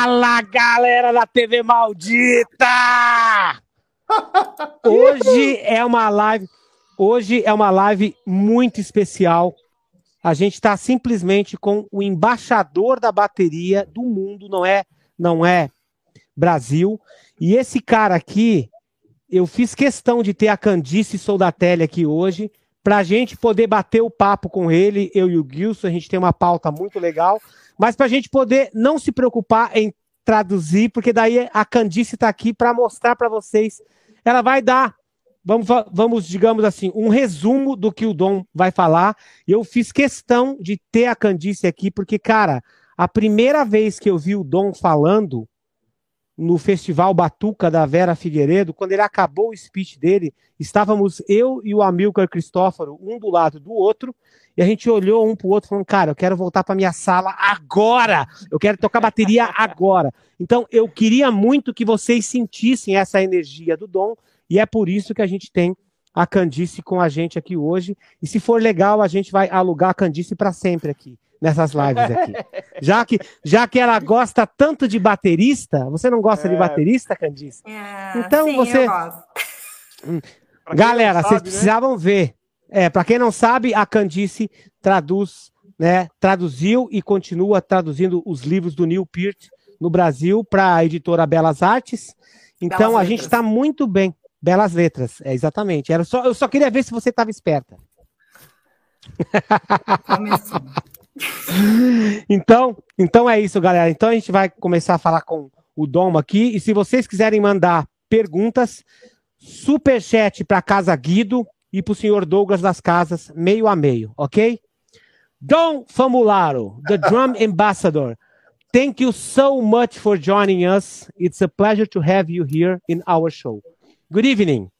Fala, galera da TV Maldita! Hoje é uma live, hoje é uma live muito especial. A gente está simplesmente com o embaixador da bateria do mundo, não é, não é Brasil. E esse cara aqui, eu fiz questão de ter a Candice Soldatelli aqui hoje, para a gente poder bater o papo com ele, eu e o Gilson, a gente tem uma pauta muito legal, mas para a gente poder não se preocupar em traduzir, porque daí a Candice está aqui para mostrar para vocês. Ela vai dar, vamos, vamos, digamos assim, um resumo do que o Dom vai falar. Eu fiz questão de ter a Candice aqui, porque, cara, a primeira vez que eu vi o Dom falando, no Festival Batuca da Vera Figueiredo, quando ele acabou o speech dele, estávamos eu e o Amilcar Cristóforo, um do lado do outro, e a gente olhou um pro outro falando, cara, eu quero voltar para minha sala agora, eu quero tocar bateria agora. Então, eu queria muito que vocês sentissem essa energia do Dom, e é por isso que a gente tem a Candice com a gente aqui hoje, e se for legal, a gente vai alugar a Candice para sempre aqui nessas lives aqui. Já que, já que ela gosta tanto de baterista, você não gosta é. de baterista, Candice? É, então sim, você. Hum. Galera, vocês né? precisavam ver. É, para quem não sabe, a Candice traduz, né, traduziu e continua traduzindo os livros do Neil Peart no Brasil para a editora Belas Artes. Então Belas a gente está muito bem. Belas letras, é exatamente. Era só, eu só queria ver se você estava esperta. Então, então é isso, galera. Então a gente vai começar a falar com o Dom aqui. E se vocês quiserem mandar perguntas, super chat para Casa Guido e para o senhor Douglas das Casas, meio a meio, ok? Don Famularo, the drum ambassador. Thank you so much for joining us. It's a pleasure to have you here in our show. Good evening.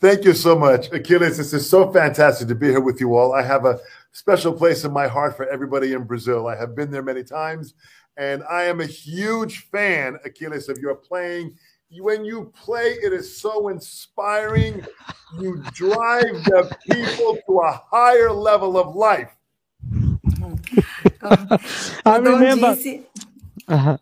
Thank you so much, Achilles. This is so fantastic to be here with you all. I have a special place in my heart for everybody in Brazil. I have been there many times, and I am a huge fan, Achilles, of your playing. When you play, it is so inspiring. You drive the people to a higher level of life. I remember. Uh-huh.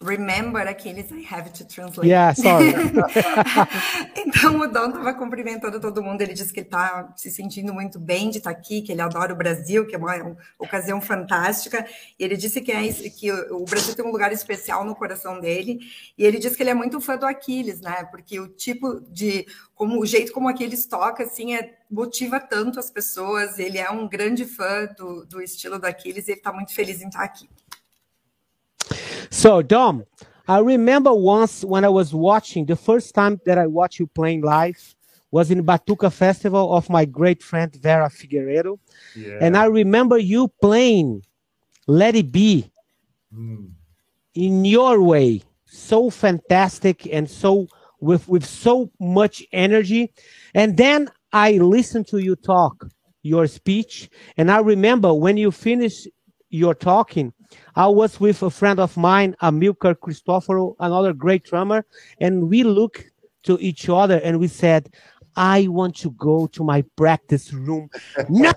Remember aqueles I have to translate. Yeah, sorry. então o Dom estava cumprimentando todo mundo. Ele disse que ele está se sentindo muito bem de estar tá aqui, que ele adora o Brasil, que é uma, uma ocasião fantástica. E ele disse que, é, que o Brasil tem um lugar especial no coração dele. E ele disse que ele é muito fã do Aquiles, né? Porque o tipo de. como O jeito como Aquiles toca, assim, é, motiva tanto as pessoas. Ele é um grande fã do, do estilo do Aquiles e ele está muito feliz em estar tá aqui. So, Dom, I remember once when I was watching, the first time that I watched you playing live was in Batuca Festival of my great friend Vera Figueiredo. Yeah. And I remember you playing Let It Be mm. in your way. So fantastic and so with, with so much energy. And then I listened to you talk, your speech. And I remember when you finished your talking, I was with a friend of mine, Amilcar Cristoforo, another great drummer, and we looked to each other and we said, I want to go to my practice room. no!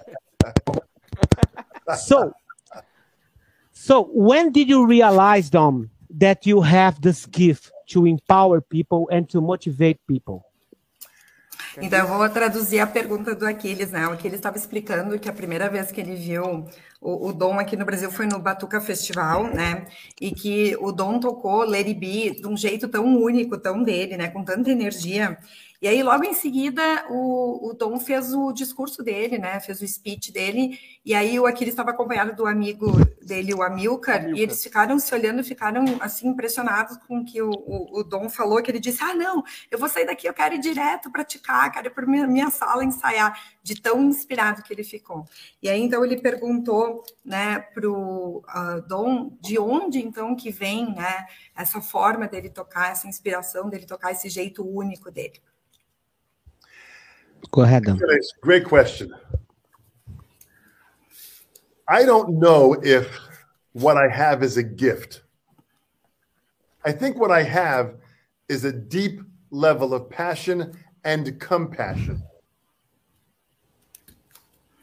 so, so when did you realize, Dom, that you have this gift to empower people and to motivate people? Então, eu vou traduzir a pergunta do Aquiles, né? O Aquiles estava explicando que a primeira vez que ele viu o, o, Dom aqui no Brasil foi no Batuca Festival, né? E que o Dom tocou B de um jeito tão único, tão dele, né? Com tanta energia. E aí, logo em seguida, o, o Dom fez o discurso dele, né? Fez o speech dele. E aí, o Aquiles estava acompanhado do amigo dele, o Amilcar, Amilcar, e eles ficaram se olhando, ficaram assim impressionados com o que o, o, o, Dom falou, que ele disse: Ah, não, eu vou sair daqui, eu quero ir direto praticar, quero ir para minha, minha sala ensaiar, de tão inspirado que ele ficou. E aí, então, ele perguntou né, para o uh, ah, Dom de onde então que vem né, essa forma dele tocar, essa inspiração dele tocar, esse jeito único dele. Go ahead. Great question. I don't know if what I have is a gift. I think what I have is a deep level of passion and compassion.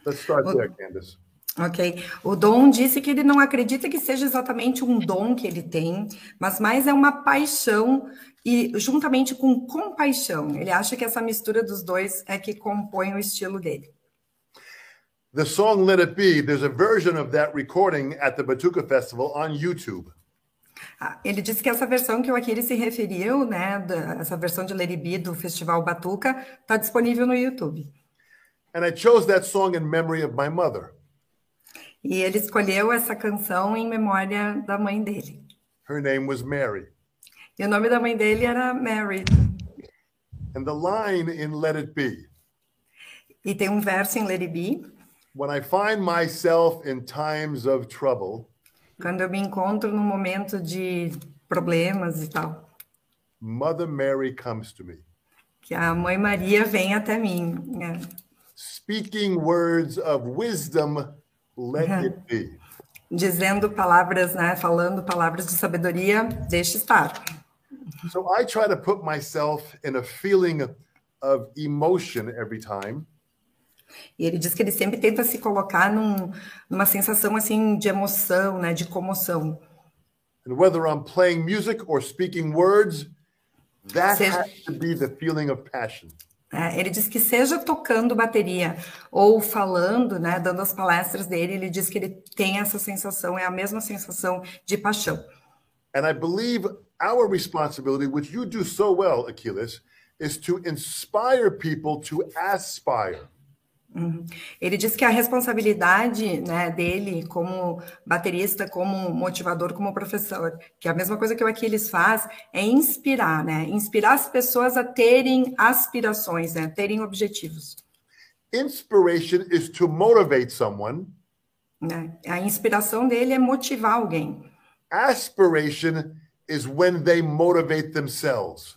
Let's start well, there, Candace. Ok. O Dom disse que ele não acredita que seja exatamente um dom que ele tem, mas mais é uma paixão e juntamente com compaixão. Ele acha que essa mistura dos dois é que compõe o estilo dele. The song Let It Be, there's a version of that recording at the Batuka Festival on YouTube. Ah, ele disse que essa versão que o Akiri se referiu, né, da, essa versão de Let It Be do Festival Batuca, está disponível no YouTube. And I chose that song in memory of my mother. E ele escolheu essa canção em memória da mãe dele. Her name was Mary. E o nome da mãe dele era Mary. And the line in Let It Be E tem um verso em Let It Be. When I find myself in times of trouble, Quando eu me encontro num momento de problemas e tal, Mother Mary comes to me, que a mãe Maria vem até mim, né? speaking words of wisdom, let Mhm. it be. dizendo palavras, né, falando palavras de sabedoria, deixa estar. So I try to put myself in a feeling of emotion every time. E ele diz que ele sempre tenta se colocar num, numa sensação assim de emoção, né, de comoção. And whether I'm playing music or speaking words, that Seja- has to be the feeling of passion. É, ele diz que seja tocando bateria ou falando, né, dando as palestras dele, ele diz que ele tem essa sensação, é a mesma sensação de paixão. And I believe our responsibility, which you do so well, Achilles, is to inspire people to aspire. Ele diz que a responsabilidade né, dele como baterista, como motivador, como professor, que é a mesma coisa que o Aquiles faz, é inspirar, né? Inspirar as pessoas a terem aspirações, né? Terem objetivos. Inspiration is to motivate someone. Né? A inspiração dele é motivar alguém. Aspiration is when they motivate themselves.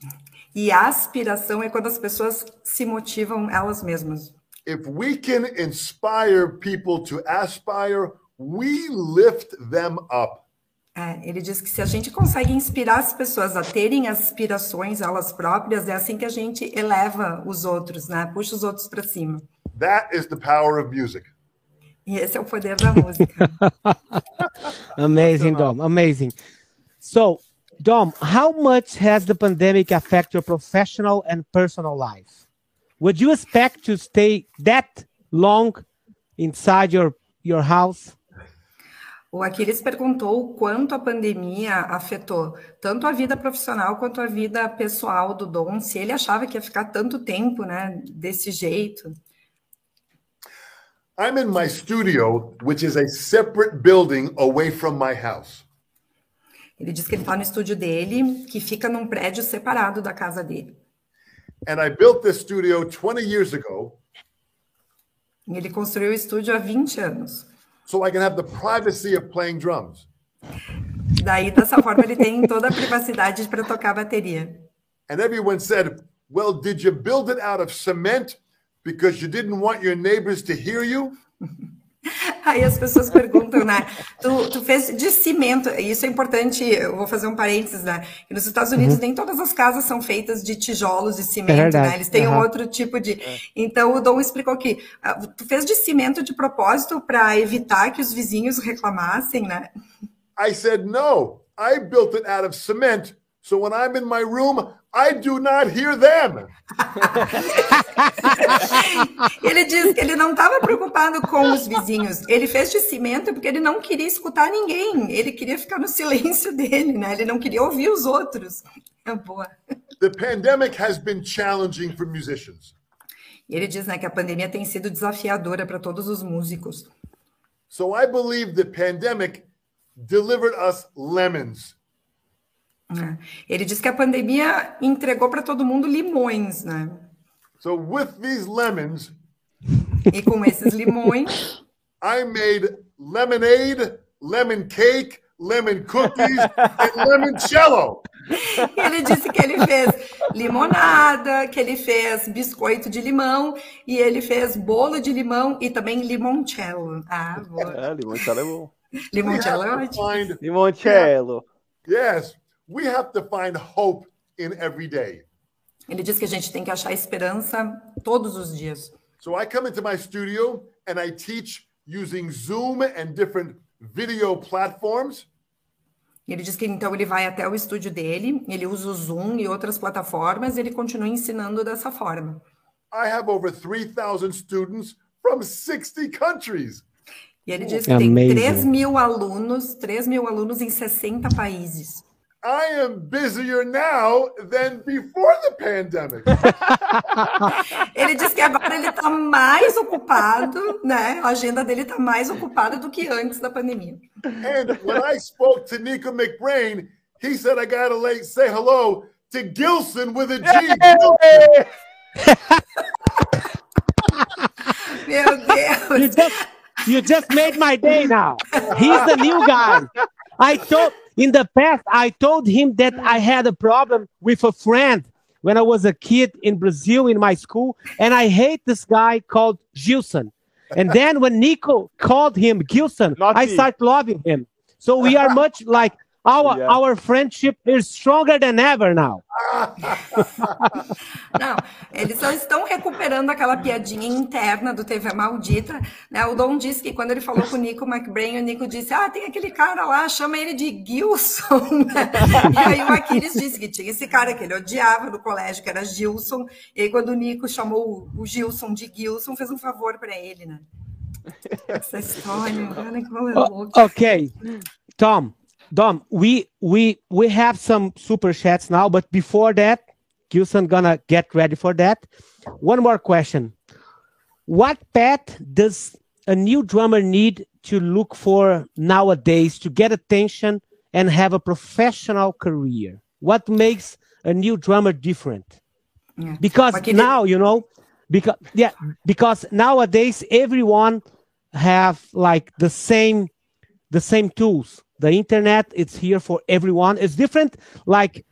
E a aspiração é quando as pessoas se motivam elas mesmas. If we can inspire people to aspire, we lift them up. É, ele diz que se a gente consegue inspirar as pessoas a terem aspirações elas próprias, é assim que a gente eleva os outros, né? Puxa os outros para cima. That is the power of music. E esse é o poder da música. Amazing, Dom. Amazing. So, Dom, how much has the pandemic affected your professional and personal life? Would you expect to stay that long inside your your house? O Aquiles perguntou quanto a pandemia afetou tanto a vida profissional quanto a vida pessoal do Dom, se ele achava que ia ficar tanto tempo, né, desse jeito. I'm in my studio, which is a separate building away from my house. Ele diz que ele está no estúdio dele, que fica num prédio separado da casa dele. And I built this studio 20 years ago ele construiu o estúdio há 20 anos. so I can have the privacy of playing drums. Daí, dessa forma, ele tem toda a privacidade para tocar bateria. And everyone said, Well, did you build it out of cement because you didn't want your neighbors to hear you? Aí as pessoas perguntam, né? Tu, tu fez de cimento, e isso é importante, eu vou fazer um parênteses, né? Que nos Estados Unidos nem todas as casas são feitas de tijolos e cimento, verdade, né? Eles têm um aham. outro tipo de. Então o Dom explicou que ah, tu fez de cimento de propósito para evitar que os vizinhos reclamassem, né? I said, No, I built it out of cement. So when I'm in my room, I do not hear them. Ele diz que ele não estava preocupado com os vizinhos. Ele fez de cimento porque ele não queria escutar ninguém. Ele queria ficar no silêncio dele, né? Ele não queria ouvir os outros. É boa. The pandemic has been challenging for musicians. E ele diz né, que a pandemia tem sido desafiadora para todos os músicos. So I believe the pandemic delivered us lemons. Né? Ele diz que a pandemia entregou para todo mundo limões, né? So with these lemons, E com esses limões, I made lemonade, lemon cake, lemon cookies, and limoncello. ele disse que ele fez limonada, que ele fez biscoito de limão e ele fez bolo de limão e também limoncello. Ah, boa. É, limoncello é bom. Limoncello é ótimo. Limoncello. yes, we have to find hope in every day. Ele diz que a gente tem que achar esperança todos os dias. So I come into my studio and I teach using Zoom and different video platforms. Ele diz que então ele vai até o estúdio dele, ele usa o Zoom e outras plataformas, e ele continua ensinando dessa forma. I have over 3,000 students from 60 countries. E ele diz que tem Amazing. 3 mil alunos, 3 mil alunos em 60 países. I am busier now than before the pandemic. Ele diz que agora ele está mais ocupado, né? A agenda dele está mais ocupada do que antes da pandemia. and when I spoke to Nico McBrain, he said I gotta lay, say hello to Gilson with a G. Gilson. Meu You just you just made my day now. He's the new guy. I told in the past I told him that I had a problem with a friend when I was a kid in Brazil in my school, and I hate this guy called Gilson. And then when Nico called him Gilson, Not I me. start loving him. So we are much like our Yeah. our friendship is stronger than ever now. Não, eles só estão recuperando aquela piadinha interna do TV Maldita. Né? O Dom disse que quando ele falou com o Nico McBrain, o Nico disse: Ah, tem aquele cara lá, chama ele de Gilson. e aí o Aquiles disse que tinha esse cara que ele odiava no colégio, que era Gilson. E aí, quando o Nico chamou o Gilson de Gilson, fez um favor para ele, né? Essa história, olha como é O- louco. okay, Tom. Dom, we we we have some super chats now, but before that, Gilson gonna get ready for that. One more question: What path does a new drummer need to look for nowadays to get attention and have a professional career? What makes a new drummer different? Yeah. Because now you know, because yeah, because nowadays everyone have like the same the same tools the internet it's here for everyone. It's different like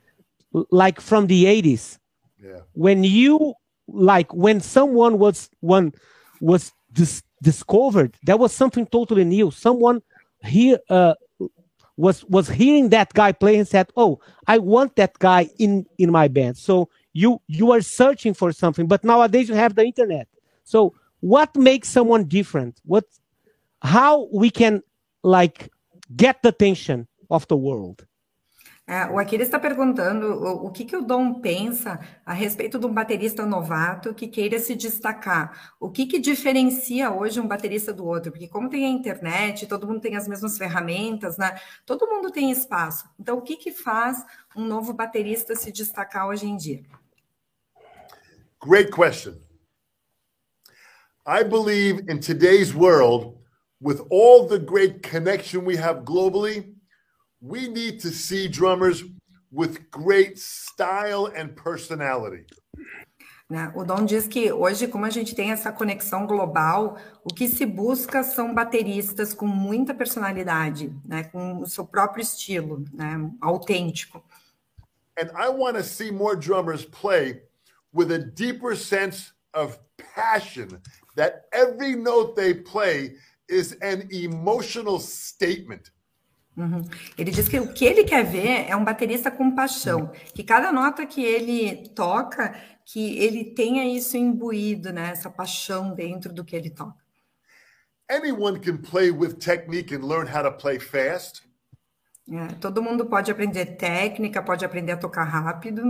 like from the 80s Yeah. when you like when someone was one was dis- discovered that was something totally new. Someone here uh, was was hearing that guy play and said oh i want that guy in in my band. So you you are searching for something. But nowadays you have the internet. So what makes someone different? What how we can like get the attention of the world É, o Aquiles está perguntando o, o que, que o Dom pensa a respeito de um baterista novato que queira se destacar. O que, que diferencia hoje um baterista do outro? Porque como tem a internet, todo mundo tem as mesmas ferramentas, né? Todo mundo tem espaço. Então, o que, que faz um novo baterista se destacar hoje em dia? Great question. I believe in today's world, with all the great connection we have globally, we need to see drummers with great style and personality. O Dom diz que hoje, como a gente tem essa conexão global, o que se busca são bateristas com muita personalidade, né? com o seu próprio estilo, né? autêntico. And I want to see more drummers play with a deeper sense of passion that every note they play is an emotional statement. Uhum. Ele diz que o que ele quer ver é um baterista com paixão, que cada nota que ele toca, que ele tenha isso imbuído, né? Essa paixão dentro do que ele toca. Anyone can play with technique and learn how to play fast. É, todo mundo pode aprender técnica, pode aprender a tocar rápido,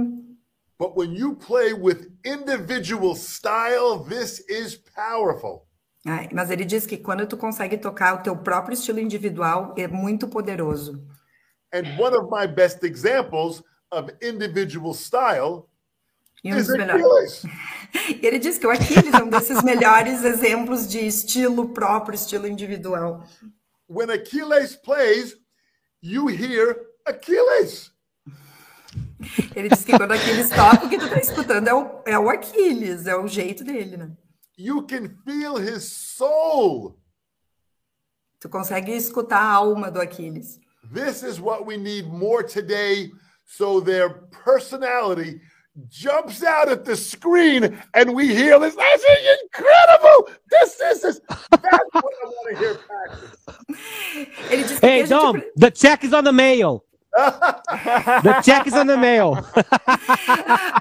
But when you play with individual style, this is powerful. Mas ele diz que quando tu consegue tocar o teu próprio estilo individual, é muito poderoso. And one of my best examples of individual style E um dos melhores. Ele diz que o Aquiles é um desses melhores exemplos de estilo próprio, estilo individual. When Achilles plays, you hear Achilles. Ele diz que quando Aquiles toca, o que tu tá escutando é o, é o Aquiles, é o jeito dele, né? You can feel his soul. Tu consegue escutar a alma do Aquiles. This is what we need more today so their personality jumps out at the screen and we hear this. This is incredible. This is this. That's what I want to hear practice. Ele diz hey a gente dom pre- the check is on the mail The check is on the mail.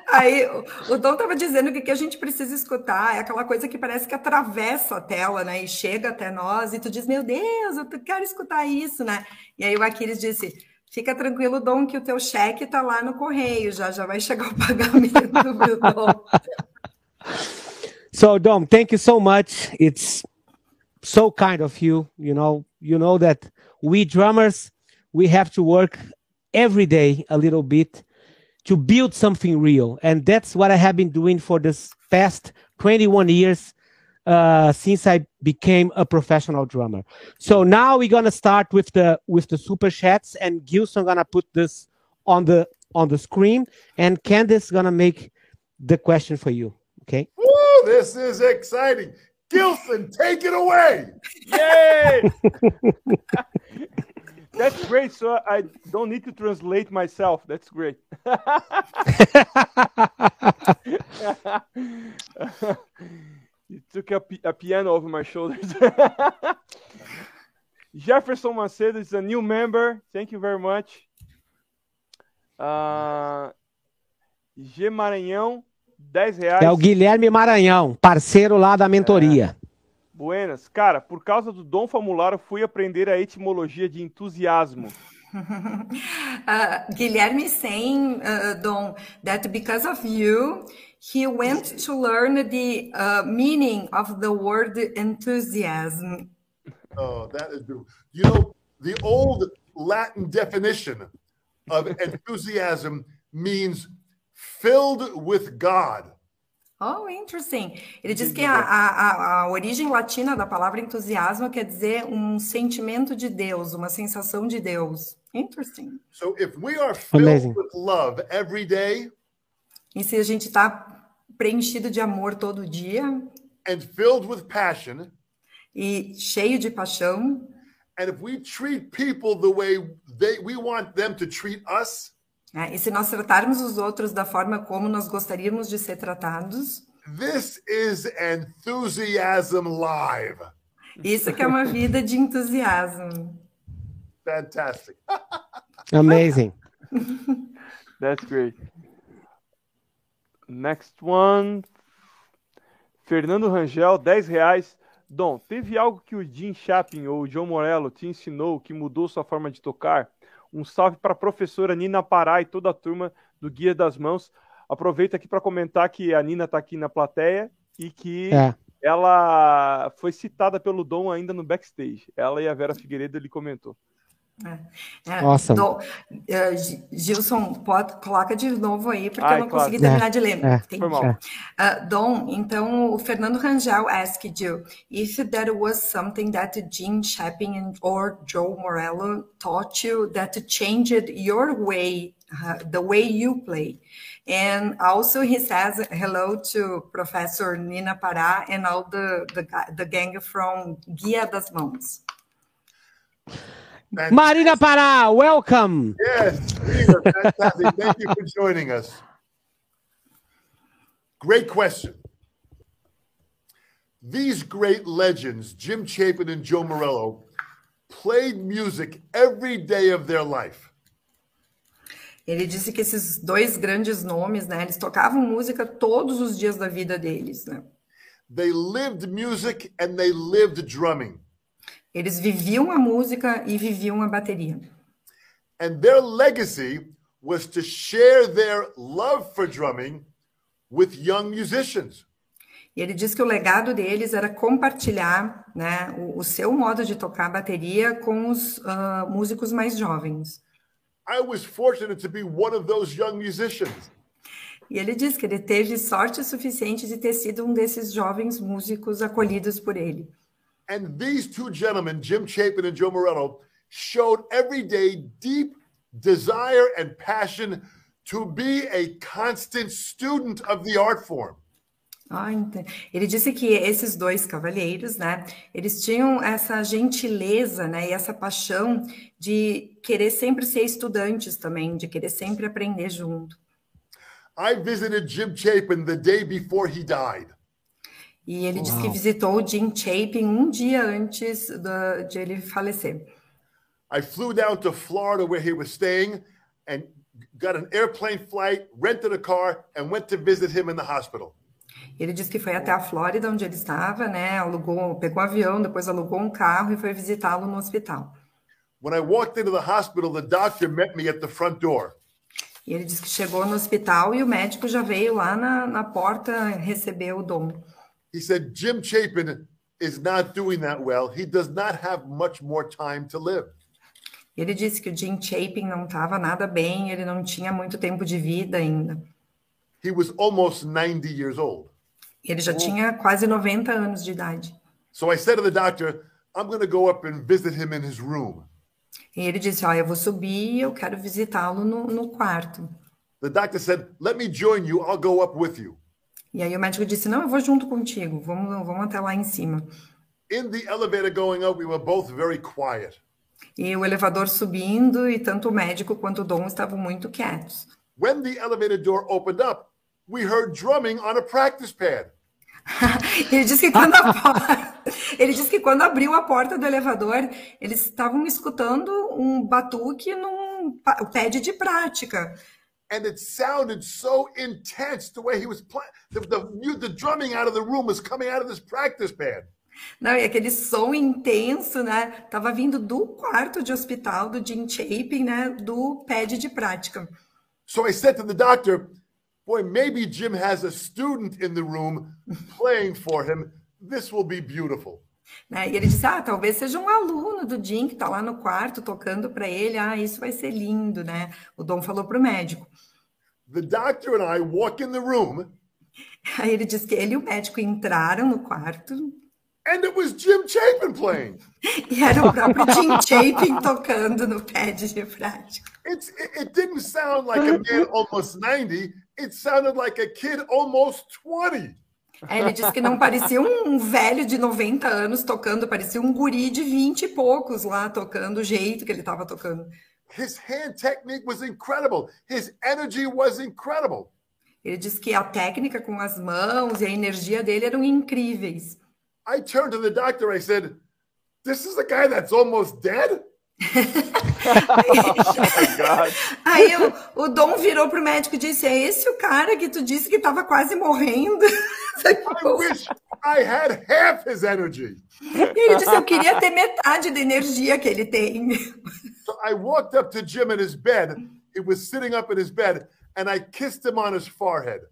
Aí o Dom estava dizendo que o que a gente precisa escutar é aquela coisa que parece que atravessa a tela, né? E chega até nós, e tu diz, meu Deus, eu quero escutar isso, né? E aí o Aquiles disse. Fica tranquilo, Dom, que o teu cheque está lá no correio, já já vai chegar o pagamento, meu Dom. So, Dom, thank you so much. It's so kind of you. You know, you know that we drummers we have to work every day a little bit to build something real, and that's what I have been doing for this past 21 years uh, since I became a professional drummer. So now we're gonna start with the with the super chats, and Gilson gonna put this on the on the screen, and Candice gonna make the question for you. Okay. Woo, this is exciting. Gilson, take it away. Yay! That's great. So I don't need to translate myself. That's great. you took a, a piano over my shoulders. Jefferson Macedo is a new member. Thank you very much. Uh, G Maranhão, 10 reais. É o Guilherme Maranhão, parceiro lá da mentoria. Buenas. Cara, por causa do Dom Famularo, fui aprender a etimologia de entusiasmo. uh, Guilherme is saying, uh, Dom, that because of you, he went to learn the uh, meaning of the word enthusiasm. Oh, that is beautiful. You know, the old Latin definition of enthusiasm means filled with God. Oh, interesting. Ele diz que a, a, a, origem latina da palavra entusiasmo quer dizer um sentimento de Deus, uma sensação de Deus. Interesting. So if we are filled Amazing. with love every day, e se a gente está preenchido de amor todo dia, and filled with passion, e cheio de paixão, and if we treat people the way they, we want them to treat us, é, e se nós tratarmos os outros da forma como nós gostaríamos de ser tratados, this is enthusiasm live. Isso que é uma vida de entusiasmo. Fantastic. Amazing. That's great. Next one. Fernando Rangel, 10 reais. Dom, teve algo que o Jim Chapin ou o John Morello te ensinou que mudou sua forma de tocar? Um salve para a professora Nina Pará e toda a turma do Guia das Mãos. Aproveito aqui para comentar que a Nina está aqui na plateia e que é. ela foi citada pelo Dom ainda no backstage. Ela e a Vera Figueiredo ele comentou. É. É, awesome. do, uh, Gilson, pode, coloca de novo aí, porque Ai, eu não claro. consegui terminar é, de ler. É, Foi mal. Uh, Dom, então o Fernando Rangel asked you if there was something that Gene Chapin or Joe Morello taught you that changed your way, uh, the way you play. And also he says hello to Professor Nina Pará and all the, the, the gang from Guia das Mãos. Fantastic. Marina Pará, welcome. Yes, fantastic. Thank you for joining us. Great question. These great legends, Jim Chapin and Joe Morello, played music every day of their life. Ele disse que esses dois grandes nomes, né, eles tocavam música todos os dias da vida deles, né? They lived music and they lived drumming. Eles viviam a música e viviam a bateria. And their legacy was to share their love for drumming with young musicians. E ele diz que o legado deles era compartilhar né, o, o seu modo de tocar bateria com os uh, músicos mais jovens. I was fortunate to be one of those young musicians. E ele diz que ele teve sorte suficiente de ter sido um desses jovens músicos acolhidos por ele. And these two gentlemen, Jim Chapin and Joe Morello, showed every day deep desire and passion to be a constant student of the art form. Ah, ele disse que esses dois cavalheiros, né, eles tinham essa gentileza, né, e essa paixão de querer sempre ser estudantes também, de querer sempre aprender junto. I visited Jim Chapin the day before he died. E ele Uau. disse que visitou o Jim Chapin um dia antes do, de ele falecer. I flew down to Florida where he was staying and got an airplane flight, rented a car, and went to visit him in the hospital. Ele disse que foi até a Flórida, onde ele estava, né? Alugou, pegou um avião, depois alugou um carro e foi visitá-lo no hospital. When I walked into the hospital, the doctor met me at the front door. E ele disse que chegou no hospital e o médico já veio lá na, na porta receber o Dom. He said, Jim Chapin is not doing that well. He does not have much more time to live. Ele disse que o Jim Chapin não estava nada bem, ele não tinha muito tempo de vida ainda. He was almost 90 years old. Ele já tinha quase 90 anos de idade. So I said to the doctor, I'm going to go up and visit him in his room. E ele disse: Ó, eu vou subir eu quero visitá-lo no, no quarto. The doctor said, Let me join you. I'll go up with you. E aí o médico disse: Não, eu vou junto contigo, vamos, vamos até lá em cima. In the elevator going up, we were both very quiet. E o elevador subindo, e tanto o médico quanto o Dom estavam muito quietos. When the elevator door opened up, we heard drumming on a practice pad. ele disse que quando a porta, ele disse que quando abriu a porta do elevador, eles estavam escutando um batuque num pa- pad de prática. And it sounded so intense the way he was playing. The, the, the drumming out of the room was coming out of this practice pad. Não, e aquele som intenso, né? Tava vindo do quarto de hospital do Jim Chapin, né? Do pad de prática. So I said to the doctor, Boy, maybe Jim has a student in the room playing for him. This will be beautiful. Né? E ele disse: Ah, talvez seja um aluno do Jim que tá lá no quarto tocando para ele. Ah, isso vai ser lindo, né? O Dom falou pro médico. The doctor and I walk in the room, Aí ele disse que ele e o médico entraram no quarto and it was Jim Chapin playing. e era o próprio Jim Chapin tocando no pad de prática. It's, it, it didn't sound like a man almost 90. It sounded like a kid almost 20. Aí ele disse que não parecia um velho de 90 anos tocando, parecia um guri de 20 e poucos lá tocando, o jeito que ele estava tocando. His hand technique was incredible. His energy was incredible. Ele disse que a técnica com as mãos e a energia dele eram incríveis. I turned to the doctor. I said, This is the guy that's almost dead? Aí o, o Dom virou pro médico e disse: É esse o cara que tu disse que estava quase morrendo? I wish I had half his energy. E ele disse: Eu queria ter metade da energia que ele tem. So I walked up to Jim in his bed. He was sitting up in his bed, and I kissed him on his forehead.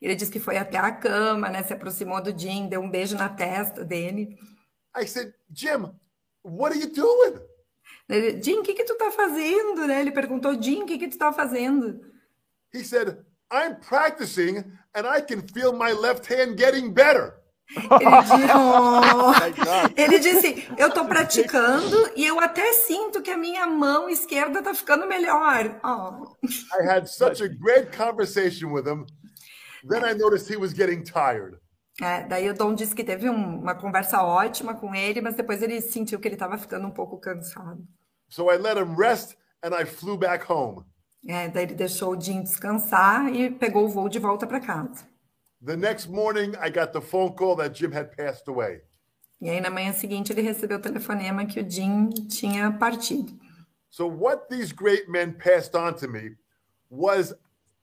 Ele disse que foi até a cama, né? Se aproximou do Jim, deu um beijo na testa dele. I said, Jim, what are you doing? Ele, Jim, o que que tu tá fazendo? Né? Ele perguntou, Jim, o que que tu tá fazendo? He said, I'm practicing, and I can feel my left hand getting better. Ele disse, "Oh." Ele disse, eu tô praticando e eu até sinto que a minha mão esquerda tá ficando melhor. Oh. I had such a great conversation with him. Then I noticed he was getting tired. É, daí o Dom disse que teve um- uma conversa ótima com ele, mas depois ele sentiu que ele estava ficando um pouco cansado. So I let him rest, and I flew back home. É, daí ele deixou o Jim descansar e pegou o voo de volta para casa. The next morning, I got the phone call that Jim had passed away. E aí na manhã seguinte ele recebeu o telefonema que o Jim tinha partido. So, what these great men passed on to me was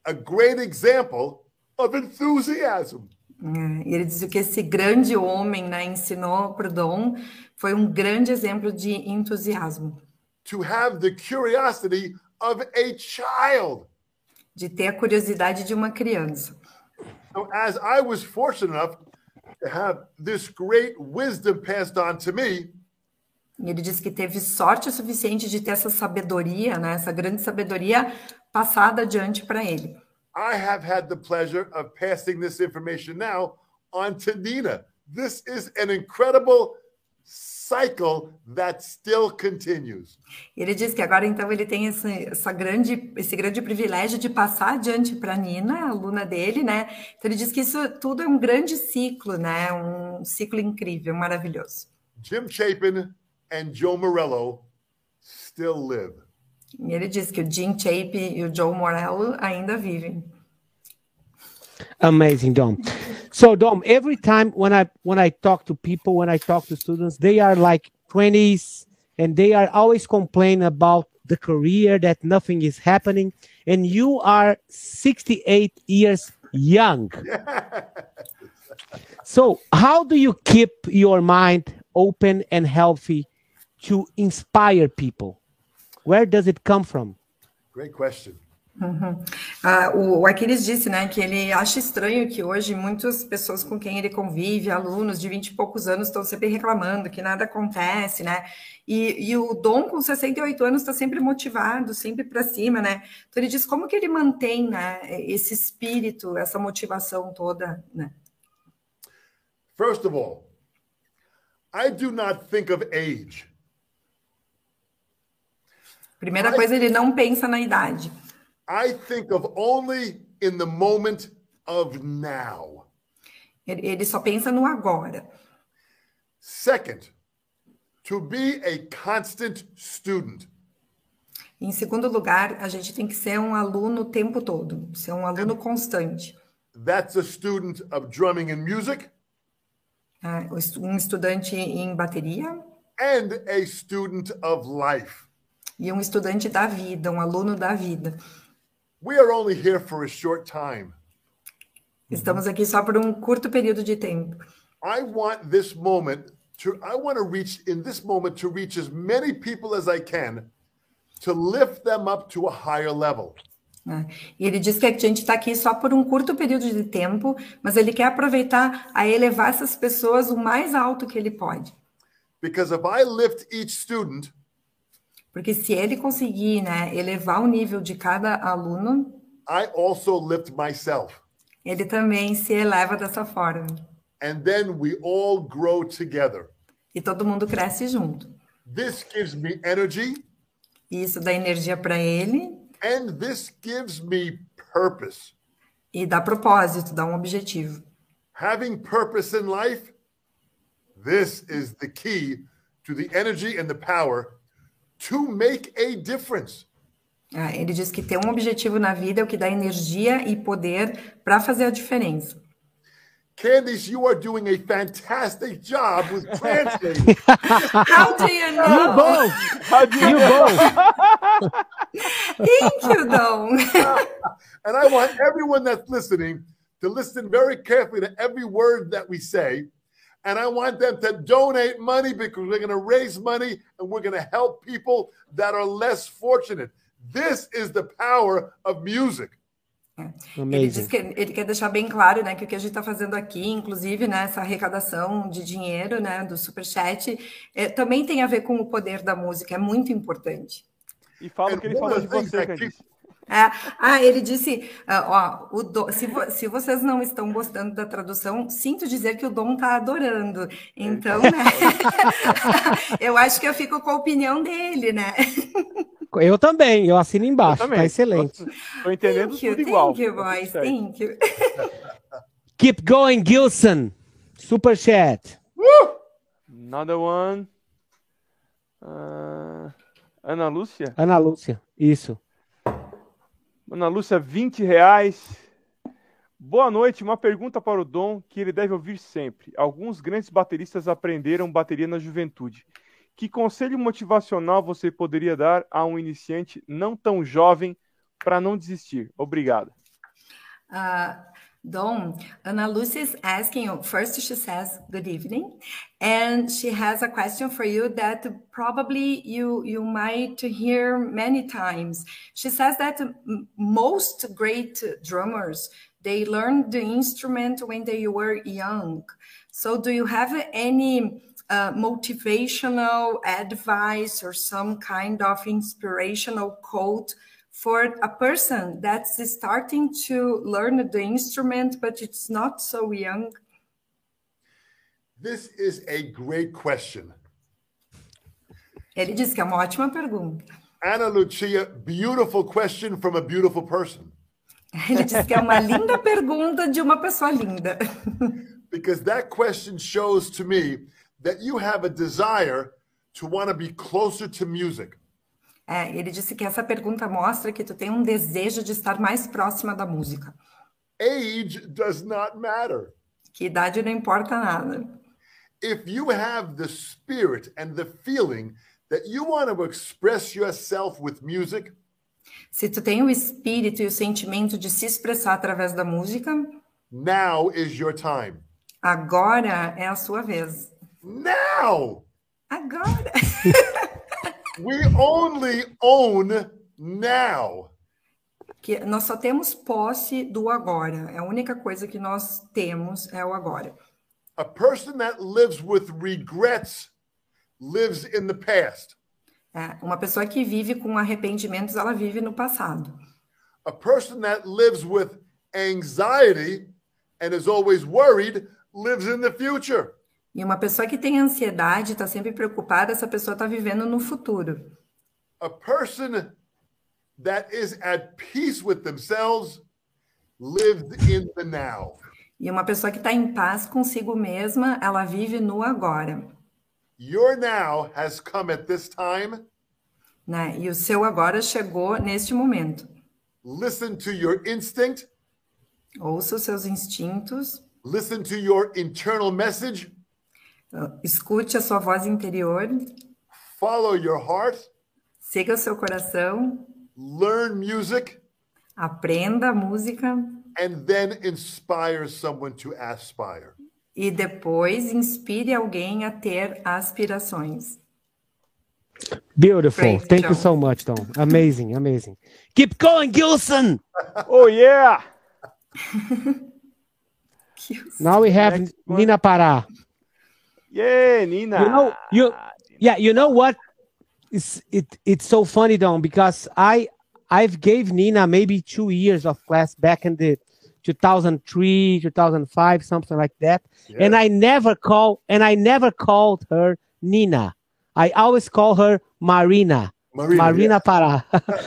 a great example of enthusiasm. É, e ele disse que esse grande homem né, ensinou para o Dom foi um grande exemplo de entusiasmo, to have the curiosity of a child. de ter a curiosidade de uma criança. So, as I was fortunate enough to have this great wisdom passed on to me, ele disse que teve sorte suficiente de ter essa sabedoria, né, essa grande sabedoria passada adiante para ele. I have had the pleasure of passing this information now on to Nina. This is an incredible cycle that still continues. Ele diz que agora então ele tem esse, essa grande, esse grande privilégio de passar adiante para Nina, aluna dele, né? Então ele diz que isso tudo é um grande ciclo, né? Um ciclo incrível, maravilhoso. Jim Chapin and Joe Morello still live. E ele diz que o Jim Chapin e o Joe Morello ainda vivem. Amazing, Dom. So, Dom, every time when I when I talk to people, when I talk to students, they are like 20s and they are always complaining about the career that nothing is happening and you are 68 years young so how do you keep your mind open and healthy to inspire people where does it come from Great question. Ah, o, o Aquiles disse, né, que ele acha estranho que hoje muitas pessoas com quem ele convive, alunos de 20 e poucos anos, estão sempre reclamando que nada acontece, né? E, e o Dom, com 68 anos, está sempre motivado, sempre para cima, né? Então ele diz como que ele mantém, né, esse espírito, essa motivação toda, né? First of all, I do not think of age. Primeira coisa, ele não pensa na idade. I think of only in the moment of now. Ele, só pensa no agora. Second, to be a constant student. Em segundo lugar, a gente tem que ser um aluno o tempo todo, ser um aluno constante. That's a student of drumming and music né? Um estudante em bateria and a student of life. E um estudante da vida, um aluno da vida. We are only here for a short time. Estamos aqui só por um curto período de tempo. I want this moment to I want to reach in this moment to reach as many people as I can to lift them up to a higher level. né? E ele diz que a gente está aqui só por um curto período de tempo, mas ele quer aproveitar a elevar essas pessoas o mais alto que ele pode. Because if I lift each student, Porque se ele conseguir né, elevar o nível de cada aluno, I also lift myself. ele também se eleva dessa forma. And then we all grow together. E todo mundo cresce junto. This gives me energy isso dá energia para ele and this gives me purpose. e dá propósito, dá um objetivo. Having purpose in life, this is the key to the energy and the power to make a difference. Ah, Ele diz que ter um objetivo na vida é o que dá energia e poder para fazer a diferença. Candice, you are doing a fantastic job with translating. How do you know? you know? both you both Thank you, Dom. and I want everyone that's listening to listen very carefully to every word that we say. And I want them to donate money because we're going to raise money and we're going to help people that are less fortunate. This is the power of music. Ele diz amazing que ele quer deixar bem claro, né, que o que a gente está fazendo aqui, inclusive, né, essa arrecadação de dinheiro, né, do Superchat, é, também tem a ver com o poder da música, é muito importante. E fala o que ele falou de você, Candice. É, ah, ele disse, ah, ó, o Dom- se, vo- se vocês não estão gostando da tradução, sinto dizer que o Dom está adorando. Então, né, eu acho que eu fico com a opinião dele, né? eu também eu assino embaixo também. tá excelente Tô entendendo Thank you, tudo igual. thank you, boys, thank you. keep going Gilson super chat Another one. Ah, Ana Lúcia? Ana Lúcia isso Ana Lúcia, 20 reais. Boa noite. Uma pergunta para o Dom que ele deve ouvir sempre. Alguns grandes bateristas aprenderam bateria na juventude. Que conselho motivacional você poderia dar a um iniciante não tão jovem para não desistir? Obrigado. Uh, Dom, Ana Lucia is asking. First, she says, "Good evening," and she has a question for you that probably you you might hear many times. She says that most great drummers they learn the instrument when they were young. So, do you have any uh, motivational advice or some kind of inspirational quote? For a person that's starting to learn the instrument but it's not so young This is a great question. ele diz que é uma ótima pergunta Anna Lucia, beautiful question from a beautiful person. ele diz que é uma linda pergunta de uma pessoa linda Because that question shows to me that you have a desire to want to be closer to music. É, ele disse que essa pergunta mostra que tu tem um desejo de estar mais próxima da música Age does not matter. que idade não importa nada If you have the spirit and the feeling that you want to express yourself with music, Se tu tem o espírito e o sentimento de se expressar através da música, now is your time. agora é a sua vez. Now! Agora! We only own now. que nós só temos posse do agora. É a única coisa que nós temos é o agora. A person that lives with regrets lives in the past. É, uma pessoa que vive com arrependimentos, ela vive no passado. A person that lives with anxiety and is always worried lives in the future. E uma pessoa que tem ansiedade, está sempre preocupada, essa pessoa está vivendo no futuro. A person that is at peace with themselves lives in the now. E uma pessoa que está em paz consigo mesma, ela vive no agora. Your now has come at this time. Né? E o seu agora chegou neste momento. Listen to your instinct, Ouça os seus instintos, listen to your internal message, escute a sua voz interior, follow your heart, siga o seu coração, learn music, aprenda música and then inspire someone to aspire. e depois inspire alguém a ter aspirações. Beautiful. Great, Thank you Joe. so much, Tom. Amazing, amazing. Keep going, Gilson. Oh, yeah! Now we have. Nina Pará. Yeah, Nina! You know, you yeah, you know what? It's it it's so funny, Don, because I I've gave Nina maybe two years of class back in the 2003, 2005, something like that, and I never call and I never called her Nina. I always call her Marina. Marina, Marina Pará.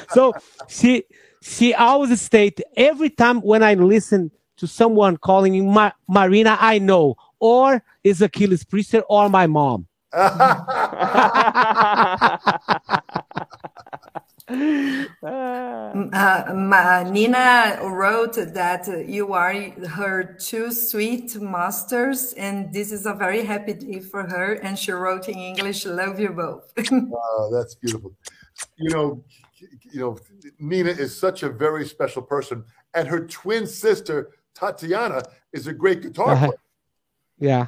so she she always state every time when I listen to someone calling me Ma- Marina, I know or is Achilles Priester or my mom. Uh, Ma- Nina wrote that you are her two sweet masters, and this is a very happy day for her. And she wrote in English, "Love you both." Oh, that's beautiful. You know, you know, Nina is such a very special person, and her twin sister Tatiana is a great guitar Uh-huh. player. Yeah.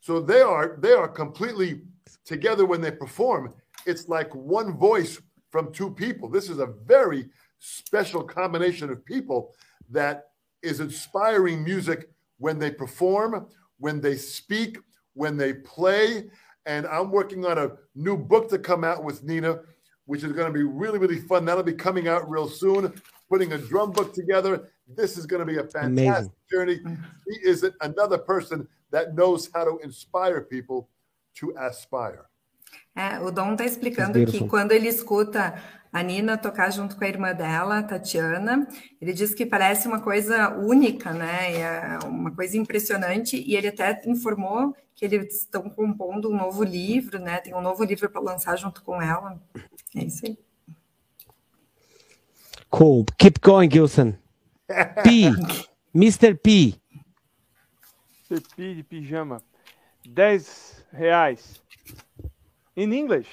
So they are they are completely together when they perform. It's like one voice from two people. This is a very special combination of people that is inspiring music when they perform, when they speak, when they play. And I'm working on a new book to come out with Nina, which is going to be really, really fun. That'll be coming out real soon. Putting a drum book together. This is going to be a fantastic Amazing. journey. She is another person that knows how to inspire people to aspire. É, o Dom está explicando que quando ele escuta a Nina tocar junto com a irmã dela, Tatiana, ele diz que parece uma coisa única, né? É uma coisa impressionante. E ele até informou que eles estão compondo um novo livro, né? Tem um novo livro para lançar junto com ela. É isso aí. Cool. Keep going, Gilson. P. Mr. P. CP de pijama. 10 reais. In English.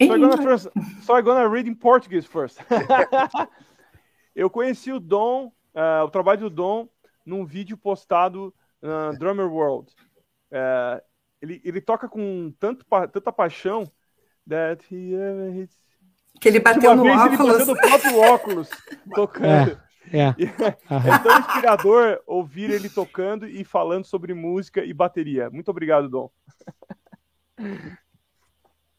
So I'm, gonna first, so I'm gonna read in Portuguese first. Eu conheci o Dom, eh, o trabalho do Dom, num vídeo postado na Drummer World. Eh, ele, ele toca com tanto, pa- tanta paixão that he ever hits. Que ele bateu Uma no vez ele óculos. fazendo o próprio óculos, tocando. Yeah. É tão inspirador ouvir ele tocando e falando sobre música e bateria. Muito obrigado, Dom.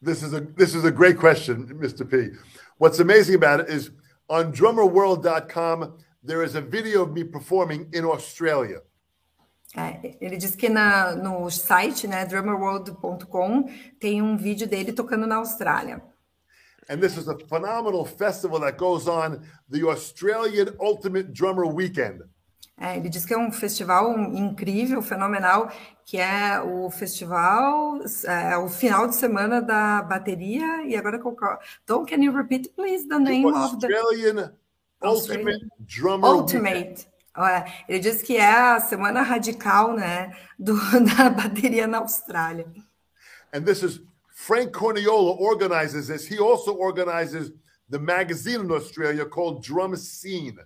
This is a this is a great question, Mr. P. What's amazing about it is on drummerworld.com there is a video of me performing in Australia. É, ele diz que na, no site, né, drummerworld.com, tem um vídeo dele tocando na Austrália. And this is a phenomenal festival that goes on the Australian Ultimate Drummer Weekend. É, ele diz que é um festival incrível, fenomenal, que é o festival, é o final de semana da bateria. E agora, Tom, can you repeat, please, the name of the Australian Ultimate Drummer Weekend. Ultimate? É, ele diz que é a semana radical, né, do, da bateria na Austrália. And this is Frank Corniola organizes this. He also organizes the magazine in Australia called Drum Scene.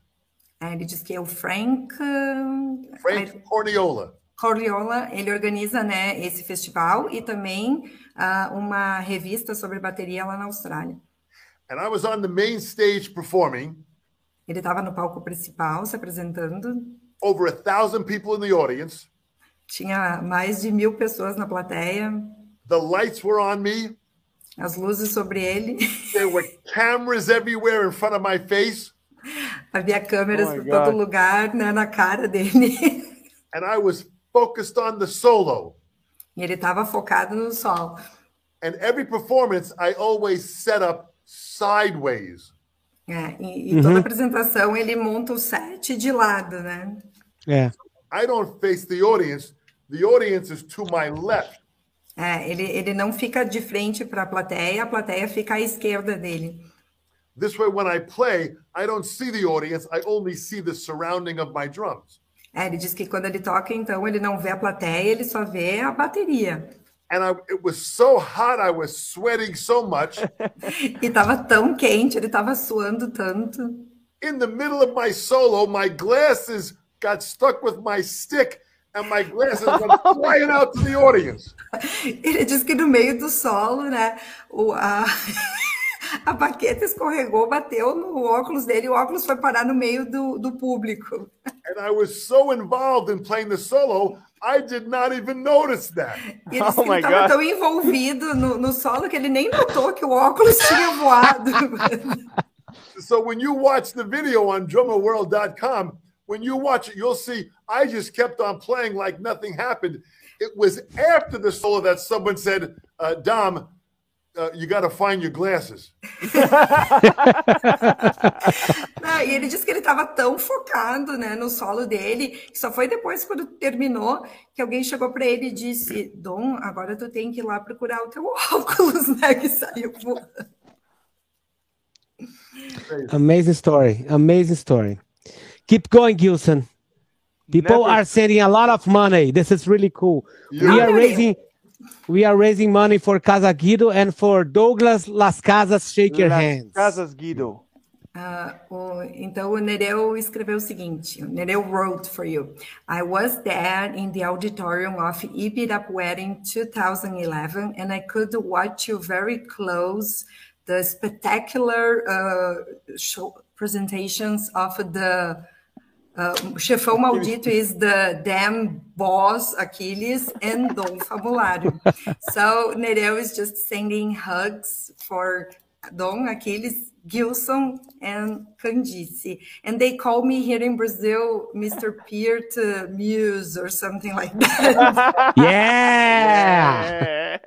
É, ele diz que é o Frank, uh, Frank Corniola. Coriola, ele organiza né, esse festival e também uh, uma revista sobre bateria lá na Austrália. And I was on the main stage performing. Ele estava no palco principal se apresentando. Over a thousand people in the audience. Tinha mais de mil pessoas na plateia. The lights were on me. As luzes sobre ele. There were cameras everywhere in front of my face. Havia câmeras oh por God. todo lugar, né, na cara dele. And I was focused on the solo. E ele estava focado no solo. And every performance I always set up sideways. É, e, e toda apresentação ele monta o set de lado, né? É. I don't face the audience. The audience is to my left. É, ele, ele não fica de frente para a plateia, a plateia fica à esquerda dele. This way, when I play, I don't see the audience, I only see the surrounding of my drums. É, ele diz que quando ele toca, então, ele não vê a plateia, ele só vê a bateria. And I, it was so hot, I was sweating so much. e estava tão quente, ele estava suando tanto. In the middle of my solo, my glasses got stuck with my stick and my glasses went flying out to the audience. Ele diz que no meio do solo, né, o, a, a baqueta escorregou, bateu no óculos dele, e o óculos foi parar no meio do, do público. And I was so involved in playing the solo, I did not even notice that. E ele, oh ele estava tão envolvido no, no solo que ele nem notou que o óculos tinha voado. so when you watch the video on drummerworld.com, when you watch it, you'll see I just kept on playing like nothing happened. It was after the solo that someone said, uh, Dom, uh, you got to find your glasses. Não, e ele disse que ele estava tão focado né, no solo dele, que só foi depois, quando terminou, que alguém chegou para ele e disse: Dom, agora tu tem que ir lá procurar o teu óculos, né? Que saiu voando. Amazing story. Amazing story. Keep going, Gilson. People Never. are sending a lot of money. This is really cool. Yeah. We are raising we are raising money for Casa Guido and for Douglas Las Casas. Shake your Las hands. Casas Guido. Uh, o, então o Nereu escreveu o seguinte: o Nereu wrote for you. I was there in the auditorium of Ibirapuera in 2011, and I could watch you very close the spectacular uh, show presentations of the uh, Chefão Maldito is the damn boss Achilles and Dom Fabulario. so Nereu is just sending hugs for Don, Achilles, Gilson, and Candice. And they call me here in Brazil Mr. Peart Muse or something like that. yeah!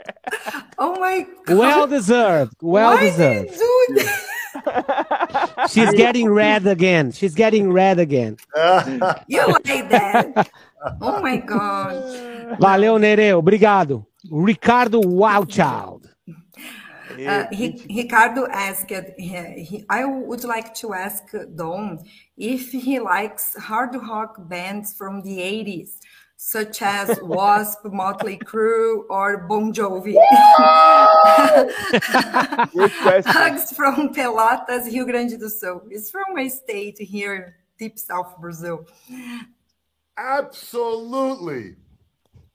oh my God. Well deserved. Well Why deserved. Did you do that? She's getting red again. She's getting red again. you like that? Oh my God. Valeu, Nereu. Obrigado. Ricardo Wildchild. Uh, he, Ricardo asked, he, I would like to ask Don if he likes hard rock bands from the 80s, such as Wasp, Motley Crue, or Bon Jovi. Hugs from Pelotas, Rio Grande do Sul. It's from my state here, deep south Brazil. Absolutely.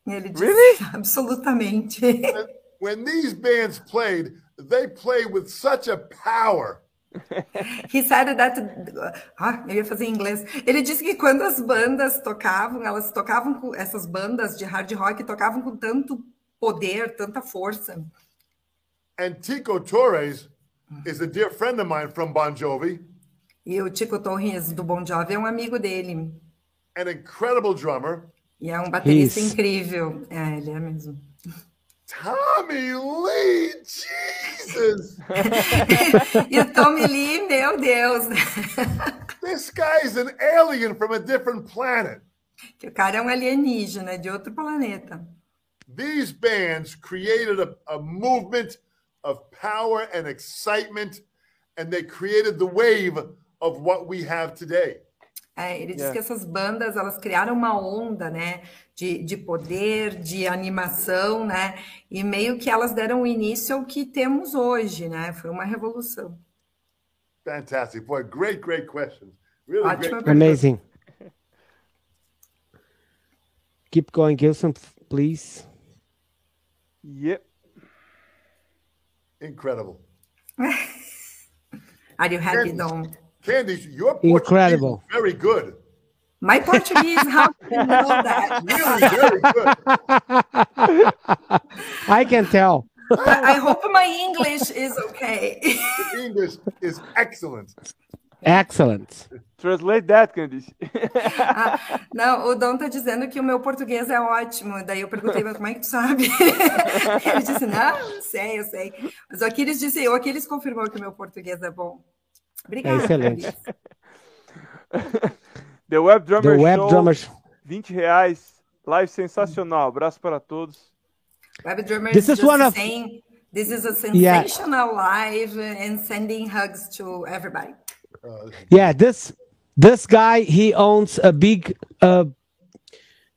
Ele disse, Really? Absolutamente. When these bands played, they play with such a power. He said that. Ah, eu ia fazer em inglês. Ele disse que quando as bandas tocavam, elas tocavam com essas bandas de hard rock tocavam com tanto poder, tanta força. And Tico Torres is a dear friend of mine from Bon Jovi, E o Tico Torres do Bon Jovi é um amigo dele. an incredible drummer. E é um baterista Isso. incrível. É, ele é mesmo. Tommy Lee, Jesus! E o Tommy Lee, meu Deus. this guy's an alien from a different planet. Que o cara é um alienígena de outro planeta. These bands created a, a movement of power and excitement, and they created the wave of what we have today. É, ele diz Yeah. que essas bandas elas criaram uma onda, né, de, de poder, de animação, né, e meio que elas deram início ao que temos hoje, né? Foi uma revolução. Fantastic. Boy, great, great questions. Really Ótima great. Amazing. Keep going, Gilson, please. Yep. Incredible. Are you happy, Candice. Candice, your Portuguese Incredible. is very good. My Portuguese, how do you know that? Really, very good. I can tell. I I hope my English is okay. English is excellent. Excellent. Translate that, Candice. Ah, não, o Dom tá dizendo que o meu português é ótimo. Daí eu perguntei, mas como é que tu sabe? Ele disse, não, eu sei, eu sei. Mas o Aquiles disse, o Aquiles confirmou que o meu português é bom. Obrigada. É excelente. Aquiles. The Web The Drummer Web Show, Drummers. 20 reais. Live sensacional. Abraço para todos. Web Drummer This is just one of- saying, this is a Yeah. sensational live and sending hugs to everybody. Yeah, this this guy he owns a big uh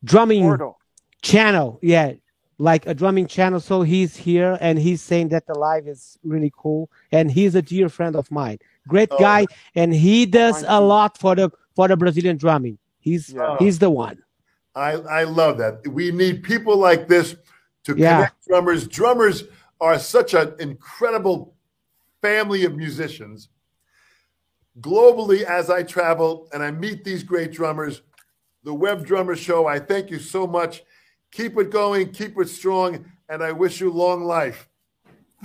drumming Portal. channel. Yeah, like a drumming channel. So he's here and he's saying that the live is really cool. And he's a dear friend of mine. Great Oh. guy, and he does a lot for the for the Brazilian drumming. He's Yeah. he's the one. I, I love that. We need people like this to Yeah. connect drummers. Drummers are such an incredible family of musicians. Globally, as I travel and I meet these great drummers, the Web Drummer Show, I thank you so much. Keep it going, keep it strong, and I wish you long life.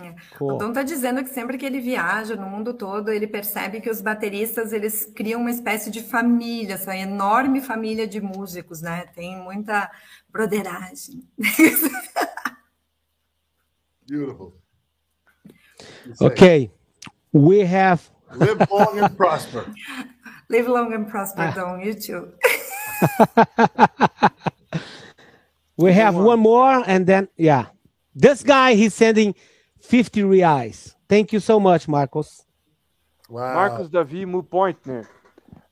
O Cool. Dom tá dizendo que sempre que ele viaja no mundo todo, ele percebe que os bateristas eles criam uma espécie de família, essa enorme família de músicos, né? Tem muita broderagem. Beautiful. Okay, we have Live long and prosper. Live long and Ah. prosper, Dom. You too. we have one more, and then yeah, this guy he's sending fifty reais. Thank you so much, Marcos. Wow. Marcos Davi Mupointner.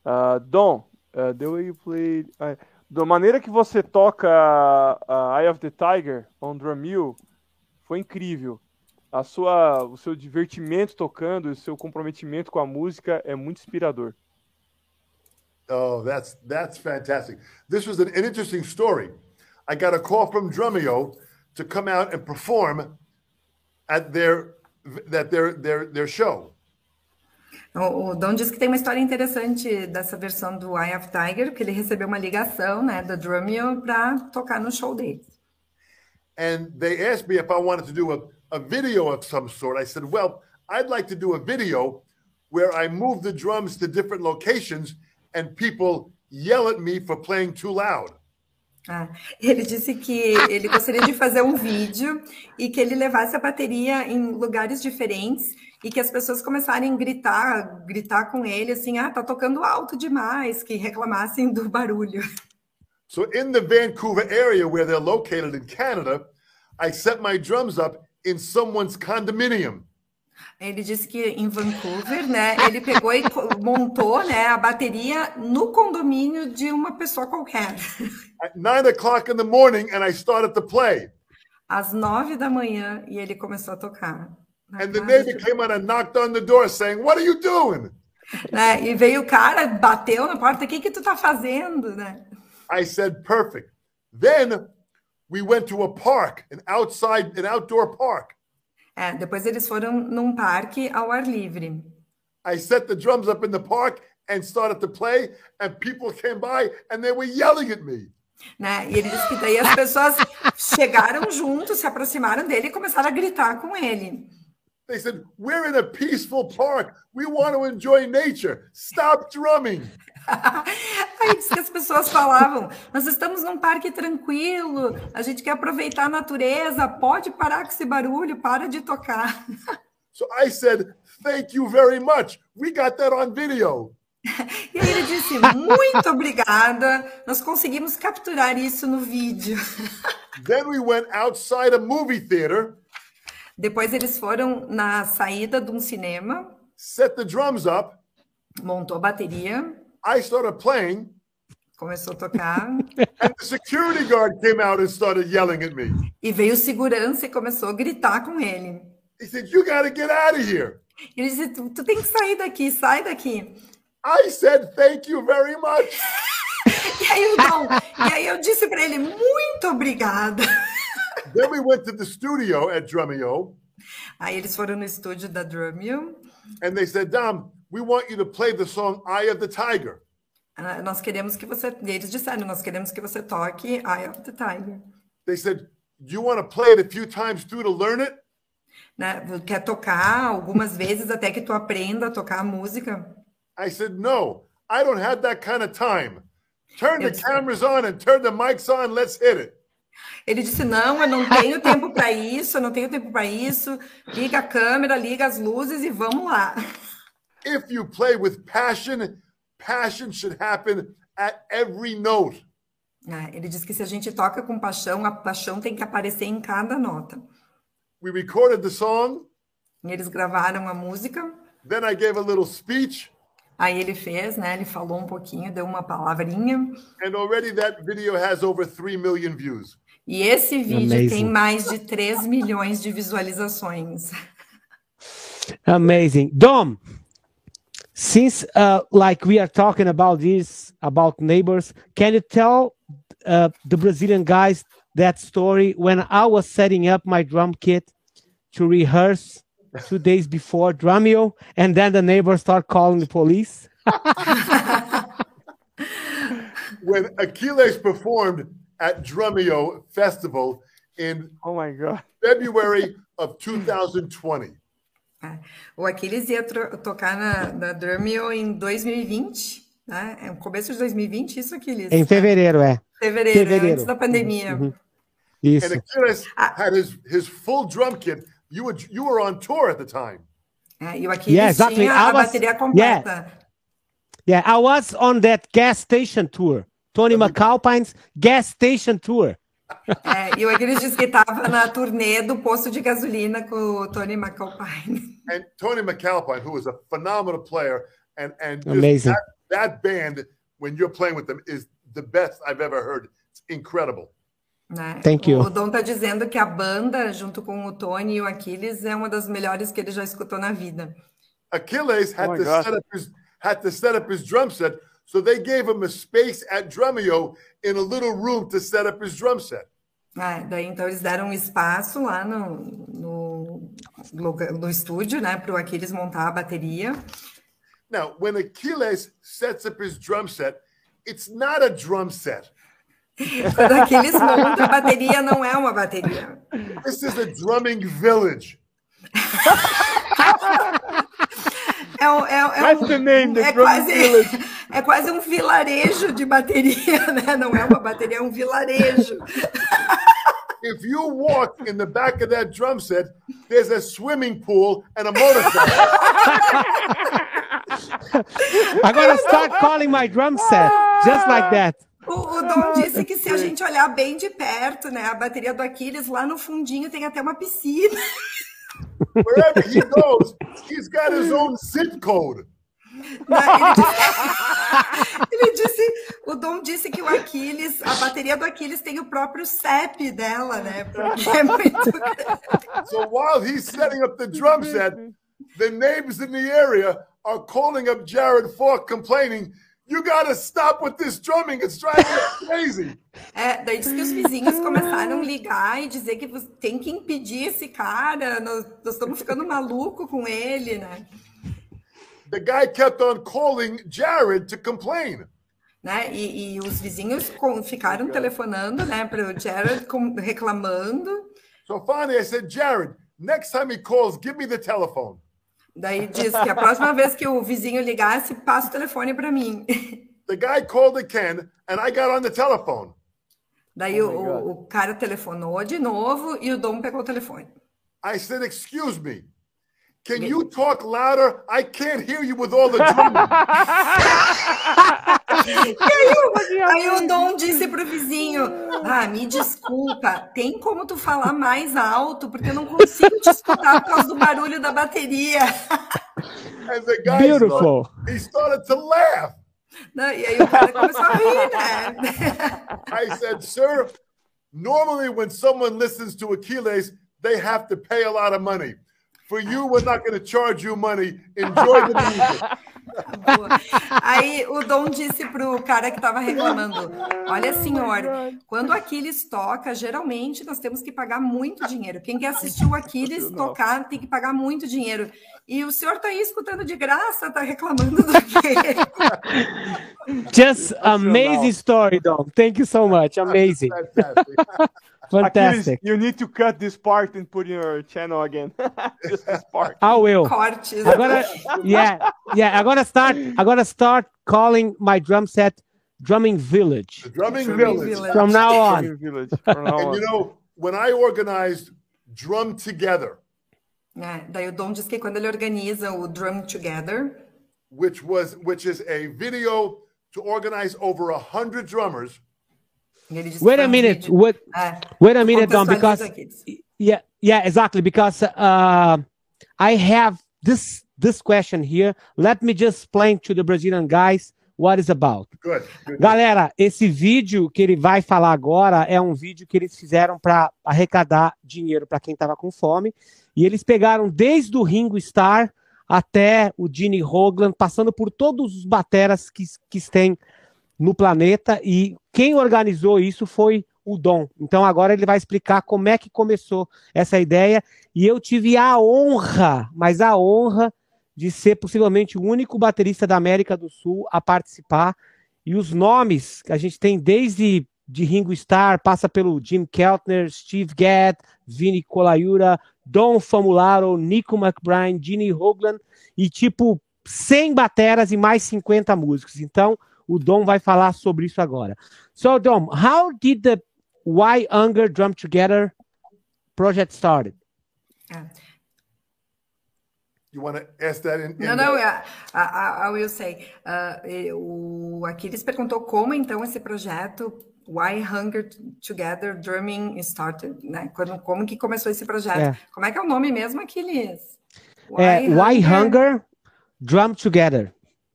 Uh, Dom, uh, the way you played. Uh, da maneira que você toca uh, Eye of the Tiger on Drum Mill foi incrível. A sua, o seu divertimento tocando, o seu comprometimento com a música é muito inspirador. Oh, that's that's fantastic. This was an, an interesting story. I got a call from Drumeo to come out and perform at their that their their their show. O, Dom diz que tem uma história interessante dessa versão do Eye of Tiger, que ele recebeu uma ligação, né, da Drumeo para tocar no show dele. And they asked me if I wanted to do a, a video of some sort. I said, Well, I'd like to do a video where I move the drums to different locations and people yell at me for playing too loud. Ah, ele disse que ele gostaria de fazer um vídeo e que ele levasse a bateria em lugares diferentes e que as pessoas começarem a gritar, gritar com ele assim, ah, tá tocando alto demais, que reclamassem do barulho. So in the Vancouver area where they're located in Canada, I set my drums up in someone's condominium. Ele disse que em Vancouver, né, ele pegou e montou, né, a bateria no condomínio de uma pessoa qualquer. At nine o'clock in the morning, and I started to play. Às nove da manhã e ele começou a tocar. Na And the neighbor de- came out and knocked on the door saying, What are you doing? né, E veio o cara, bateu na porta, o que que tu tá fazendo, né? I said, Perfect. Then we went to a park, an outside, an outdoor park. É, depois eles foram num parque ao ar livre. I set the drums up in the park and started to play, and people came by and they were yelling at me. Né? E ele disse que daí as pessoas chegaram juntos, se aproximaram dele e começaram a gritar com ele. They said, We're in a peaceful park. We want to enjoy nature. Stop drumming. Aí disse que as pessoas falavam: Nós estamos num parque tranquilo, a gente quer aproveitar a natureza, pode parar com esse barulho, para de tocar. So I said, Thank you very much. We got that on video. E aí ele disse: Muito obrigada, nós conseguimos capturar isso no vídeo. Then we went outside a movie theater, Depois eles foram na saída de um cinema, set the drums up. montou a bateria. I started playing, Começou a tocar and the security guard came out and started yelling at me. e veio o segurança e começou a gritar com ele. He said, You got to get out of here. Ele disse: tu, tu tem que sair daqui, sai daqui. I said, Thank you very much. E aí, o Dom, e aí eu disse para ele: muito obrigada. then we went to the studio at Drumeo, Aí eles foram no estúdio da Drumeo. and they said, Dom, we want you to play the song Eye of the Tiger. Ah, Nós queremos que você. Eles disseram: nós queremos que você toque Eye of the Tiger. They said, Do you want to play it a few times through to learn it? Né? Quer tocar algumas vezes até que tu aprenda a tocar a música? I said, No, I don't have that kind of time. Turn the Yes. cameras on and turn the mics on. Let's hit it. Ele disse: Não, eu não tenho tempo para isso, eu não tenho tempo para isso. Liga a câmera, liga as luzes e vamos lá. If you play with passion, passion should happen at every note. É, Ele disse que se a gente toca com paixão, a paixão tem que aparecer em cada nota. We recorded the song. E eles gravaram a música, Then I gave a little speech, aí ele fez, né? Ele falou um pouquinho, deu uma palavrinha. and already that video has over 3 million views. E esse vídeo Amazing. tem mais de 3 milhões de visualizações. Amazing. Dom, since uh, like we are talking about this, about neighbors, can you tell uh, the Brazilian guys that story when I was setting up my drum kit to rehearse two days before Drumeo, and then the neighbors start calling the police? When Achilles performed at Drumeo Festival in Oh my god. February of 2020, É. O Aquiles ia tocar na, na Drumeo em 2020, né? É o começo de 2020, isso, Aquiles? Em fevereiro, é. Fevereiro, fevereiro. antes da pandemia. and Isso. Achilles had his, his full drum kit. You were, you were on tour at the time. É, e o Aquiles Yeah, exactly. tinha I a was- bateria completa. Yeah, I was on that gas station tour. Tony McAlpine's gas station tour. É, e o Aquiles disse que estava na turnê do posto de gasolina com o Tony McAlpine. And Tony McAlpine, who is a phenomenal player, and, and just Amazing. That, that band, when you're playing with them, is the best I've ever heard. It's incredible. Né? Thank you. O Dom tá dizendo que a banda, junto com o Tony e o Aquiles, é uma das melhores que ele já escutou na vida. Achilles had Oh to set up his had to set up his drum set, so they gave him a space at Drumeo in a little room to set up his drum set. É, daí então eles deram um espaço lá no, no, no estúdio, né, para o Aquiles montar a bateria. Now, when Achilles sets up his drum set, it's not a drum set. Quando Aquiles monta a bateria, não é uma bateria. This is a drumming village. É, um- é, é, um- the name, the é quase, Village. é quase um vilarejo de bateria, né? Não é uma bateria, é um vilarejo. If you walk in the back of that drum set, there's a swimming pool and a motorcycle. I'm gonna start calling my drum set just like that. O, o Dom disse que se a gente olhar bem de perto, né, a bateria do Aquiles, lá no fundinho tem até uma piscina. Wherever he goes, he's got his own zip code. né? Ele, disse, ele disse- o Dom disse que o Aquiles, a bateria do Aquiles tem o próprio CEP dela, né? Porque é muito. So while he's setting up the drum set, the neighbors in the area are calling up Jared Falk complaining, You got to stop with this drumming. It's driving us crazy. É, daí diz que os vizinhos começaram a ligar e dizer que tem que impedir esse cara, nós, nós estamos ficando maluco com ele, né? The guy kept on calling Jared to complain. né? E, e os vizinhos com- ficaram telefonando, né, para o Jared com- reclamando. So finally I said, Jared, next time he calls, give me the telephone. Daí diz que a próxima vez que o vizinho ligasse, passa o telefone para mim. The guy called again, and I got on the telephone. Daí Oh o, o cara telefonou de novo e o Dom pegou o telefone. I said, Excuse me. Can you talk louder? I can't hear you with all the drumming. Aí o Dom disse pro vizinho: Ah, me desculpa, tem como tu falar mais alto? Porque eu não consigo te escutar por causa do barulho da bateria. and the guy Beautiful. started, he started to laugh. Não, e aí o cara começou a rir, né? I said, sir, normally when someone listens to Achilles, they have to pay a lot of money. For you, we're not going to charge you money. Enjoy the music. Boa. Aí o Dom disse pro cara que estava reclamando: Olha, senhor, quando o Aquiles toca, geralmente nós temos que pagar muito dinheiro. Quem quer assistir o Aquiles tocar tem que pagar muito dinheiro. E o senhor está aí escutando de graça, está reclamando do quê? Just amazing story, Dom. Thank you so much. Amazing. Fantastic. Fantastic. Achilles, you need to cut this part and put in your channel again. Just this part. I will. Cortes. Agora, yeah, yeah. I gotta start. I gotta start calling my drum set Drumming Village The Drumming, Drumming Village. Village. from now on. Village. From now And on. you know, when I organized Drum Together, É, daí o Dom diz que quando ele organiza o Drum Together, which was which is a video to organize over a hundred drummers, ele diz que Wait a um minute. vídeo- Wait. É, Wait a minute, Dom, because yeah, yeah, exactly. Because uh, I have this this question here. Let me just explain to the Brazilian guys what is about. good. good. Galera, esse vídeo que ele vai falar agora é um vídeo que eles fizeram para arrecadar dinheiro para quem estava com fome. E eles pegaram desde o Ringo Starr até o Gene Hoglan, passando por todos os bateras que, que tem no planeta. E quem organizou isso foi o Dom. Então agora ele vai explicar como é que começou essa ideia. E eu tive a honra, mas a honra de ser possivelmente o único baterista da América do Sul a participar. E os nomes que a gente tem desde de Ringo Starr, passa pelo Jim Keltner, Steve Gadd, Vinny Colaiura, Don Famularo, Nico McBride, Gene Hoglan e tipo 100 bateras e mais 50 músicos. Então, o Dom vai falar sobre isso agora. So, Dom, how did the Why Hunger Drum Together project started? You want to ask that in? in Não, não, I, I, I will say. Uh, o Aquiles perguntou como então esse projeto Why Hunger Together Drumming started, né? Quando, como que começou esse projeto? É. Como é que é o nome mesmo, Aquiles? É, Why Hunger Drum Together.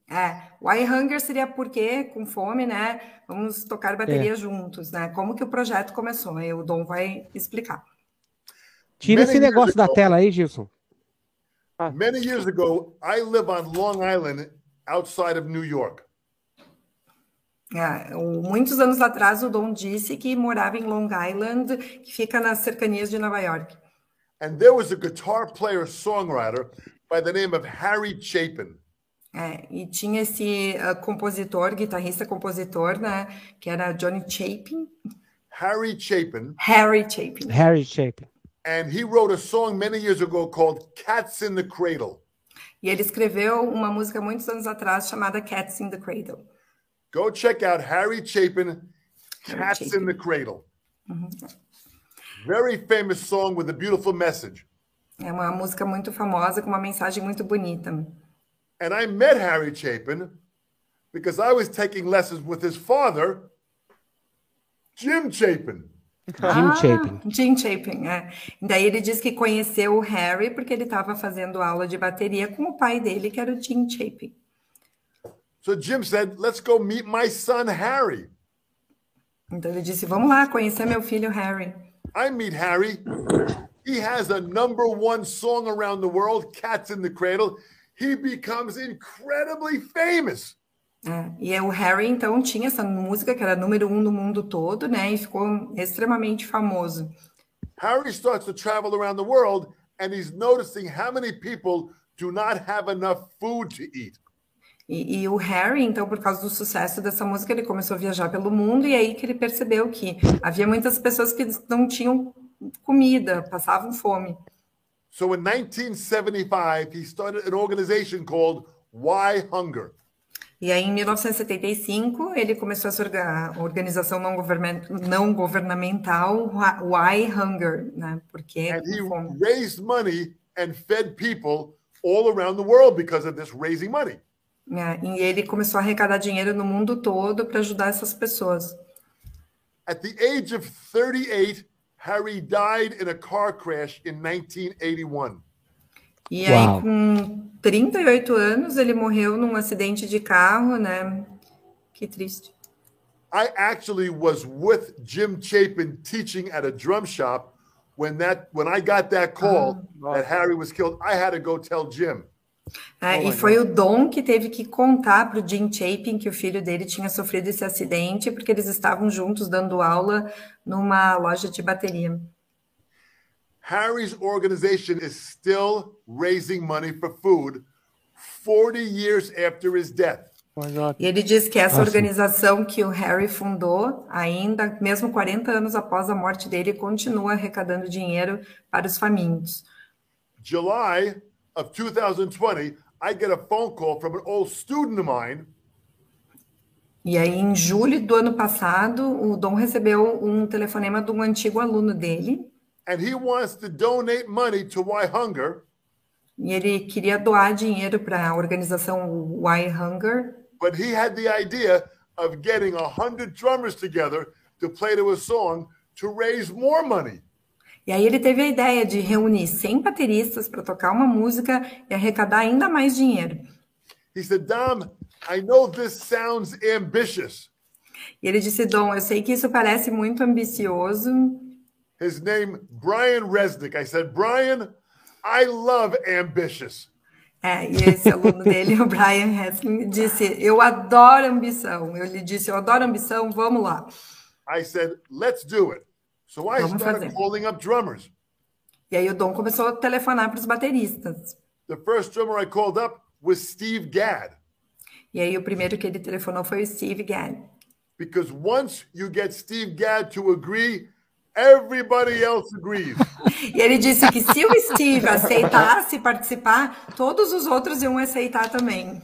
É, Why Hunger seria porque com fome, né? Vamos tocar É. bateria juntos, né? Como que o projeto começou? Aí o Dom vai explicar. Tira Many esse years negócio da ago- tela aí, Gilson. Many years ago, I live on Long Island, outside of New York. É, o- muitos anos atrás, o Dom disse que morava em Long Island, que fica nas cercanias de Nova York. And there was a guitar player songwriter by the name of Harry Chapin. É, e tinha esse ah, compositor, guitarrista compositor, né? Que era Johnny Chapin, Harry Chapin, Harry Chapin. Harry Chapin. and he wrote a song many years ago called Cats in the Cradle. E ele escreveu uma música muitos anos atrás chamada Cats in the Cradle. Go check out Harry Chapin, Cats in Chapin. the Cradle. Very famous song with a beautiful message. É uma música muito famosa com uma mensagem muito bonita. And I met Harry Chapin because I was taking lessons with his father, Jim Chapin. Jim ah, Chapin. Jim Chapin. E daí ele diz que conheceu o Harry porque ele estava fazendo aula de bateria com o pai dele, que era o Jim Chapin. So Jim said, Let's go meet my son, Harry. Então ele disse: Vamos lá conhecer meu filho Harry. I meet Harry. He has a number one song around the world, Cats in the Cradle. He becomes incredibly famous. É, e o Harry, então, tinha essa música que era número um no mundo todo, né? E ficou extremamente famoso. Harry starts to travel around the world and he's noticing how many people do not have enough food to eat. E, e o Harry, então, por causa do sucesso dessa música, ele começou a viajar pelo mundo e aí que ele percebeu que havia muitas pessoas que não tinham comida, passavam fome. So in 1975, he started an organization called Why Hunger. E aí, em 1975, ele começou essa orga- organização não, governmen- não governamental, Why Hunger, né? Porque And he fome. raised money and fed people all around the world because of this raising money. né? E ele começou a arrecadar dinheiro no mundo todo para ajudar essas pessoas. At the age of 38, Harry died in a car crash in 1981. E aí, Uau. com 38 anos, ele morreu num acidente de carro, né? Que triste. I actually was with Jim Chapin teaching at a drum shop when that when I got that call Ah. that Harry was killed. I had to go tell Jim. É, e foi o Dom que teve que contar para o Jim Chapin que o filho dele tinha sofrido esse acidente, porque eles estavam juntos dando aula numa loja de bateria. Harry's organization is still raising money for food 40 years after his death. E ele diz que essa organização que o Harry fundou, ainda mesmo 40 anos após a morte dele, continua arrecadando dinheiro para os famintos. July of 2020, I get a phone call from an old student of mine. E aí, em julho do ano passado, o Dom recebeu um telefonema de um antigo aluno dele, and he wants to donate money to Why Hunger, e ele queria doar dinheiro para a organização Why Hunger, but he had the idea of getting a hundred drummers together to play to a song to raise more money. E aí ele teve a ideia de reunir 100 bateristas para tocar uma música e arrecadar ainda mais dinheiro. He said, Dom, I know this sounds ambitious. E ele disse, Dom, eu sei que isso parece muito ambicioso. His name, Brian Resnick. I said, Brian, I love ambitious. É, e esse aluno dele, o Brian Hessling, disse, eu adoro ambição. Eu lhe disse, eu adoro ambição, vamos lá. I said, let's do it. So I Vamos started fazer. calling up drummers. E aí o Dom começou a telefonar para os bateristas. The first drummer I called up was Steve Gadd. E aí o primeiro que ele telefonou foi o Steve Gadd. Because once you get Steve Gadd to agree, everybody else agrees. E ele disse que se o Steve aceitasse participar, todos os outros iam aceitar também.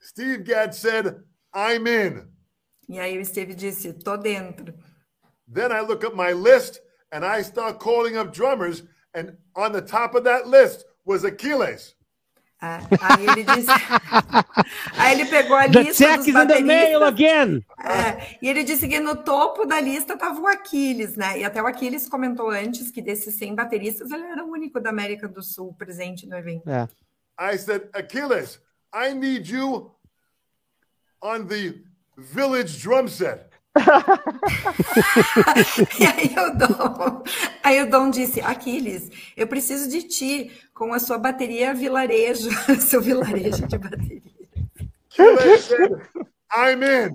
Steve Gadd said, I'm in. E aí o Steve disse, tô dentro. Then I look at my list and I start calling up drummers, and on the top of that list was Achilles. É, aí ele disse. aí ele pegou a The lista check dos is in the mail again. é, e ele disse que no topo da lista estava o Aquiles, né? E até o Aquiles comentou antes que desses 100 bateristas ele era o único da América do Sul presente no evento. É. I said, Achilles, I need you on the village drum set. E aí o Dom, aí o Dom disse: Aquiles, eu preciso de ti com a sua bateria vilarejo, seu vilarejo de bateria. I'm in.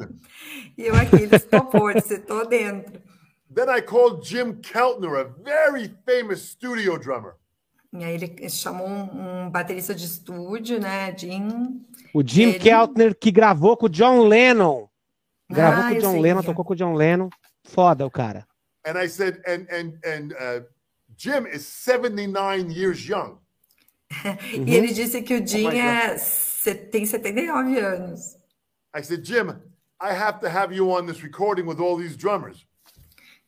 E o Aquiles topou, disse: tô dentro. Then I called Jim Keltner, a very famous studio drummer. E aí ele chamou um, um baterista de estúdio, né? Jim. O Jim Ele- Keltner, que gravou com o John Lennon. Gravou Ah, com o John Lennon, é. tocou com o John Lennon. Foda o cara. And I said, and and and uh, Jim is 79 years young. E ele disse que o Jim my God. é, tem 79 anos. I said, Jim, I have to have you on this recording with all these drummers.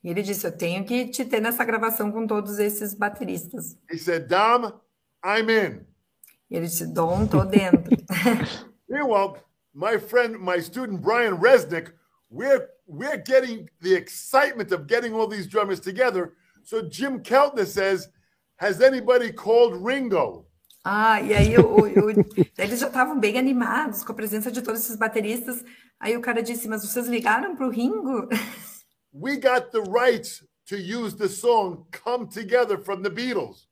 E ele disse: Eu tenho que te ter nessa gravação com todos esses bateristas. He said, Dom, I'm in. E ele disse: Dom, tô dentro. Meanwhile, my friend, my student Brian Resnick, we're we're getting the excitement of getting all these drummers together. So Jim Keltner says, "Has anybody called Ringo?" Ah, e aí o- o- eles já estavam bem animados com a presença de todos esses bateristas. Aí o cara disse: Mas vocês ligaram para o Ringo? We got the rights to use the song "Come Together" from the Beatles.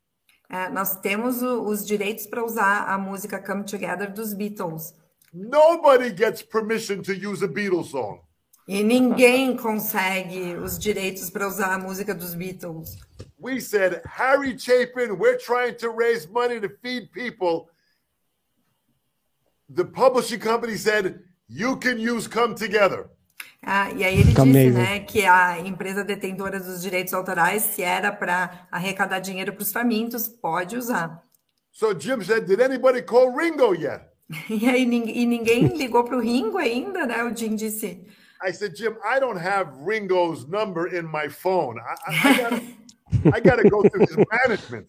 É, nós temos o- os direitos para usar a música Come Together dos Beatles. Nobody gets permission to use a Beatles song. E ninguém consegue os direitos para usar a música dos Beatles. We said, Harry Chapin, we're trying to raise money to feed people. The publishing company said, you can use Come Together. Ah, e aí ele Fica disse, né, que a empresa detentora dos direitos autorais, se era para arrecadar dinheiro para os famintos, pode usar. So Jim said, Did anybody call Ringo yet? E aí e ninguém ligou para o Ringo ainda, né? O Jim disse. I said, Jim, I don't have Ringo's number in my phone. I, I, gotta, I gotta go through his management.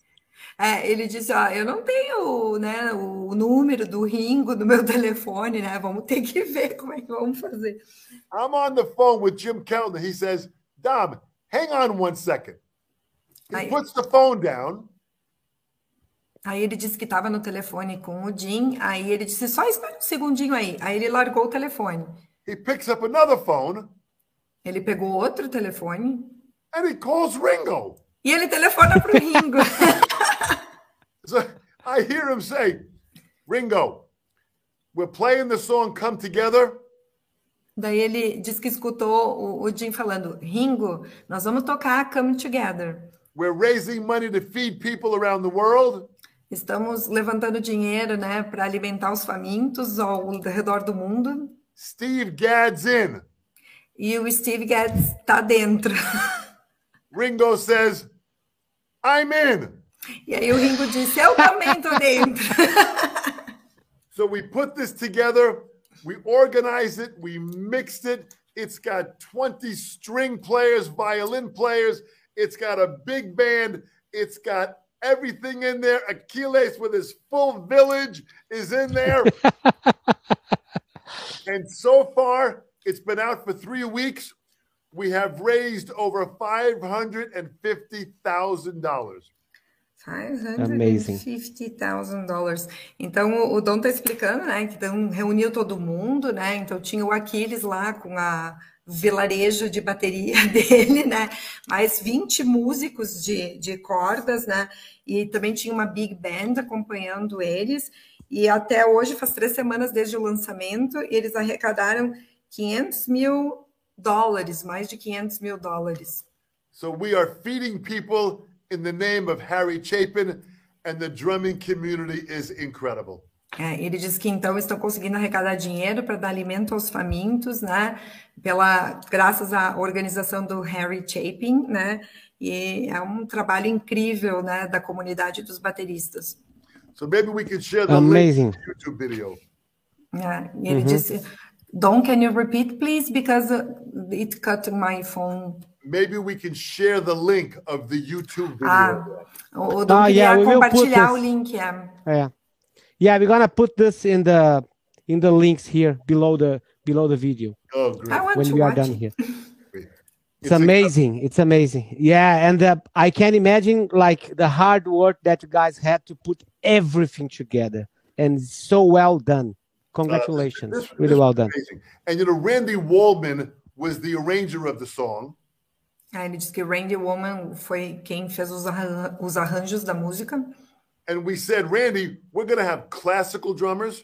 É, ele disse, ó, eu não tenho, né, o número do Ringo no meu telefone, né? Vamos ter que ver como é que vamos fazer. I'm on the phone with Jim Keltner. He says, Dom, hang on one second. He I- puts the phone down. Aí ele disse que estava no telefone com o Jim, aí ele disse, só espera um segundinho aí. Aí ele largou o telefone. he picks up another phone Ele pegou outro telefone and he calls Ringo. e ele telefona pro Ringo. So I hear him say, Ringo, we're playing the song Come Together. Daí ele diz que escutou o, o Jim falando: Ringo, nós vamos tocar Come Together. We're raising money to feed people around the world. Estamos levantando dinheiro, né, para alimentar os famintos ao redor do mundo. Steve Gadd's in. E o Steve Gadd tá dentro. Ringo says, I'm in. E aí o Ringo disse: Eu também tô dentro. So we put this together, we organized it, we mixed it. It's got 20 string players, violin players, it's got a big band, it's got everything in there. Achilles with his full village is in there. and so far, it's been out for three weeks. We have raised over $550,000. $550,000. Então, o, o Dom tá explicando, né, que então, reuniu todo mundo, né, então tinha o Aquiles lá com a vilarejo de bateria dele, né, mais 20 músicos de, de cordas, né, e também tinha uma big band acompanhando eles, e até hoje, faz três semanas desde o lançamento, eles arrecadaram 500 mil dólares, mais de 500 mil dólares. So we are feeding people in the name of Harry Chapin, and the drumming community is incredible. É, ele diz que então estão conseguindo arrecadar dinheiro para dar alimento aos famintos, né? Pela, graças à organização do Harry Chapin, né? E é um trabalho incrível, né? Da comunidade dos bateristas. So maybe we can share the Amazing. link to the YouTube video. É, ele disse, Don, can you repeat, please? Because uh, it cut my phone. Maybe we can share the link of the YouTube video. Ah, o Dom Ah, queria yeah, compartilhar o link. É. Yeah. Yeah, we're gonna put this in the in the links here below the below the video oh, great. I want when to we are done it. here. It's It's amazing. It's amazing. Yeah, and uh, I can imagine like the hard work that you guys had to put everything together, and so well done. Congratulations, This- really this well done. amazing. And you know, Randy Waldman was the arranger of the song. Ah, ele disse que Randy Woman foi quem fez os, arran- os arranjos da música. And we said, Randy, we're going to have classical drummers,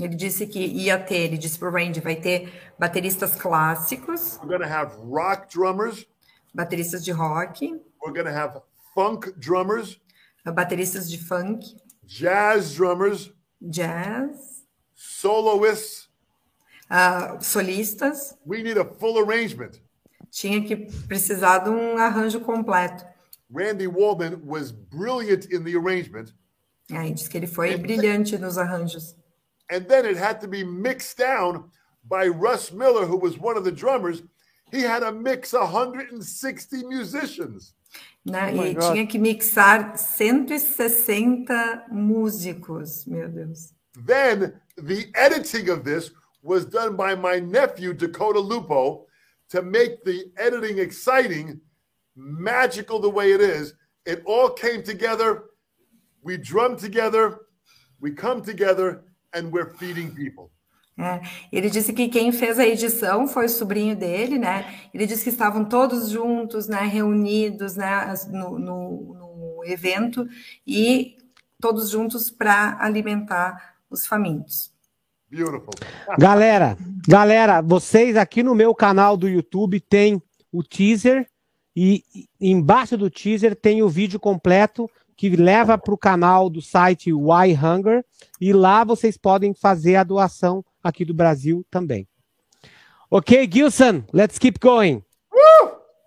Ele disse que ia ter, ele disse para o Randy, vai ter bateristas clássicos, we're going to have rock drummers, bateristas de rock, we're going to have funk drummers, bateristas de funk, jazz drummers, jazz, soloists. ah, solistas. We need a full arrangement. Tinha que precisar de um arranjo completo. Randy Waldman was brilliant in the arrangement. Aí diz que ele foi brilhante nos arranjos. And then it had to be mixed down by Russ Miller, who was one of the drummers. He had to mix 160 musicians. Né? Oh my e God. tinha que mixar 160 músicos, meu Deus. Then the editing of this was done by my nephew, Dakota Lupo, to make the editing exciting, magical the way it is. It all came together. We drum together, we come together, and we're feeding people. É, ele disse que quem fez a edição foi o sobrinho dele, né? Ele disse que estavam todos juntos, né? Reunidos, né? No, no, no evento e todos juntos para alimentar os famintos. Beautiful. Galera, galera, vocês aqui no meu canal do YouTube tem o teaser e e embaixo do teaser tem o vídeo completo que leva para o canal do site Why Hunger e lá vocês podem fazer a doação aqui do Brasil também. Ok, Gilson, let's keep going.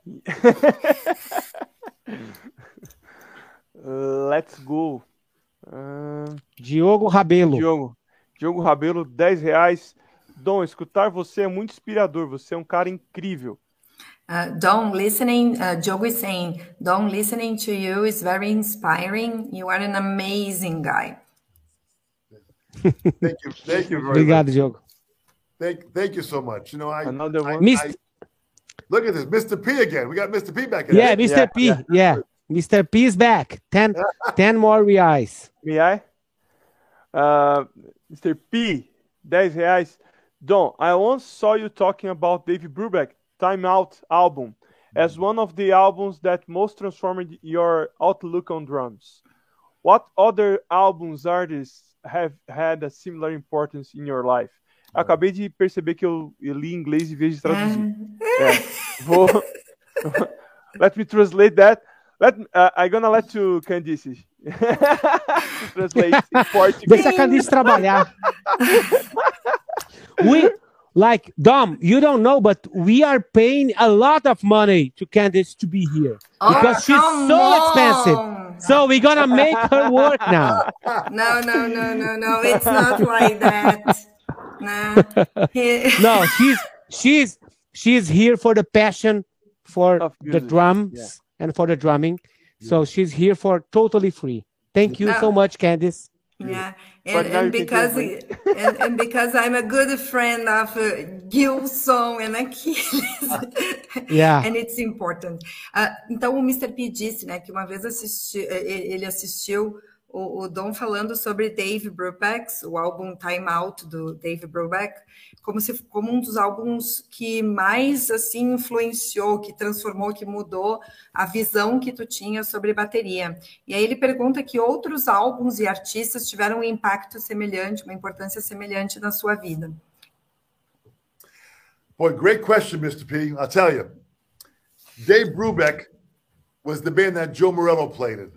Let's go. Ah, Diogo Rabelo. Diogo. Diogo Rabelo, 10 reais. Dom, escutar você é muito inspirador. Você é um cara incrível. Uh, Don, listening, uh, Joe is saying, Don, listening to you is very inspiring. You are an amazing guy. Thank you. Thank you very Obrigado, much. Diogo. Thank, thank you so much. You know, I, Another I- one. Mist- I- look at this, Mr. P again. We got Mr. P back in. Yeah, it. Mr. P. Yeah, Mr. P is back. 10, 10 more reais. May I? Ah, Mr. P, 10 reais. Don, I once saw you talking about David Brubeck Time Out album as hmm. one of the albums that most transformed your outlook on drums. What other albums artists have had a similar importance in your life? Eu acabei de perceber que eu, eu li em inglês em vez de traduzir. Ah. É, vou. Let me translate that. Let, uh, I'm gonna let you, Candice, translate in Portuguese. Deixa a Candice trabalhar. we like Dom, you don't know, but we are paying a lot of money to Candice to be here oh, because she's so on. expensive. So we're gonna make her work now. No, no, no, no, no. It's not like that. No. No, she's she's she's here for the passion for the drums yeah. and for the drumming. So she's here for totally free. Thank you so much, Candice. Yeah, and, and because and, and because I'm a good friend of uh, Gilson and Achilles, Yeah. and it's important. Ah, então o Mr. P disse, né, que uma vez assisti, eh, ele assistiu o, o Dom falando sobre Dave Brubeck, o álbum Time Out do Dave Brubeck, como se como um dos álbuns que mais assim influenciou, que transformou, que mudou a visão que tu tinha sobre bateria. E aí ele pergunta que outros álbuns e artistas tiveram um impacto semelhante, uma importância semelhante na sua vida. Boy, great question, Mr. P. I'll tell you. Dave Brubeck was the band that Joe Morello played in.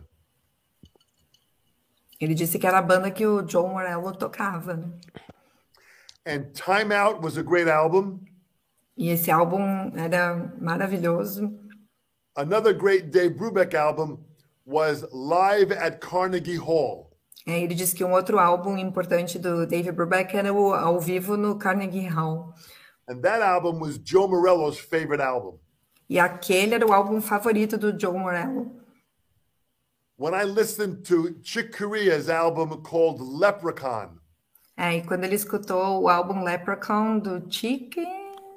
Ele disse que era a banda que o John Morello tocava, né? And Time Out was a great album. E esse álbum era maravilhoso. Another great Dave Brubeck album was Live at Carnegie Hall. É, ele disse que um outro álbum importante do Dave Brubeck era o ao vivo no Carnegie Hall. And that album was Joe Morello's favorite album. E aquele era o álbum favorito do John Morello. When I listened to Chick Corea's album called Leprechaun, É, e quando ele escutou o álbum Leprechaun do Chicken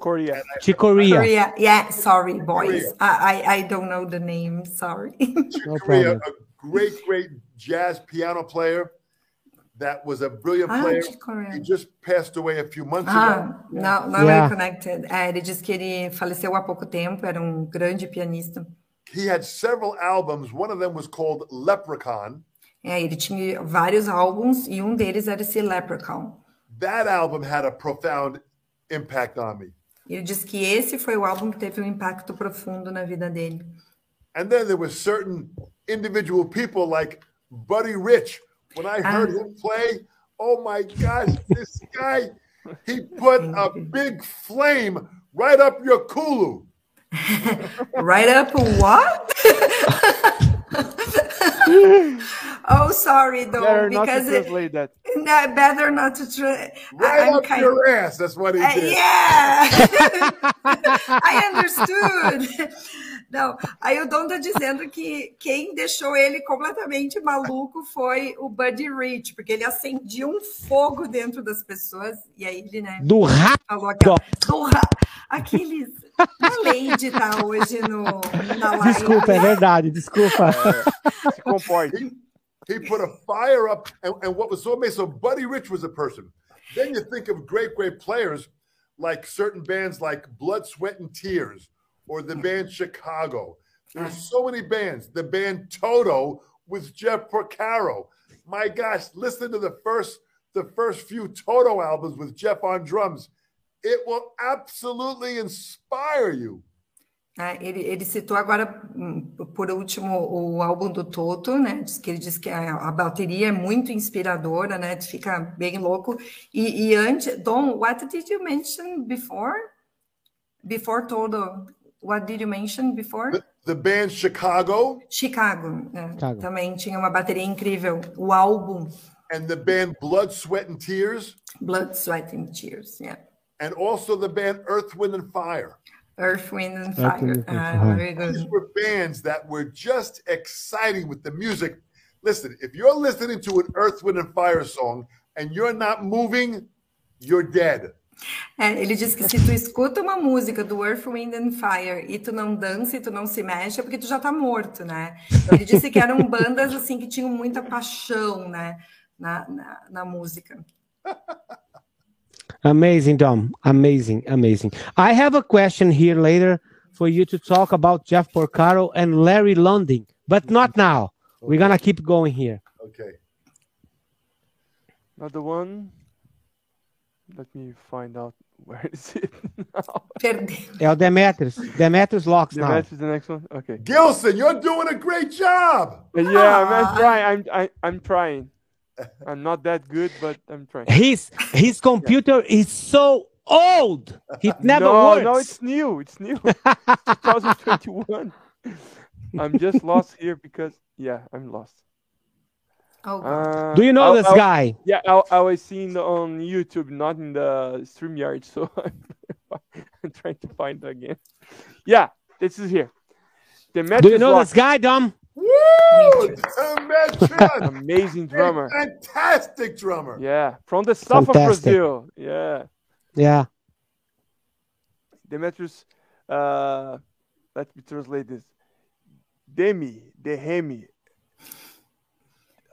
Korea. Chicoria. Korea, yeah, sorry, boys. I, I I don't know the name, sorry. No Corea, problem. a great, great jazz piano player that was a brilliant Ah, player. Chick Corea. He just passed away a few months ago. Ah, now, now Yeah. we're connected. É, ele disse que ele faleceu há pouco tempo, era um grande pianista. He had several albums. One of them was called Leprechaun. É, ele tinha vários álbuns e um deles era esse Leprechaun. That album had a profound impact on me. Ele disse que esse foi o álbum que teve um impacto profundo na vida dele. And then there were certain individual people like Buddy Rich. When I heard Ah. him play, oh my gosh, this guy, he put a big flame right up your Kulu. Right up what? oh, sorry, though, Better not to because it, translate that. no, better not to try. Right I'm up kind your ass. That's what he Uh, did. yeah, I understood. Não, aí o Dom tá dizendo que quem deixou ele completamente maluco foi o Buddy Rich, porque ele acendia um fogo dentro das pessoas, e aí ele, né, Do rato. falou aquela, do ra- aqueles, a Lady tá hoje no, na live. Desculpa, é verdade, desculpa. Se comporte. He, he put a fire up. And, and what was so amazing, so Buddy Rich was a person. Then you think of great, great players like certain bands like Blood, Sweat, and Tears or the band Chicago. There's so many bands. The band Toto with Jeff Porcaro. My gosh, listen to the first the first few Toto albums with Jeff on drums. It will absolutely inspire you. É, ele, ele citou agora, hum, por último, o álbum do Toto, né? Diz que ele diz que a, a bateria é muito inspiradora, né? Fica bem louco. E, e antes, Dom, what did you mention before? Before Toto, what did you mention before? The, the band Chicago Chicago, né? Chicago. Também tinha uma bateria incrível. O álbum and the band Blood, Sweat, and Tears. Blood, Sweat and Tears, yeah. And also the band Earth, Wind, and Fire. Earth, Wind and Fire. Ah, Fire. very These good. were bands that were just exciting with the music. Listen, if you're listening to an Earth, Wind, and Fire song and you're not moving, you're dead. É, ele diz que se tu escuta uma música do Earth, Wind and Fire e tu não dança e tu não se mexe, é porque tu já tá morto, né? Então, ele disse que eram bandas assim que tinham muita paixão, né, na, na, na música. Amazing, Dom. Amazing, amazing. I have a question here later for you to talk about Jeff Porcaro and Larry Lunding, but not now. We're gonna keep going here. Okay. Another one. Let me find out where is it now. Perde- É o Demetrius. Demetrius Locks now. Demetrius, the next one. Okay. Gilson, you're doing a great job. Yeah, I'm, I'm trying. I'm I, I'm trying. I'm not that good, but I'm trying. His his computer is so old. It never no, works. no, it's new. It's new. 2021. I'm just lost here because yeah, I'm lost. Oh, God. Uh, Do you know I- this I- guy? Yeah, I, I was seeing on YouTube, not in the StreamYard, so I'm, I'm trying to find again. Yeah, this is here. Demetrius Do you know Locke, this guy, Dom? Woo! Demetrius, amazing drummer. fantastic drummer. Yeah, from the south of Brazil. Yeah, Yeah. Demetrius. Uh, let me translate this. Demi, Dehemi.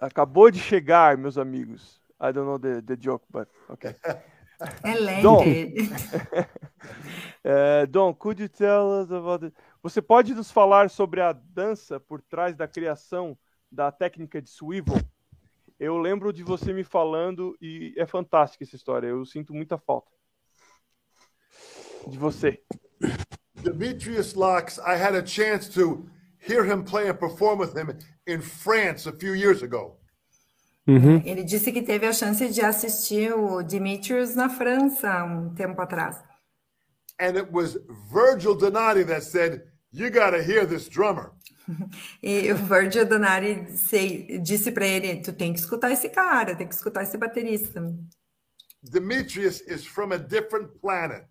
Acabou de chegar, meus amigos. I don't know the, the joke, but okay. É Dom. lente. É, could you tell us about the... Você pode nos falar sobre a dança por trás da criação da técnica de swivel? Eu lembro de você me falando e é fantástica essa história. Eu sinto muita falta de você. Demetrius Locks, I had a chance to hear him play and perform with him in France a few years ago. Uhum. Ele disse que teve a chance de assistir o Dimitrios na França um tempo atrás. And it was Virgil Donati that said, You got to hear this drummer. E o Virgil Donati se- disse para ele: Tu tem que escutar esse cara, tem que escutar esse baterista. Demetrius is from a different planet.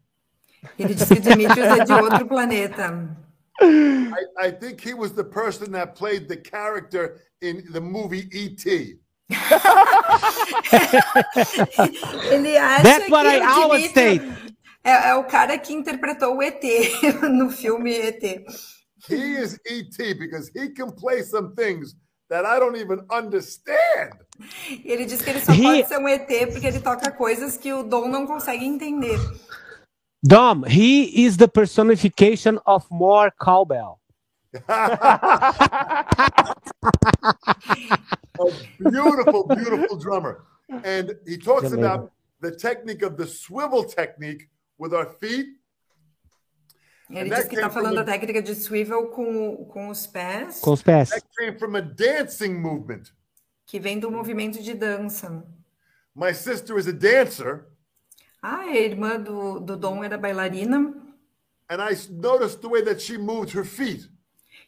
Ele disse que o Dimitrios é de outro planeta. I, I think he was the person that played the character in the movie E.T. Ele acha That's que what I o always Dimitrios é, é o cara que interpretou o ET no filme ET. He is E.T. because he can play some things that I don't even understand. Ele diz que ele só He- pode ser um ET porque ele toca coisas que o Dom não consegue entender. Dom, he is the personification of more cowbell. a beautiful, beautiful drummer. And he talks about the technique of the swivel technique with our feet. Ele And diz que está falando da a- técnica de swivel com, com os pés, Com os pés. That came from a dancing movement. que vem do movimento de dança. My sister is a dancer, Ah, a irmã do, do Dom era bailarina and I noticed the way that she moved her feet.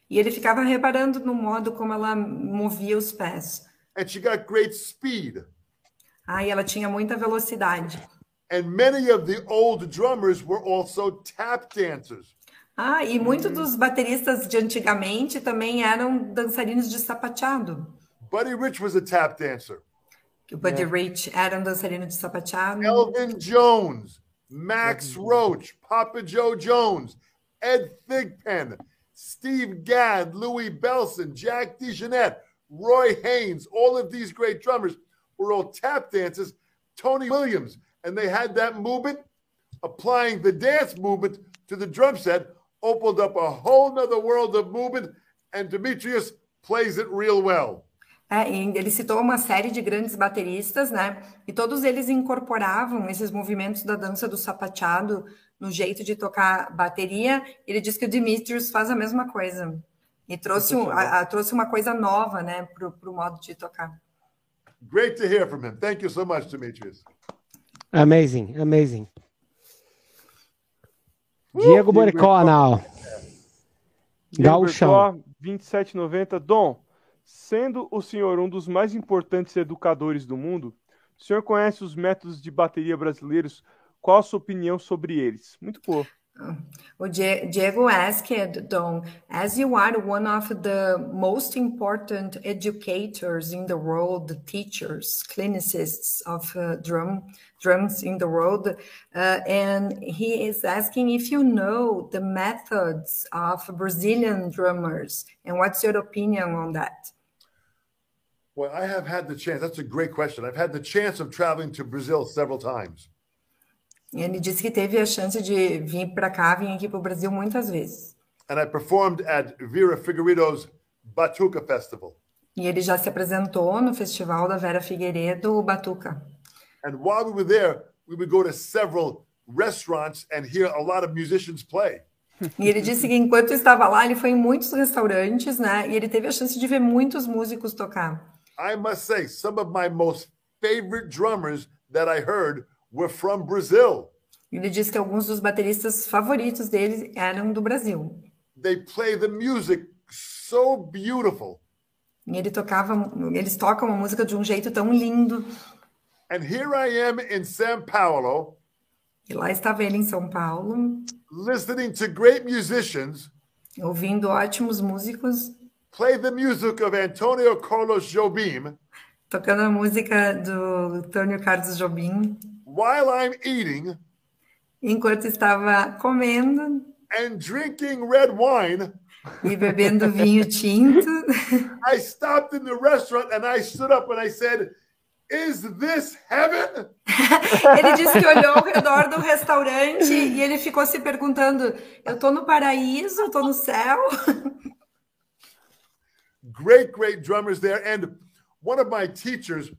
e ele ficava reparando no modo como ela movia os pés. And she got great speed. Ah, e ela tinha muita velocidade. And many of the old drummers were also tap dancers. Ah, e muitos dos bateristas de antigamente também eram dançarinos de sapateado. Buddy Rich was a tap dancer. O Buddy Rich era um dançarino de sapateado. Elvin Jones, Max Roach, Papa Joe Jones, Ed Thigpen, Steve Gadd, Louis Belson, Jack DeJohnette, Roy Haynes, all of these great drummers were all tap dancers. Tony Williams, and they had that movement, applying the dance movement to the drum set, opened up a whole nother world of movement, and Demetrius plays it real well. É, ele citou uma série de grandes bateristas, né? E todos eles incorporavam esses movimentos da dança do sapateado no jeito de tocar bateria. Ele diz que o Dimitrios faz a mesma coisa. E trouxe, um, a- a- trouxe uma coisa nova, né, pro, pro modo de tocar. Great to hear from him. Thank you so much, Demetrius. Amazing, amazing. Diego Boricó now. Gauchão. Bertó, 27,90. Dom, sendo o senhor um dos mais importantes educadores do mundo, o senhor conhece os métodos de bateria brasileiros? Qual a sua opinião sobre eles? Muito boa. O Die- Diego asked, Don, as you are one of the most important educators in the world, teachers, clinicists of uh, drum drums in the world, uh, and he is asking if you know the methods of Brazilian drummers and what's your opinion on that? Well, I have had the chance. That's a great question. I've had the chance of traveling to Brazil several times. Ele disse que teve a chance de vir para cá, vir aqui para o Brasil muitas vezes. And I performed at Vera Figueiredo's Batuca Festival. E ele já se apresentou no festival da Vera Figueiredo, Batuca. And while we were there, we would go to several restaurants and hear a lot of musicians play. E ele disse que enquanto estava lá, ele foi em muitos restaurantes, né? E ele teve a chance de ver muitos músicos tocar. I must say, some of my most favorite drummers that I heard were from Brazil. Ele disse que alguns dos bateristas favoritos dele eram do Brasil. They play the music so beautiful. E ele tocava, eles tocam a música de um jeito tão lindo. And here I am in São Paulo, E lá estava ele em São Paulo, listening to great musicians ouvindo ótimos músicos, play the music of Antonio Carlos Jobim tocando a música do Antônio Carlos Jobim, while I'm eating enquanto estava comendo and drinking red wine. e bebendo vinho tinto. I stopped in the restaurant and I stood up and I said, Is this heaven? Ele disse que olhou ao redor do restaurante e ele ficou se perguntando: eu tô no paraíso, eu tô no céu? Great, great drummers there. And one of my teachers,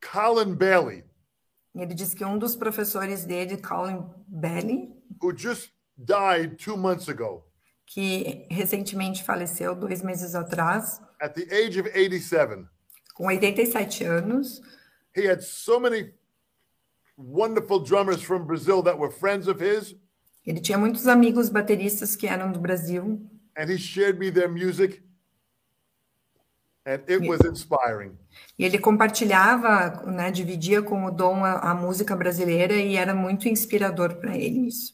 Colin Bailey, Ele disse que um dos professores dele, Colin Bailey, who just died two months ago. que recentemente faleceu dois meses atrás, at the age of 87, com 87 anos, he had so many wonderful drummers from Brazil that were friends of his, ele tinha muitos amigos bateristas que eram do Brasil. And he shared me their music. And it was inspiring. e ele compartilhava, né, dividia com o Dom a, a música brasileira e era muito inspirador para ele isso.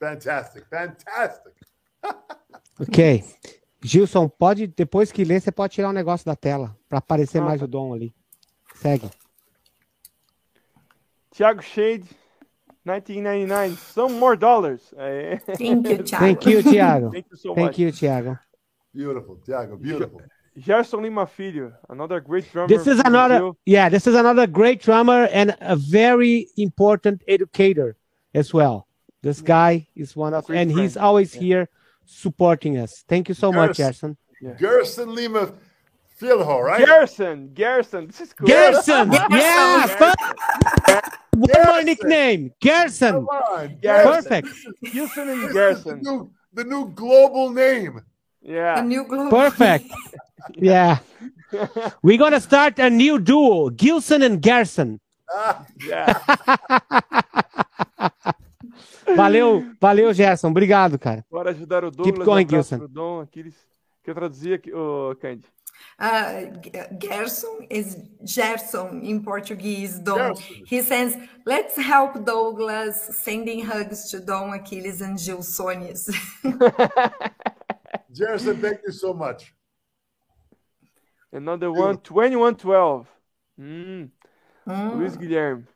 Fantastic, fantastic. Ok. Gilson, pode, depois que ler, você pode tirar um negócio da tela, para aparecer mais o Dom ali. Segue. Thiago Shade, 1999. Some more dollars. É. Thank you, Thiago. Thank you, Thiago. Thank you so much. Thank you, Thiago. Beautiful, Tiago, beautiful. Gerson Lima Filho, another great drummer. This is another, Brazil. yeah, this is another great drummer and a very important educator as well. This guy is one of, Great and he's friend. always here supporting us. Thank you so much, Yes. Gerson. Gerson Lima Filho, right? Gerson, Gerson, this is cool. Gerson, yeah, Gerson. fuck. one more Gerson. nickname, Gerson. Come on, Gerson. Perfect, Gilson and The new, the new global name. The Yeah. New Globe. perfect. Yeah, we're gonna start a new duo, Gilson and Gerson. Ah, Yeah. Valeu, valeu, Gerson. Obrigado, cara. Bora ajudar o Douglas. going, um abraço Gilson. pro Dom, Aquiles. Que eu traduzir aqui, ô Candy. Uh, Gerson is Gerson in Portuguese. Dom. Gerson. He says, "Let's help Douglas." Sending hugs to Dom Achilles and Gilsones. Gerson, thank you so much. Another one, 2112. Hum, Luiz Guilherme.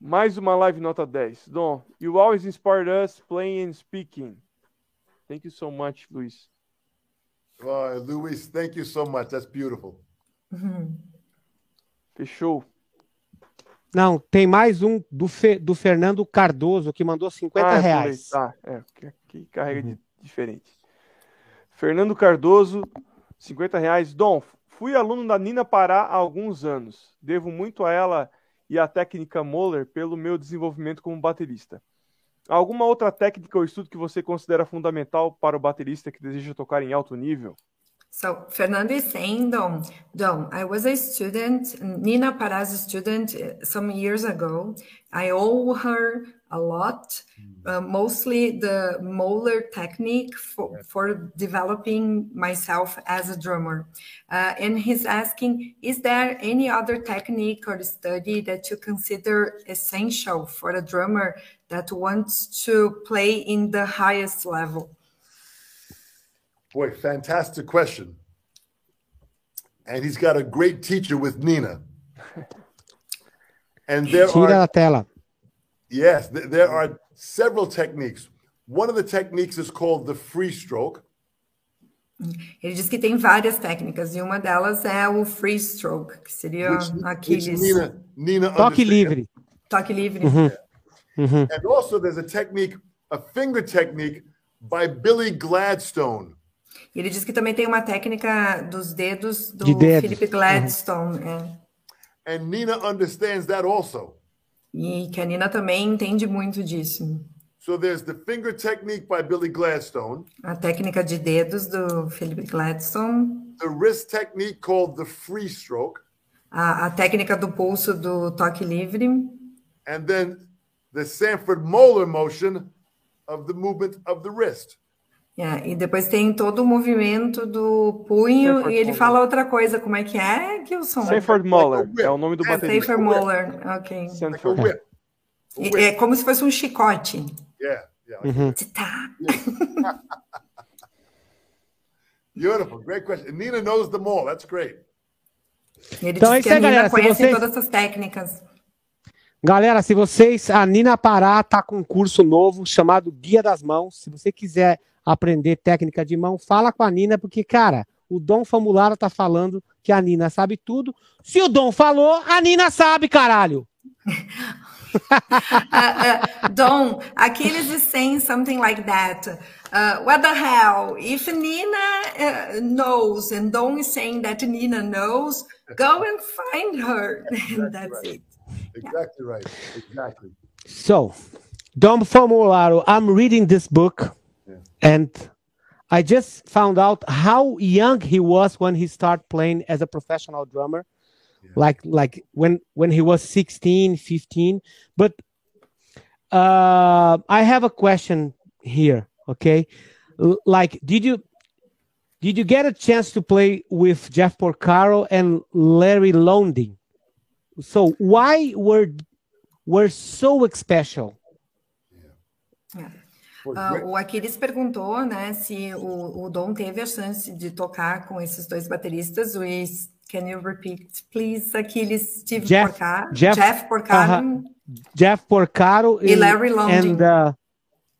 Mais uma live nota 10. Dom, you always inspired us playing and speaking. Thank you so much, Luiz. Uh, Luis, thank you so much. That's beautiful. Fechou. Não, tem mais um do, Fe- do Fernando Cardoso que mandou 50 Ah, eu reais. Ah, é, que aqui carrega de- diferente. Fernando Cardoso, 50 reais. Dom, fui aluno da Nina Pará há alguns anos. Devo muito a ela e à técnica Moller pelo meu desenvolvimento como baterista. Alguma outra técnica ou estudo que você considera fundamental para o baterista que deseja tocar em alto nível? So Fernando is saying, Dom, Dom, I was a student, Nina Paraz student uh, some years ago. I owe her a lot, uh, mostly the molar technique for, for developing myself as a drummer. Uh, and he's asking, is there any other technique or study that you consider essential for a drummer that wants to play in the highest level? Boy, fantastic question. And he's got a great teacher with Nina. And there Tira are da tela. yes, th- there are several techniques. One of the techniques is called the free stroke. Ele diz que tem várias técnicas e uma delas é o free stroke, que seria Which, which Aquiles. Nina, Nina Toque livre. Toque livre. Uhum. And also, there's a technique, a finger technique by Billy Gladstone. E ele diz que também tem uma técnica dos dedos do De dedos. Philip Gladstone. é. And Nina understands that also. E que a Nina também entende muito disso. So there's the finger technique by Billy Gladstone, A técnica de dedos do Philip Gladstone, the wrist technique called the free stroke, a, a técnica do pulso do toque livre, and then the Sanford Moeller motion of the movement of the wrist. É, e depois tem todo o movimento do punho, Sanford e ele Moeller. fala outra coisa. Como é que é, Gilson? Sanford Moller é o nome do É, baterista. Safer Moller, ok. Like a Sanford. whip. É como se fosse um chicote. Yeah, yeah. Uhum. Tá. Beautiful. Great question. Nina knows them all. That's great. E Ele Então é diz que isso a aí, Nina galera. Se conhece vocês- todas essas técnicas. Galera, se vocês. A Nina Pará tá com um curso novo chamado Guia das Mãos. Se você quiser aprender técnica de mão, fala com a Nina, porque, cara, o Dom Famularo tá falando que a Nina sabe tudo. Se o Dom falou, a Nina sabe, caralho. Uh, uh, Dom, Achilles is saying something like that. Uh, what the hell? If Nina uh, knows and Dom is saying that Nina knows, go and find her. And that's right. it. Exactly right. Exactly. So, Dom Famularo, I'm reading this book, and I just found out how young he was when he started playing as a professional drummer. Like like when when he was 16, 15. But uh, I have a question here, okay? L- like did you did you get a chance to play with Jeff Porcaro and Larry Londing? So why were were so special? Great- o Aquiles perguntou, né, se o, o Dom teve a chance de tocar com esses dois bateristas. O is- Can you repeat, please, Aquiles? Steve Jeff- Porcaro, Jeff- Jeff Porcaro, Jeff Porcaro E Larry Londing. And, uh,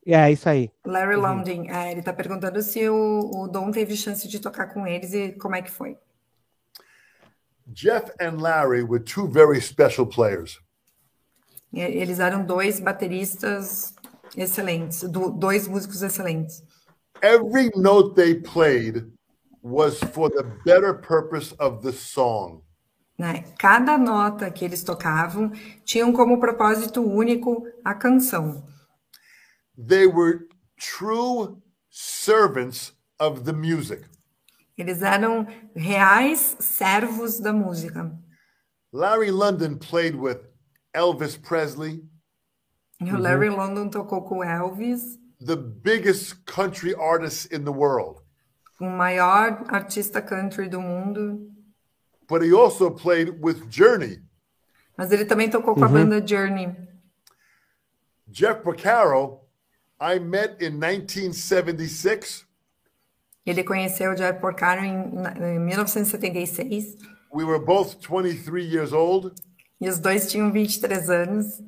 é isso aí. Larry Londing. É, ele está perguntando se o, o Dom teve chance de tocar com eles e como é que foi. Jeff and Larry were two very special players. E- Eles eram dois bateristas excelentes, do- dois músicos excelentes. Every note they played was for the better purpose of the song. né? Cada nota que eles tocavam tinham como propósito único a canção. They were true servants of the music. Eles eram reais servos da música. Larry London played with Elvis Presley, E o Larry London tocou com Elvis, the biggest country artists in the world. o maior artista country do mundo, But he also played with Journey. mas ele também tocou com a banda Journey. Jeff Porcaro, I met in 1976. Ele conheceu o Jeff Porcaro em, em 1976 We were both 23 years old. e os dois tinham 23 anos.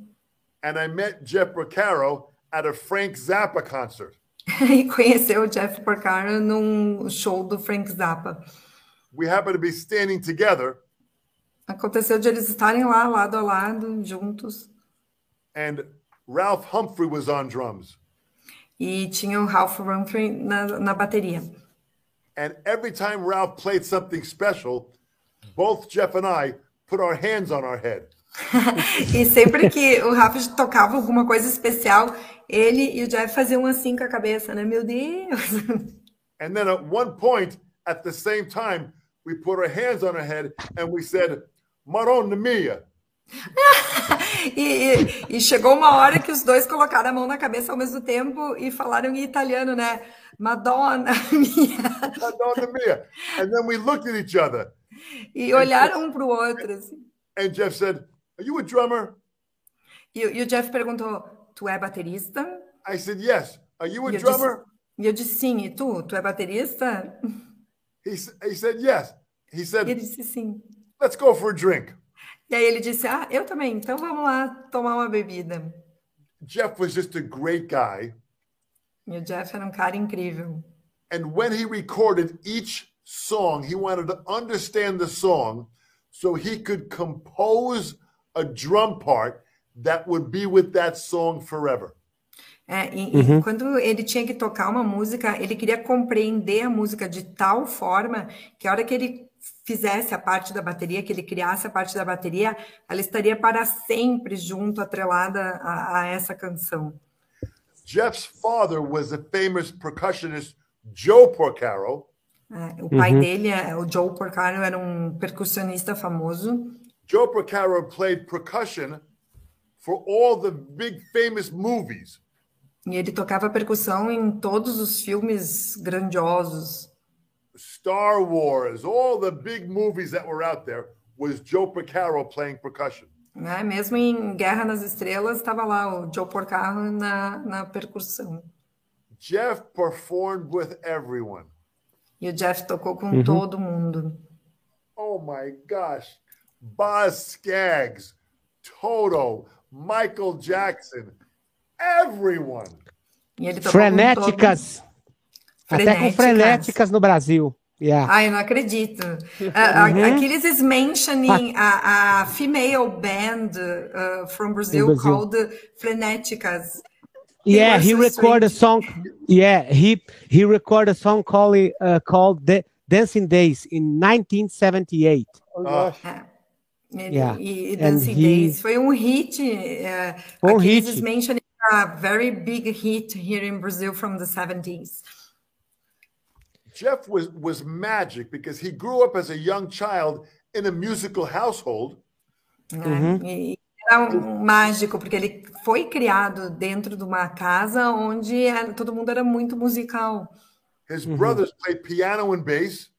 And I met Jeff Porcaro at a Frank Zappa concert. e conheceu o Jeff Porcaro num show do Frank Zappa. We happened to be standing together, Aconteceu de eles estarem lá, lado a lado, juntos. and Ralph Humphrey was on drums. E tinha o Ralph Humphrey na, na bateria. And every time Ralph played something special, both Jeff and I put our hands on our head. E sempre que o Ralph tocava alguma coisa especial, ele e o Jeff faziam assim com a cabeça, né? Meu Deus! And then at one point, at the same time, we put our hands on our head and we said, Maronna mia. E, e- e chegou uma hora que os dois colocaram a mão na cabeça ao mesmo tempo e falaram em italiano, né? Madonna minha! Madonna mia. And then we looked at each other E olharam um para o outro. assim. and Jeff said, Are you a drummer? E, e o Jeff perguntou: Tu é baterista? I said, Yes. Are you a E eu, disse, drummer? e eu disse: Sim. E tu? Tu é baterista? He, he said, Yes. He E ele said, disse: Sim. Let's go for a drink. E aí ele disse: Ah, eu também. Então vamos lá tomar uma bebida. Jeff was just a great guy. E o Jeff era um cara incrível. And when he recorded each song, he wanted to understand the song so he could compose a drum part that would be with that song forever. É, e, e quando ele tinha que tocar uma música, ele queria compreender a música de tal forma que a hora que ele fizesse a parte da bateria, que ele criasse a parte da bateria, ela estaria para sempre junto, atrelada a, a essa canção. Jeff's father was a famous percussionist, Joe Porcaro, É, o pai dele, é- o Joe Porcaro, era um percussionista famoso. Joe Porcaro played percussion for all the big famous movies. E ele tocava percussão em todos os filmes grandiosos. Star Wars, all the big movies that were out there was Joe Porcaro playing percussion. Né? Mesmo em Guerra nas Estrelas, estava lá o Joe Porcaro na, na percussão. Jeff performed with everyone. E o Jeff tocou com todo mundo. Oh my gosh. Boz Scaggs, Toto, Michael Jackson, everyone. E Frenéticas. Até com Frenéticas. no Brasil. Yeah. Ai, eu não acredito. A- a- Achilles is mentioning a, a female band uh, from Brazil, Brazil. called Frenéticas. Yeah, he recorded a song. Yeah, he he recorded a song called uh, called the Dancing Days in 1978. Oh, gosh. É. Ele, Yeah. E, e And Dancing he- Days foi um hit. Uh, Um hit. is mentioning a very big hit here in Brazil from the 70s. Jeff was, was magic because he grew up as a young child in a musical household. né? Uhum. E era um mágico, porque ele foi criado dentro de uma casa onde era- todo mundo era muito musical. His brothers played piano and bass,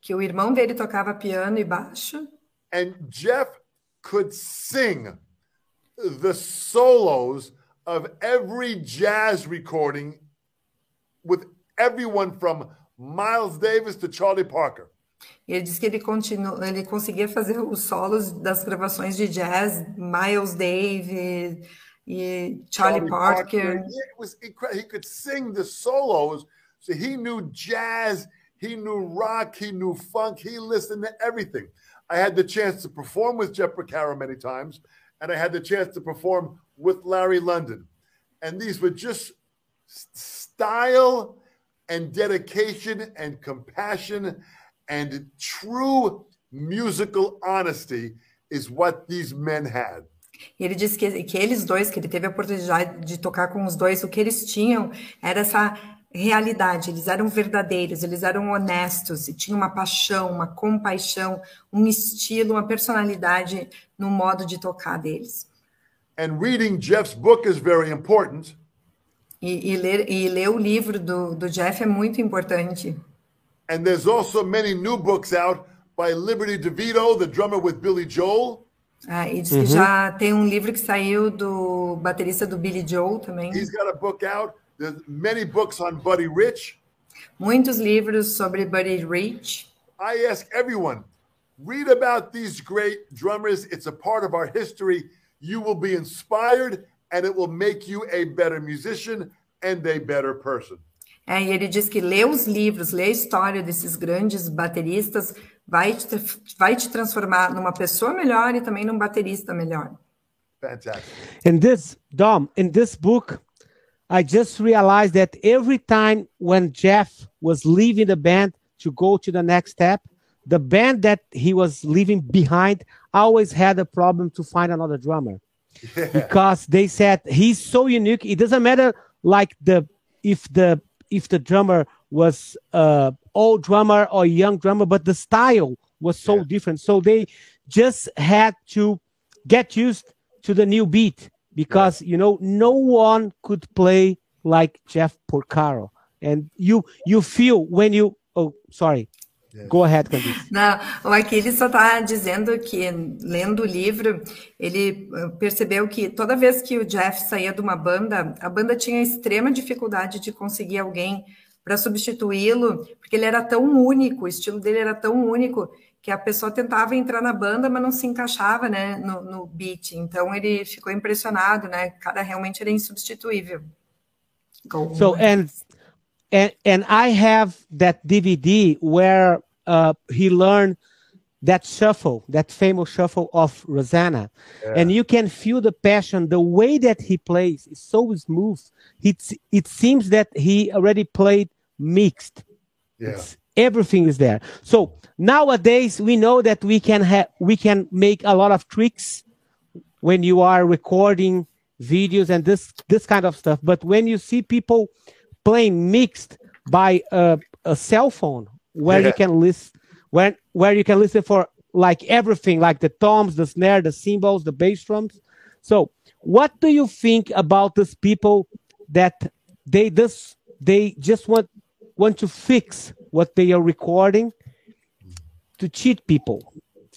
Que o irmão dele tocava piano e baixo. And Jeff could sing the solos of every jazz recording with everyone from Miles Davis to Charlie Parker. E ele disse que ele, continu, ele conseguia fazer os solos das gravações de jazz, Miles Davis e Charlie, Parker. Yeah, It was incredible. He could sing the solos. So he knew jazz, he knew rock, he knew funk, he listened to everything. I had the chance to perform with Jeff Porcaro many times, and I had the chance to perform with Larry London. And these were just style and dedication and compassion and true musical honesty is what these men had. E ele disse que, que dois, que ele teve a oportunidade de tocar com os dois, o que eles tinham era essa realidade, eles eram verdadeiros, eles eram honestos, e tinham uma paixão, uma compaixão, um estilo, uma personalidade no modo de tocar deles. And reading Jeff's book is very important. E, e ler, e ler o livro do, do Jeff é muito importante. And there's also many new books out by Liberty DeVito, the drummer with Billy Joel. Ah, e diz que já tem um livro que saiu do baterista do Billy Joel também. He's got a book out. There's many books on Buddy Rich. Muitos livros sobre Buddy Rich. I ask everyone, read about these great drummers. It's a part of our history. You will be inspired and it will make you a better musician and a better person. É, e ele diz que ler os livros, ler a história desses grandes bateristas vai te, vai te transformar numa pessoa melhor e também num baterista melhor. Fantastic. In this, Dom, in this book, I just realized that every time when Jeff was leaving the band to go to the next step, the band that he was leaving behind always had a problem to find another drummer because they said he's so unique. It doesn't matter like the if the if the drummer was uh old drummer or young drummer, but the style was so Yeah. different. So they just had to get used to the new beat because you know no one could play like Jeff Porcaro. And you you feel when you oh sorry. Go ahead, Candice. Não, o Aquiles só está dizendo que, lendo o livro, ele eh, percebeu que toda vez que o Jeff saía de uma banda, a banda tinha extrema dificuldade de conseguir alguém para substituí-lo, porque ele era tão único, o estilo dele era tão único, que a pessoa tentava entrar na banda, mas não se encaixava né, no, no beat. Então ele ficou impressionado, né? O cara realmente era insubstituível. Go. So and and and I have that DVD where uh, he learned that shuffle, that famous shuffle of Rosanna, and you can feel the passion. The way that he plays is so smooth. It's it seems that he already played mixed. Yeah. It's- everything is there. So nowadays we know that we can have we can make a lot of tricks when you are recording videos and this this kind of stuff. But when you see people playing mixed by a, a cell phone where Yeah. you can list when where you can listen for like everything like the toms the snare the cymbals the bass drums so what do you think about these people that they just they just want want to fix what they are recording to cheat people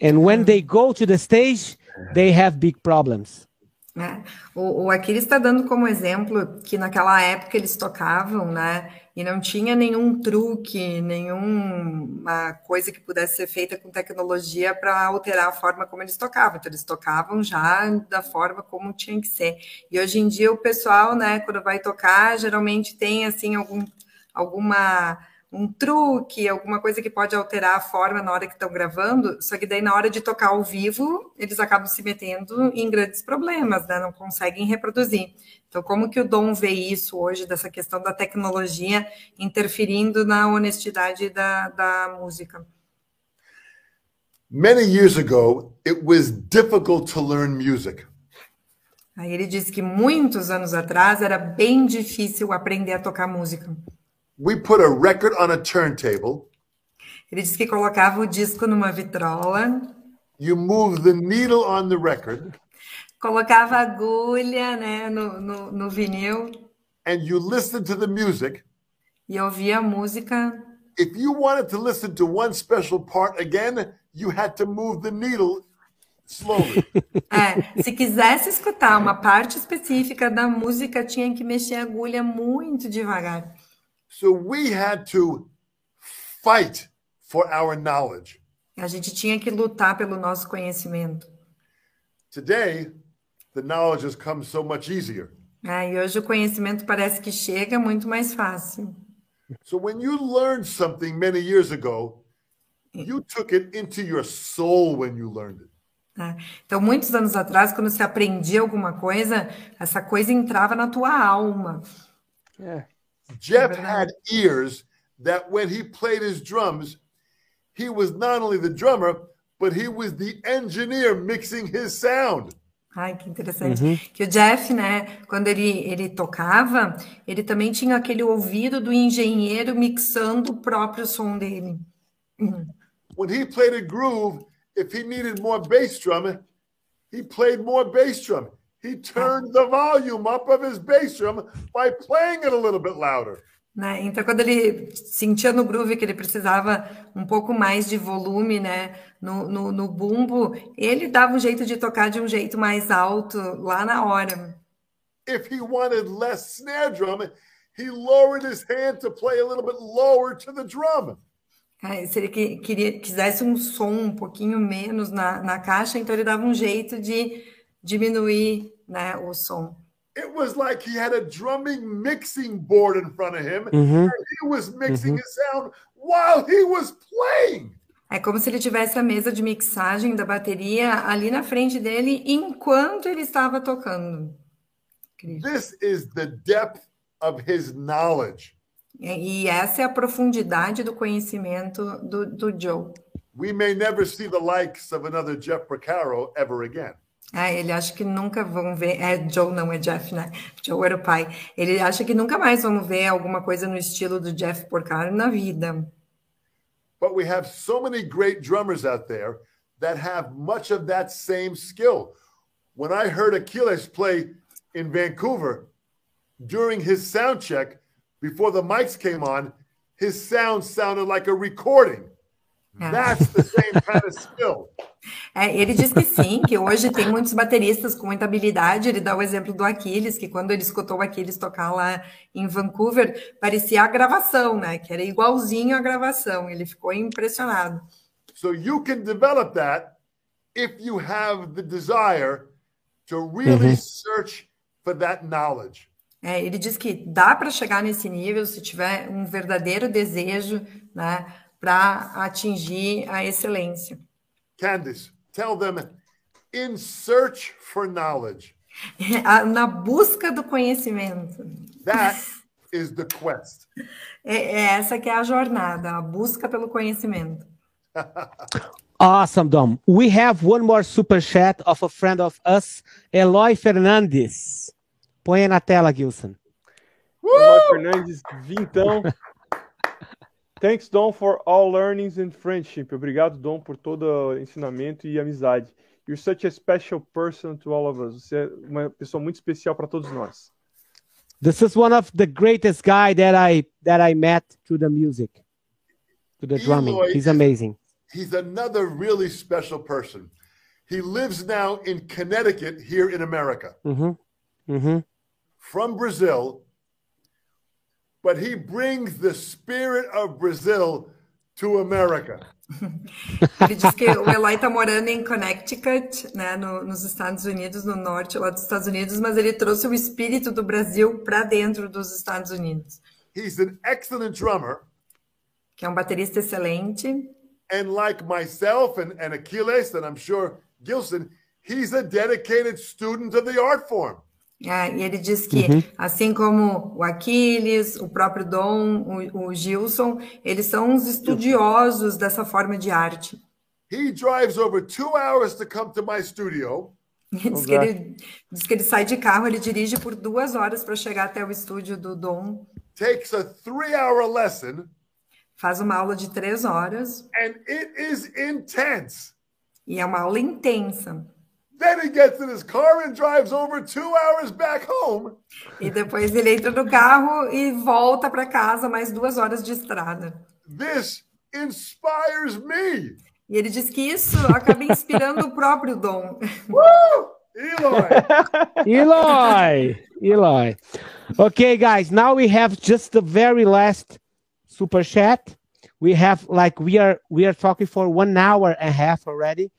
and when they go to the stage they have big problems né? O, o Aquiles está dando como exemplo que naquela época eles tocavam, né? E não tinha nenhum truque, nenhuma coisa que pudesse ser feita com tecnologia para alterar a forma como eles tocavam. Então, eles tocavam já da forma como tinha que ser. E hoje em dia o pessoal, né, quando vai tocar, geralmente tem assim algum, alguma um truque, alguma coisa que pode alterar a forma na hora que estão gravando, só que daí na hora de tocar ao vivo, eles acabam se metendo em grandes problemas, né? Não conseguem reproduzir. Então, como que o Dom vê isso hoje, dessa questão da tecnologia interferindo na honestidade da, da música? Many years ago, it was difficult to learn music. Aí ele disse que muitos anos atrás era bem difícil aprender a tocar música. We put a record on a turntable, Ele disse que colocava o disco numa vitrola, you move the needle on the record, colocava agulha né, no, no, no vinil and you listen to the music. e ouvia a música. If you wanted to listen to one special part again, you had to move the needle slowly. É, se quisesse escutar uma parte específica da música, tinha que mexer a agulha muito devagar. So we had to fight for our knowledge. A gente tinha que lutar pelo nosso conhecimento. Today, the knowledge has come so much easier. né? e hoje o conhecimento parece que chega muito mais fácil. So when you learned something many years ago, you took it into your soul when you learned it. né? Então, muitos anos atrás, quando você aprendia alguma coisa, essa coisa entrava na tua alma. É. Jeff had ears that when he played his drums, he was not only the drummer, but he was the engineer mixing his sound. Ai, que interessante. Que o Jeff, né, quando ele, ele tocava, ele também tinha aquele ouvido do engenheiro mixando o próprio som dele. When he played a groove, if he needed more bass drum, he played more bass drum. He turned the volume up of his bass drum by playing it a little bit louder. né? Então, quando ele sentia no groove que ele precisava um pouco mais de volume, né, no, no, no bumbo, ele dava um jeito de tocar de um jeito mais alto lá na hora. If he wanted less snare drum, he lowered his hand to play a little bit lower to the drum. É, se ele que- queria, quisesse um som um pouquinho menos na, na caixa, então ele dava um jeito de diminuir, né, o som. It was like he had a drumming mixing board in front of him, Mhm. and he was mixing his sound while he was playing. É como se ele tivesse a mesa de mixagem da bateria ali na frente dele enquanto ele estava tocando. Incrível. This is the depth of his knowledge. E essa é a profundidade do conhecimento do, do Joe. We may never see the likes of another Jeff Porcaro ever again. É, ele acha que nunca vão ver. É Joe, não é Jeff, né? Joe era o pai. Ele acha que nunca mais vamos ver alguma coisa no estilo do Jeff Porcaro na vida. But we have so many great drummers out there that have much of that same skill. When I heard Achilles play in Vancouver during his sound check, before the mics came on, his sound sounded like a recording. Yeah. That's the same kind of skill. É, ele diz que sim, que hoje tem muitos bateristas com muita habilidade. Ele dá o exemplo do Aquiles, que quando ele escutou o Aquiles tocar lá em Vancouver, parecia a gravação, né? Que era igualzinho a gravação. Ele ficou impressionado. So you can develop that if you have the desire to really search for that knowledge. É, ele diz que dá para chegar nesse nível se tiver um verdadeiro desejo, né, para atingir a excelência. Candice, tell them in search for knowledge. Na busca do conhecimento. That is the quest. É, é essa que é a jornada, a busca pelo conhecimento. Awesome, Dom. We have one more super chat of a friend of us, Eloy Fernandes. Põe aí na tela, Gilson. Eloy Fernandes, vintão. Thanks, Dom, for all learnings and friendship. Obrigado, Dom, por todo ensinamento e amizade. You're such a special person to all of us. Você é uma pessoa muito especial para todos nós. This is one of the greatest guy that I that I met through the music, to the drumming. Eloy He's is- amazing. He's another really special person. He lives now in Connecticut here in America. Mhm. Mhm. from Brazil, but he brings the spirit of Brazil to America. Ele diz que o Eloy está morando em Connecticut, né, no- nos Estados Unidos, no norte lá dos Estados Unidos, mas ele trouxe o espírito do Brasil para dentro dos Estados Unidos, He's an excellent drummer, que é um baterista excelente. and like myself and, and Achilles, and I'm sure Gilson, he's a dedicated student of the art form. É, e ele diz que, assim como o Aquiles, o próprio Dom, o, o Gilson, eles são uns estudiosos dessa forma de arte. He drives over two hours to come to my studio, Ele diz, que ele, diz que ele sai de carro, ele dirige por duas horas para chegar até o estúdio do Dom, takes a three hour lesson, faz uma aula de três horas, and it is intense. e é uma aula intensa. Then he gets in his car and drives over two hours back home. E depois ele entra no carro e volta para casa, mais duas horas de estrada. This inspires me. E ele diz que isso acaba inspirando o próprio Dom. Woo! Eloy, Eloy, Eloy. Okay, guys. Now we have just the very last super chat. We have like we are we are talking for one hour and a half already.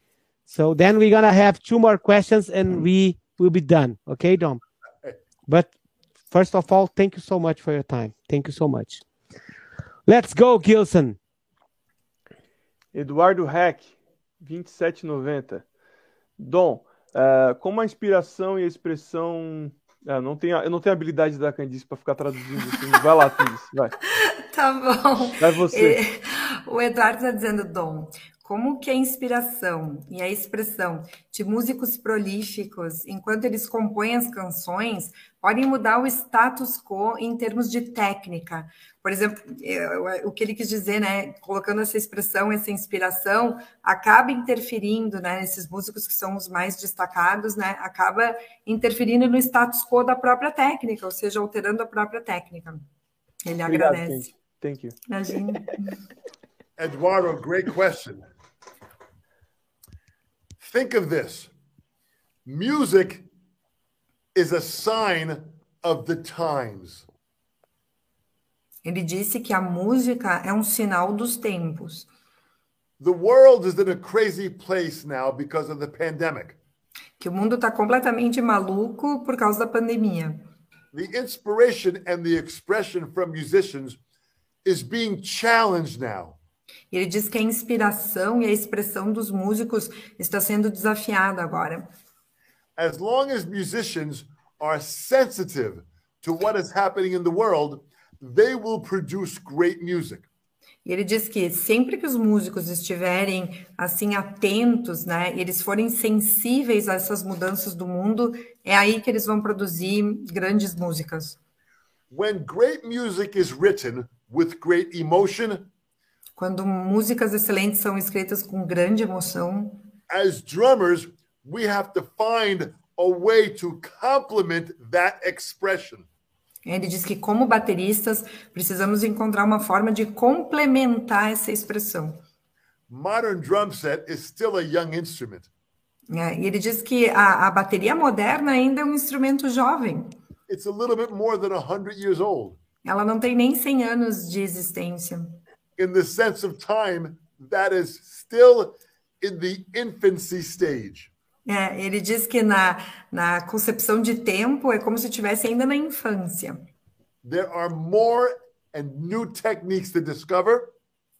So then we're gonna have two more questions and we will be done. Okay, Dom. But first of all, thank you so much for your time. Thank you so much. Let's go, Gilson. Eduardo Heck, 2790. Dom, eh, como a inspiração e a expressão. Ah, não tenho, eu não tenho habilidade da Candice para ficar traduzindo assim. Vai lá, Candice, vai. Tá bom. Vai você. Eh, O Eduardo está dizendo, Dom, como que a inspiração e a expressão de músicos prolíficos, enquanto eles compõem as canções, podem mudar o status quo em termos de técnica. Por exemplo, eu- o que ele quis dizer, né, colocando essa expressão, essa inspiração, acaba interferindo, né, nesses músicos que são os mais destacados, né, acaba interferindo no status quo da própria técnica, ou seja, alterando a própria técnica. Ele Obrigado, agradece. Thank you. Imagina. Eduardo, great question. Think of this music is a sign of the times. Ele disse que a música é um sinal dos tempos. The world is in a crazy place now because of the pandemic. Que o mundo está completamente maluco por causa da pandemia. The inspiration and the expression from musicians is being challenged now. Ele diz que a inspiração e a expressão dos músicos está sendo desafiada agora. As long as musicians are sensitive to what is happening in the world, they will produce great music. E ele diz que sempre que os músicos estiverem assim atentos, né, eles forem sensíveis a essas mudanças do mundo, é aí que eles vão produzir grandes músicas. When great music is written with great emotion, Quando músicas excelentes são escritas com grande emoção, as drummers, we have to find a way to complement that expression. Ele diz que, como bateristas, precisamos encontrar uma forma de complementar essa expressão. Modern drum set is still a young instrument. É, e ele diz que a, a bateria moderna ainda é um instrumento jovem. It's a little bit more than 100 years old. Ela não tem nem 100 anos de existência. In the sense of time, that is still in the infancy stage. É, ele diz que na, na concepção de tempo é como se estivesse ainda na infância. There are more and new techniques to discover,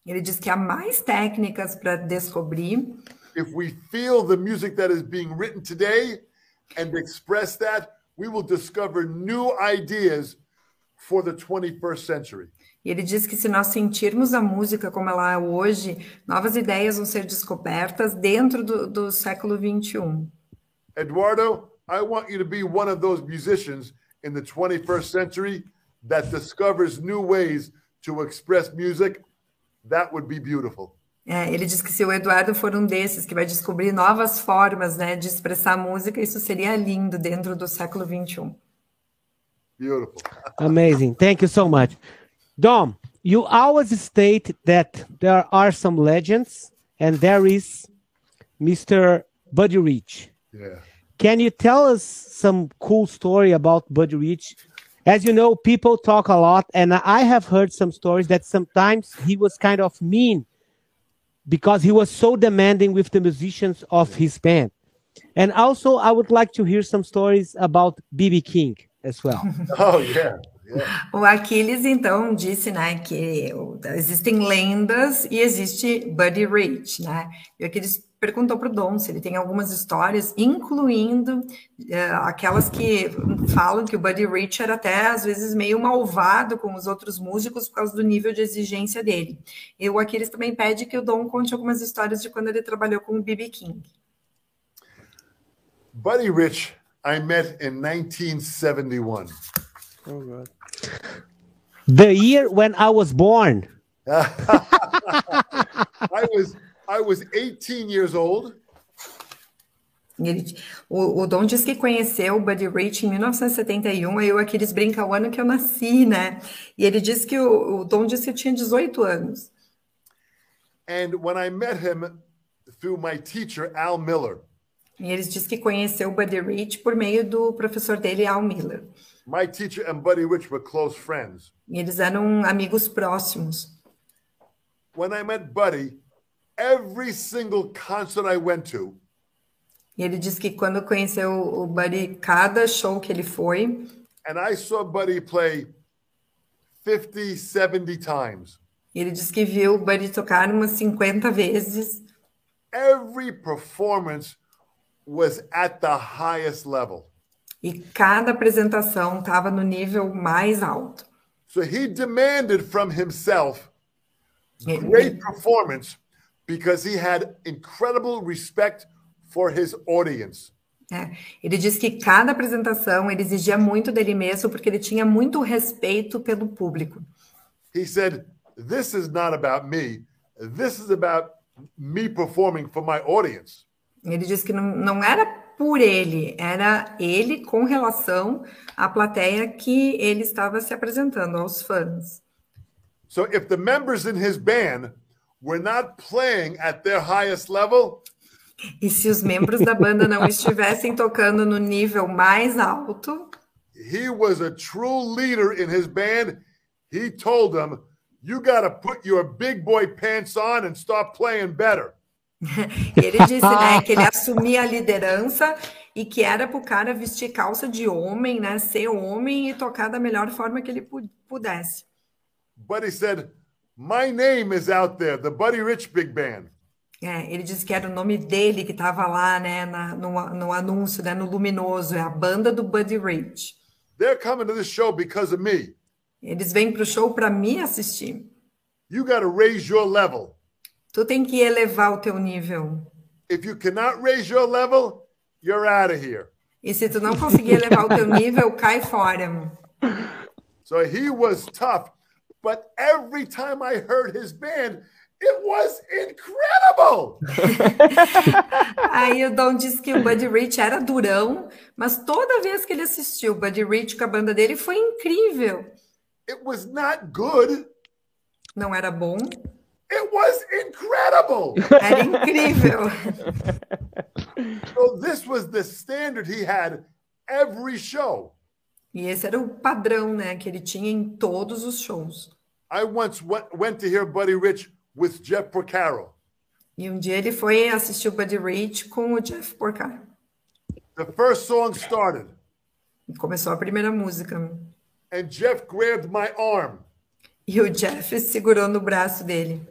Ele diz que há mais técnicas para descobrir, if we feel the music that is being written today and express that, we will discover new ideas for the 21st century. E ele diz que se nós sentirmos a música como ela é hoje, novas ideias vão ser descobertas dentro do, do século 21. Eduardo, I want you to be one of those musicians in the 21st century that discovers new ways to express music. That would be beautiful. É, ele diz que se o Eduardo for um desses que vai descobrir novas formas né, de expressar música, isso seria lindo dentro do século 21. Beautiful. Amazing. Thank you so much. Dom, you always state that there are some legends and there is Mr. Buddy Rich. Yeah. Can you tell us some cool story about Buddy Rich? As you know, people talk a lot, and I have heard some stories that sometimes he was kind of mean because he was so demanding with the musicians of his band. And also, I would like to hear some stories about BB King as well. Oh, yeah. O Aquiles, então, disse né, que existem lendas e existe Buddy Rich. Né? E o Aquiles perguntou para o Dom se ele tem algumas histórias, incluindo uh, aquelas que falam que o Buddy Rich era até, às vezes, meio malvado com os outros músicos por causa do nível de exigência dele. E o Aquiles também pede que o Dom conte algumas histórias de quando ele trabalhou com o B.B. King. Buddy Rich, I met in 1971. Oh, God. The year when I was born. I was I was 18 years old. Ele, o, o Dom diz que conheceu o Buddy Rich em 1971, aí o Aquiles brinca o ano que eu nasci, né? E ele diz que o, o Dom disse que eu tinha 18 anos. And when I met him through my teacher, Al Miller, E ele diz que conheceu o Buddy Rich por meio do professor dele, Al Miller. my teacher and Buddy Rich were close friends. E eles eram amigos próximos. When I met Buddy, every single concert I went to, E ele diz que quando conheceu o Buddy, cada show que ele foi, and I saw Buddy play 50, 70 times. ele diz que viu o Buddy tocar umas 50 vezes. Every performance was at the highest level. E cada apresentação estava no nível mais alto. So he demanded from himself great performance because he had incredible respect for his audience. É, ele diz que cada apresentação ele exigia muito dele mesmo porque ele tinha muito respeito pelo público. He said, This is not about me. This is about me performing for my audience. Ele diz que não, não era por ele, era ele com relação à plateia que ele estava se apresentando aos fãs. So if the members in his band were not playing at their highest level, E se os membros da banda não estivessem tocando no nível mais alto, he was a true leader in his band. He told them, You got to put your big boy pants on and start playing better. Ele disse né, que ele assumia a liderança e que era para o cara vestir calça de homem, né, ser homem e tocar da melhor forma que ele pu- pudesse. But he said, My name is out there, the Buddy Rich Big Band. É, ele disse que era o nome dele que estava lá, né, na- no, no anúncio, né, no luminoso, é a banda do Buddy Rich. They're coming to this show because of me. Eles vêm para o show para me assistir. You got to raise your level. Tu tem que elevar o teu nível. If you cannot raise your level, you're out of here. E se tu não conseguir elevar o teu nível, cai fora. So he was tough. But every time I heard his band, it was incredible. Aí o Dom disse que o Buddy Rich era durão, mas toda vez que ele assistiu o Buddy Rich com a banda dele foi incrível. It was not good, Não era bom, it was incredible. era incrível. so this was the standard he had every show. E esse era o padrão, né, que ele tinha em todos os shows. I once went, went to hear Buddy Rich with Jeff Porcaro. E um dia ele foi assistir o Buddy Rich com o Jeff Porcaro. The first song started, E começou a primeira música. and Jeff grabbed my arm E o Jeff segurou no braço dele.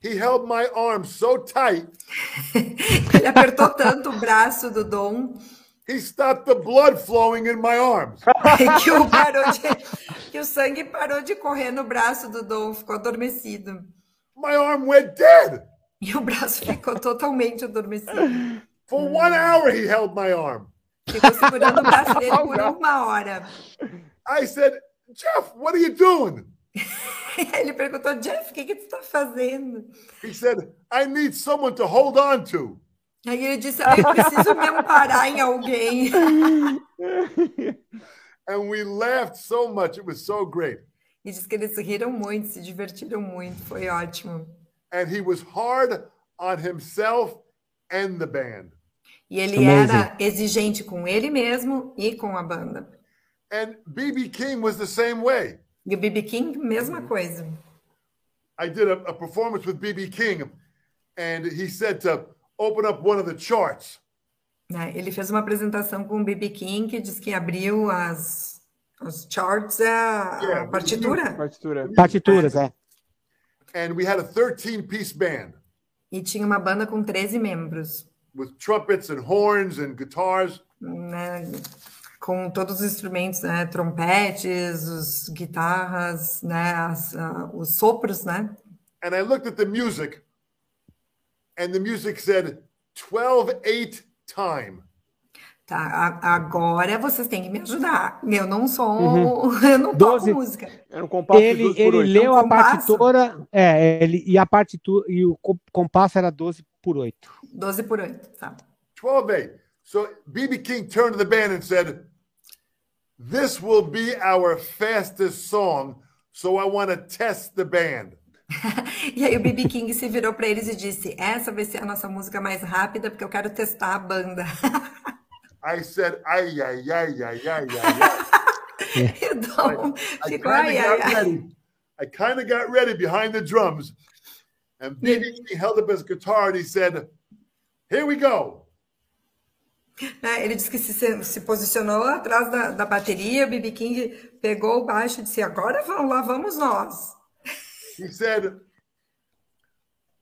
He held my arm so tight, Ele apertou tanto o braço do Dom he stopped the blood flowing in my arms. que o, parou de- que o sangue parou de correr no braço do Dom, ficou adormecido. My arm went dead. E o braço ficou totalmente adormecido. For one hour, he held my arm. Ficou segurando o braço dele por uma hora. I said, Jeff, what are you doing? Ele perguntou, Jeff, o que, que tu tá fazendo? He said, I need someone to hold on to. Aí ele disse, "Ah, eu preciso me amparar em alguém. And we laughed so much. It was so great. E disse que eles riram muito, se divertiram muito, foi ótimo. And he was hard on himself and the band. E ele Amazing. era exigente com ele mesmo e com a banda. And BB King was the same way. E o B.B. King, mesma coisa. I did a, a performance with BB King, and he said to open up one of the charts. né? Ele fez uma apresentação com o B.B. King que diz que abriu as, os charts, a, a partitura, Partitura. Partituras, é. And we had a 13 piece band e tinha uma banda com 13 membros, with trumpets and horns and guitars. né? Com todos os instrumentos, né? trompetes, os guitarras, né? As, ah, os sopros, né? And I looked at the music, and the music said 12 8 time. Tá, a- agora vocês têm que me ajudar. Eu não sou, eu não toco Doze. música. Era um compasso de Ele, 12 por ele 8. leu um a partitura, é, ele, e a partitura, e o co- compasso era 12 por 8. 12 por 8, tá? 12 8. So BB King turned to the band and said, This will be our fastest song, so I want to test the band. E aí o B.B. King se virou para eles e disse: Essa vai ser a nossa música mais rápida, porque eu quero testar a banda. I said, Ay, ay, ay, ay, ay, ay, ay. E o Dom I ficou, kind of ai, ai, got ai. ready. I kind of got ready behind the drums. And BB King held up his guitar and he said, Here we go. É, Ele disse que se, se posicionou atrás da, da bateria, o B.B. King pegou o baixo e disse: Agora vamos lá, vamos nós. He said,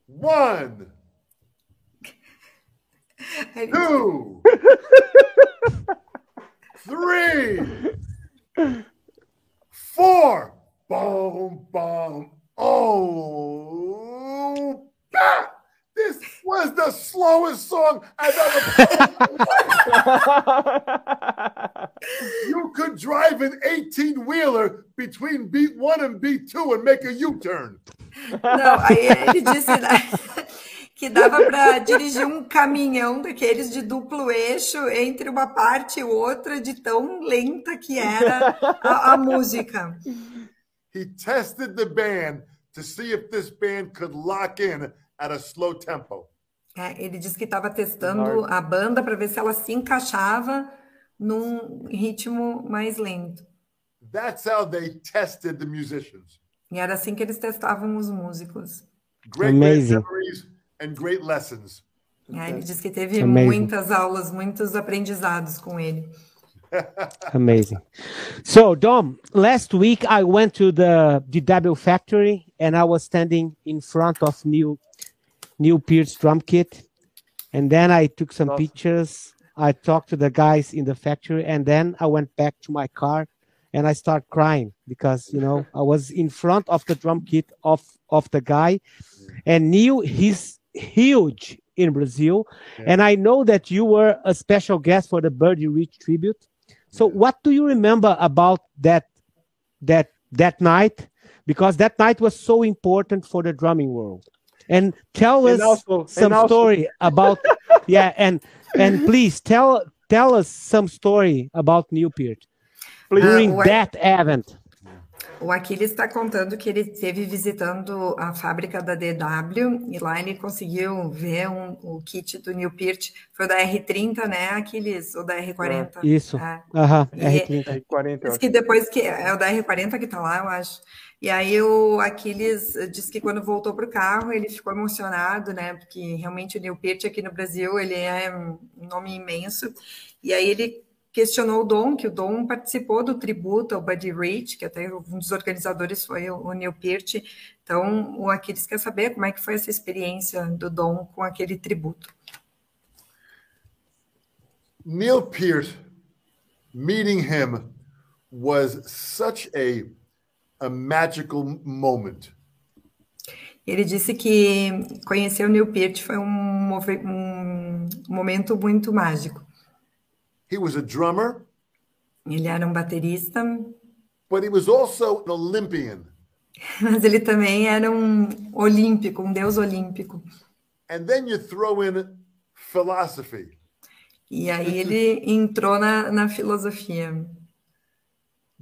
One, two, three, four. Boom, boom. Oh, bah! This was the slowest song I've ever You could drive an 18 wheeler between beat one and beat two and make a U turn. Não, aí ele disse que dava para dirigir um caminhão daqueles de duplo eixo entre uma parte e outra, de tão lenta que era a, a música. He tested the band to see if this band could lock in at a slow tempo. É, ele disse que estava testando a banda para ver se ela se encaixava num ritmo mais lento. That's how they tested the musicians. E era assim que eles testavam os músicos. Great, memories and great lessons. É, ele disse que teve Amazing. muitas aulas, muitos aprendizados com ele. Amazing. So, Dom, last week I went to the DW factory and I was standing in front of new new Pierce drum kit. And then I took some Awesome. pictures. I talked to the guys in the factory and then I went back to my car and I start crying because, you know, I was in front of the drum kit of of the guy and Neil he's huge in Brazil and I know that you were a special guest for the Birdie Rich tribute. So what do you remember about that that that night? Because that night was so important for the drumming world. And tell And us also- and some also- story about yeah, and and please tell tell us some story about Newport during Ah, that event. O Aquiles está contando que ele esteve visitando a fábrica da DW e lá ele conseguiu ver um- o kit do New Peart. Foi o da R30, né, Aquiles? Ou da R40? Isso. É. Aham, E- R30. 40, eu Diz que depois que. É o da R40 que tá lá, eu acho. E aí o Aquiles disse que quando voltou pro carro ele ficou emocionado, né? Porque realmente o Neil Peart aqui no Brasil ele é um nome imenso. E aí ele questionou o Dom, que o Dom participou do tributo ao Buddy Rich, que até um dos organizadores foi o Neil Peart. Então, o Aquiles quer saber como é que foi essa experiência do Dom com aquele tributo. Neil Peart, meeting him was such a, a magical moment. Ele disse que conhecer o Neil Peart foi um, um momento muito mágico. He was a drummer. Ele era um baterista. But he was also an Olympian. Mas ele também era um olímpico, um deus olímpico. And then you throw in philosophy. E aí ele entrou na, na filosofia.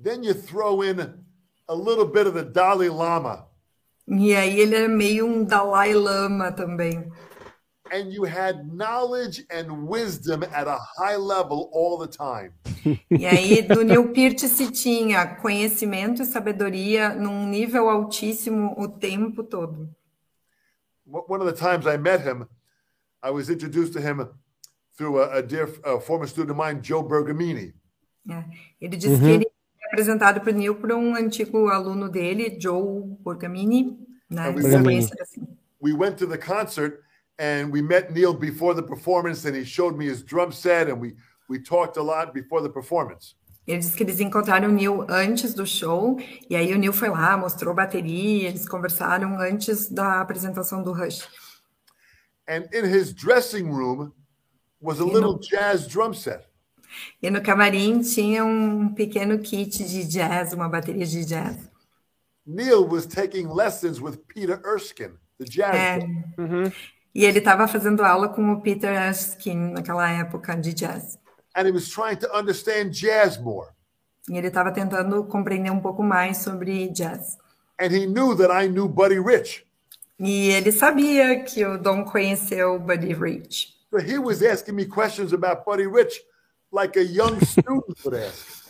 Then you throw in a little bit of the Dalai Lama. E aí ele é meio um Dalai Lama também. And you had knowledge and wisdom at a high level all the time. E aí do Neil Peart se tinha conhecimento e sabedoria num nível altíssimo o tempo todo. One of the times I met him, I was introduced to him through a, a dear a former student of mine, Joe Bergamini. É, ele disse que ele apresentado para o Neil por um antigo aluno dele, Joe Bergamini, né? ele assim. We went to the concert and we met Neil before the performance, and he showed me his drum set, and we we talked a lot before the performance. Ele disse que eles encontraram o Neil antes do show, e aí o Neil foi lá, mostrou bateria, eles conversaram antes da apresentação do Rush. And in his dressing room was a You little know- jazz drum set. E no camarim tinha um pequeno kit de jazz, uma bateria de jazz. Neil was taking lessons with Peter Erskine, the jazz. É, guy. e ele estava fazendo aula com o Peter Erskine naquela época de jazz. And he was trying to understand jazz more. E ele estava tentando compreender um pouco mais sobre jazz. And he knew that I knew Buddy Rich. E ele sabia que o Dom conheceu o Buddy Rich. So he was asking me questions about Buddy Rich like a young student would ask.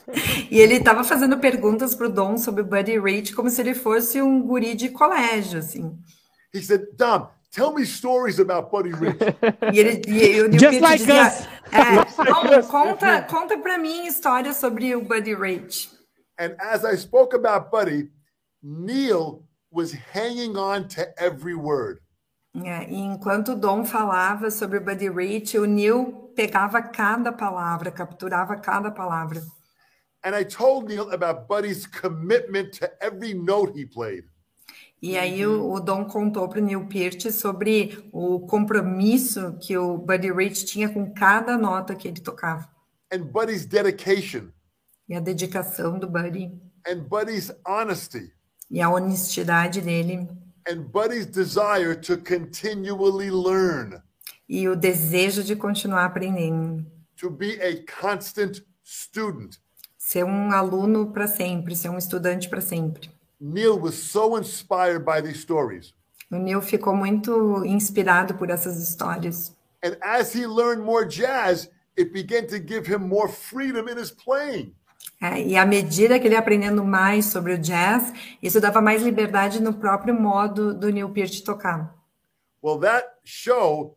E ele estava fazendo perguntas para o Dom sobre o Buddy Rich como se ele fosse um guri de colégio, assim. He said, Dom, tell me stories about Buddy Rich. E ele e o Neil Just like dizia, us. é, Dom, conta, conta para mim histórias sobre o Buddy Rich. and as I spoke about Buddy, Neil was hanging on to every word. É, e enquanto o Dom falava sobre o Buddy Rich, o Neil pegava cada palavra, capturava cada palavra. And I told Neil about Buddy's commitment to every note he played. E aí o, o Dom contou para o Neil Peart sobre o compromisso que o Buddy Rich tinha com cada nota que ele tocava. and Buddy's dedication E a dedicação do Buddy, and Buddy's honesty e a honestidade dele, and Buddy's desire to continually learn, e o desejo de continuar aprendendo. to be a constant student. Ser um aluno para sempre, ser um estudante para sempre. Neil was so inspired by these stories. O Neil ficou muito inspirado por essas histórias. And as he learned more jazz, it began to give him more freedom in his playing. É, e à medida que ele ia aprendendo mais sobre o jazz, isso dava mais liberdade no próprio modo do Neil Peart tocar. Well, that show,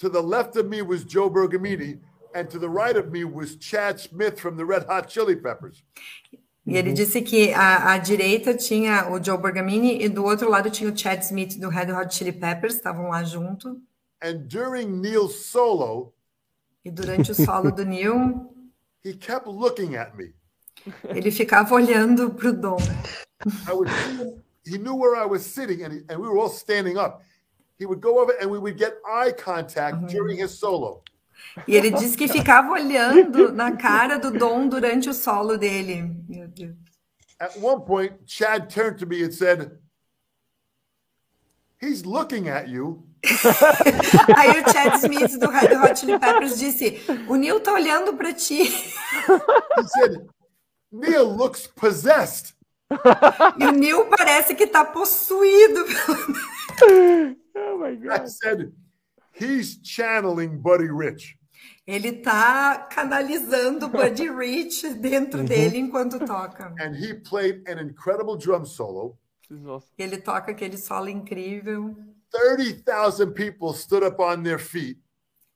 to the left of me was Joe Bergamini, and to the right of me was Chad Smith from the Red Hot Chili Peppers. E ele disse que à, à direita tinha o Joe Bergamini e do outro lado tinha o Chad Smith do Red Hot Chili Peppers, estavam lá junto. And during Neil's solo, E durante o solo do Neil, he kept looking at me. ele ficava olhando para o Dom. I see him, he knew where I was sitting, and, he, and we were all standing up. He would go over and we would get eye contact during his solo. E ele disse que ficava olhando na cara do Dom durante o solo dele. Meu Deus. At one point, Chad turned to me and said, He's looking at you. Aí o Chad Smith do Red Hot Chili Peppers disse: O Neil tá olhando para ti. He said, Neil looks possessed. E o Neil parece que tá possuído. Oh my I God. said, He's channeling Buddy Rich. Ele tá canalizando Buddy Rich dentro dele enquanto toca. And he played an incredible drum solo. Ele toca aquele solo incrível. 30,000 people stood up on their feet.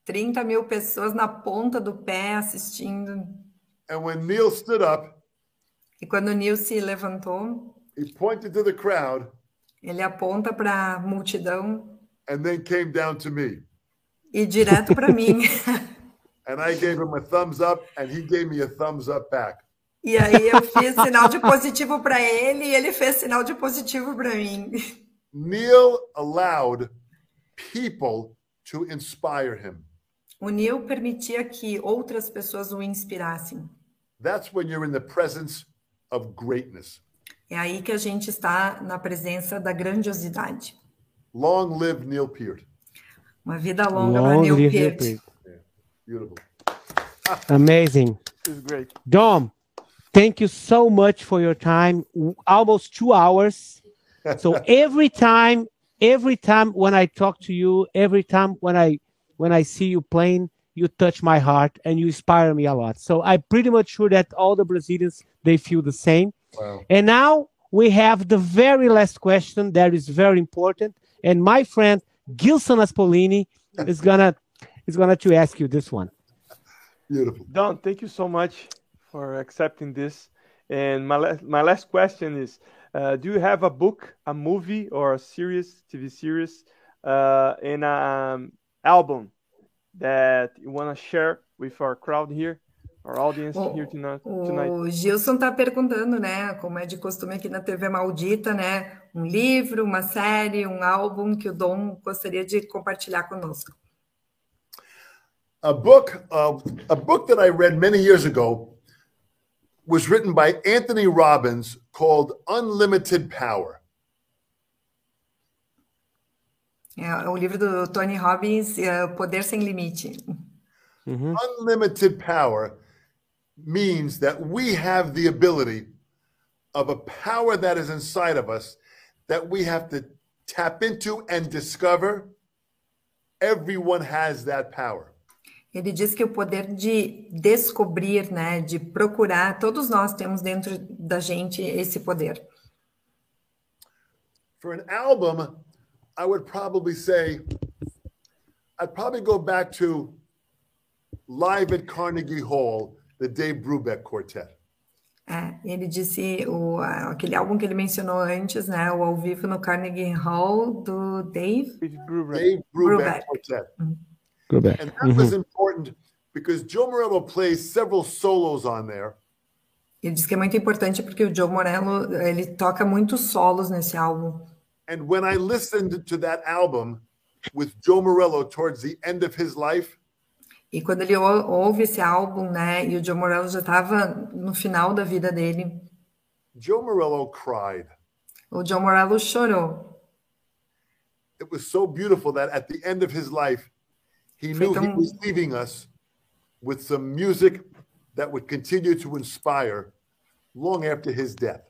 30 mil pessoas na ponta do pé assistindo. And when Neil stood up, E quando o Neil se levantou, he pointed to the crowd ele aponta para a multidão and then came down to me. e direto para mim. And I gave him a thumbs up, and he gave me a thumbs up back. E aí eu fiz sinal de positivo para ele e ele fez sinal de positivo para mim. Neil allowed people to inspire him. O Neil permitia que outras pessoas o inspirassem. That's when you're in the presence of greatness. É aí que a gente está na presença da grandiosidade. Long live Neil Peart. Uma vida longa para Long Neil live Neil Peart. Peart. Beautiful. Amazing. This is great. Dom, thank you so much for your time. Almost two hours. So every time, every time when I talk to you, every time when I when I see you playing, you touch my heart and you inspire me a lot. So I'm pretty much sure that all the Brazilians they feel the same. Wow. And now we have the very last question that is very important. And my friend Gilson Aspolini is gonna is gonna to ask you this one. Beautiful. Don, thank you so much for accepting this. And my, la- my last question is uh, Do you have a book, a movie, or a series, TV series, uh, and an um, album that you want to share with our crowd here, our audience O- here tonight? O Gilson está perguntando, né, como é de costume aqui na TV Maldita, né, um livro, uma série, um álbum que o Dom gostaria de compartilhar conosco. A book, uh, a book that I read many years ago was written by Anthony Robbins called Unlimited Power. É o livro do Tony Robbins, é, Poder Sem Limite. Unlimited power means that we have the ability of a power that is inside of us that we have to tap into and discover. Everyone has that power. Ele diz que o poder de descobrir, né, de procurar, todos nós temos dentro da gente esse poder. For an album, I would probably say I'd probably go back to Live at Carnegie Hall, the Dave Brubeck Quartet. É, ele disse o, aquele álbum que ele mencionou antes, né, o ao vivo no Carnegie Hall do Dave. Dave Brubeck. Dave Brubeck Brubeck. Quartet. Go back. And that was important because Joe Morello plays several solos on there. Ele diz que é muito importante porque o Joe Morello, ele toca muitos solos nesse álbum. And when I listened to that album with Joe Morello towards the end of his life, E quando ele ou- ouve esse álbum, né, e o Joe Morello já estava no final da vida dele, Joe Morello cried. o Joe Morello chorou. It was so beautiful that at the end of his life, he Foi knew he tão- was leaving us with some music that would continue to inspire long after his death.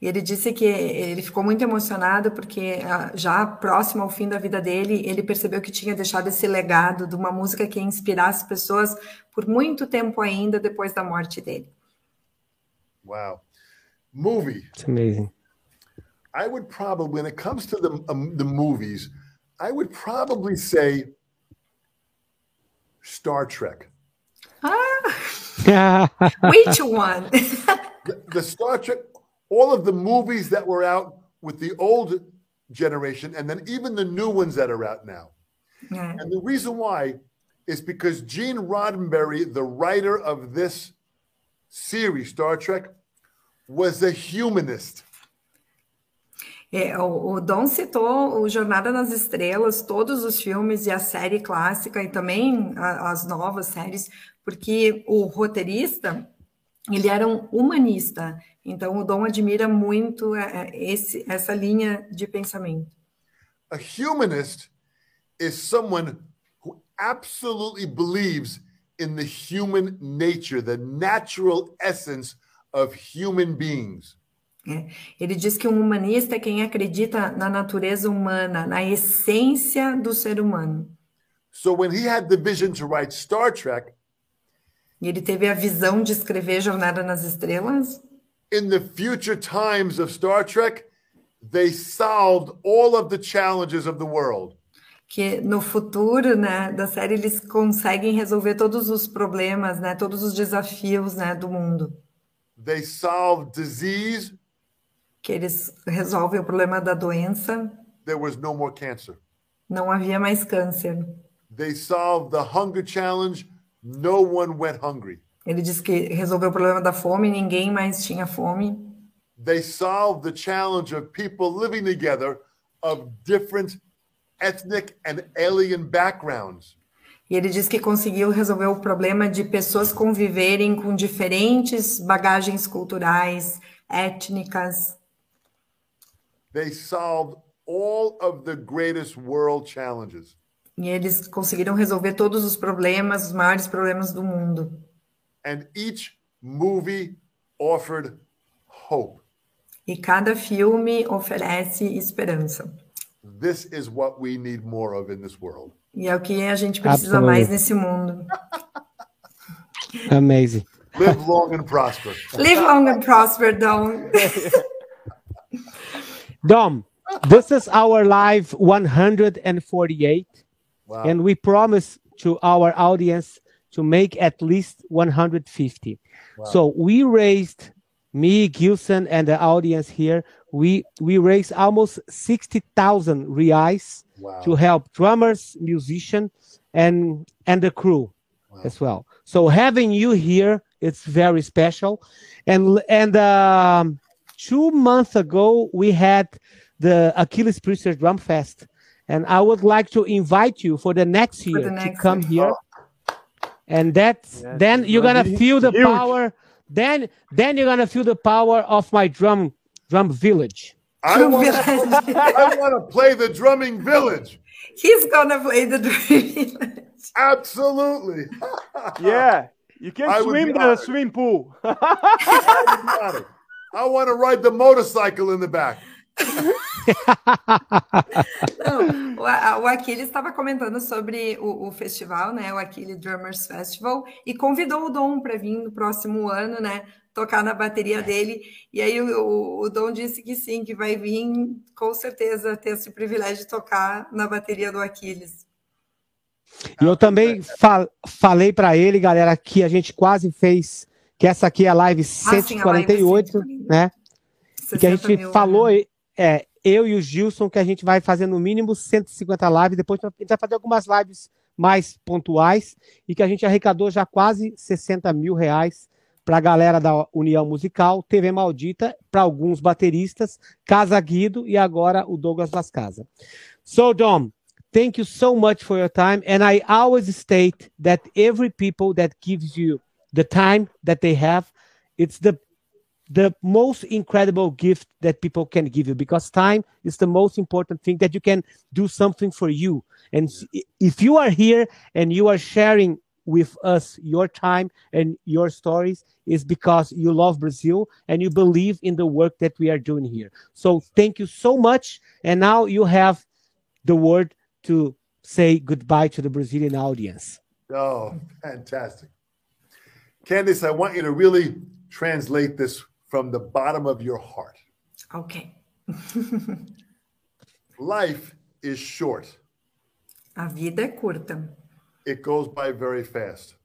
E ele disse que ele ficou muito emocionado porque ah, já próximo ao fim da vida dele, ele percebeu que tinha deixado esse legado de uma música que ia inspirar as pessoas por muito tempo ainda depois da morte dele. Wow. Movie. It's amazing. I would probably, when it comes to the um, the movies, I would probably say Star Trek. Ah, which one? The, the Star Trek, all of the movies that were out with the old generation, and then even the new ones that are out now. É. And the reason why is because Gene Roddenberry, the writer of this series, Star Trek, was a humanist. É, o, o Dom citou o Jornada nas Estrelas, todos os filmes e a série clássica e também a- as novas séries, porque o roteirista ele era um humanista. Então o Dom admira muito é, é, esse, essa linha de pensamento. A humanist is someone who absolutely believes in the human nature, the natural essence of human beings. É, Ele diz que um humanista é quem acredita na natureza humana, na essência do ser humano. So when he had the vision to write Star Trek, E ele teve a visão de escrever Jornada nas Estrelas. In the future times of Star Trek, they solved all of the challenges of the world. que no futuro, né, da série eles conseguem resolver todos os problemas, né, todos os desafios, né, do mundo. They solved disease. Que eles resolvem o problema da doença. There was no more cancer. Não havia mais câncer. They solved the hunger challenge. No one went hungry. Ele diz que resolveu o problema da fome, ninguém mais tinha fome. They solved the challenge of people living together of different ethnic and alien backgrounds. E ele diz que conseguiu resolver o problema de pessoas conviverem com diferentes bagagens culturais, étnicas. They solved all of the greatest world challenges. E eles conseguiram resolver todos os problemas, os maiores problemas do mundo. And each movie offered hope. E cada filme oferece esperança. This is what we need more of in this world. E é o que a gente precisa Absolutely. mais nesse mundo. Amazing. Live long and prosper. Live long and prosper, Dom. Dom, this is our live 148, Wow. and we promise to our audience to make at least 150. So we raised me, Gilson, and the audience here. We we raised almost 60,000 reais Wow. to help drummers, musicians, and and the crew as well. So having you here, it's very special. And and um, two months ago we had the Achilles Priestess Drum Fest, and I would like to invite you for the next year the to come year. here. And that's Yes, then you're gonna gonna feel the huge. power. Then then you're gonna feel the power of my drum drum village. I want to play the drumming village. He's gonna play the drumming village. Absolutely. Yeah. You can I swim be the swimming pool. Got it. I want to ride the motorcycle in the back. Não, o, Aquiles estava comentando sobre o, o festival, né? O Aquiles Drummers Festival, e convidou o Dom para vir no próximo ano, né? Tocar na bateria dele. E aí o, o- Dom disse que sim, que vai vir com certeza ter esse privilégio de tocar na bateria do Aquiles. E eu também fa- falei para ele, galera, que a gente quase fez, que essa aqui é a live Ah, sim, a live 148, 148. né? E que a 60 gente mil, falou, né? é, eu e o Gilson, que a gente vai fazer no mínimo 150 lives, depois a gente vai fazer algumas lives mais pontuais, e que a gente arrecadou já quase 60 mil reais para a galera da União Musical, TV Maldita, para alguns bateristas, Casa Guido e agora o Douglas Las Casas. So, Dom, thank you so much for your time. And I always state that every people that gives you the time that they have, it's the the most incredible gift that people can give you because time is the most important thing that you can do something for you. And if you are here and you are sharing with us your time and your stories is because you love Brazil and you believe in the work that we are doing here. So thank you so much. And now you have the word to say goodbye to the Brazilian audience. Oh, fantastic. Candice, I want you to really translate this from the bottom of your heart. Ok. Life is short, A vida é curta. it goes by very fast.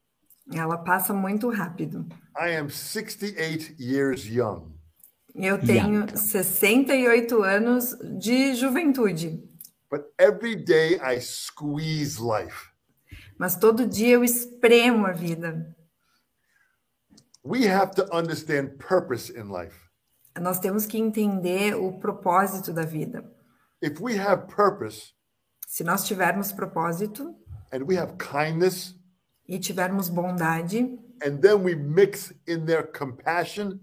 Ela passa muito rápido. I am 68 years young. Eu tenho 68 anos de juventude, But every day I squeeze life. mas todo dia eu espremo a vida. We have to understand purpose in life. Nós temos que entender o propósito da vida. If we have purpose Se nós tivermos propósito and we have kindness, e tivermos bondade and then we mix in there compassion,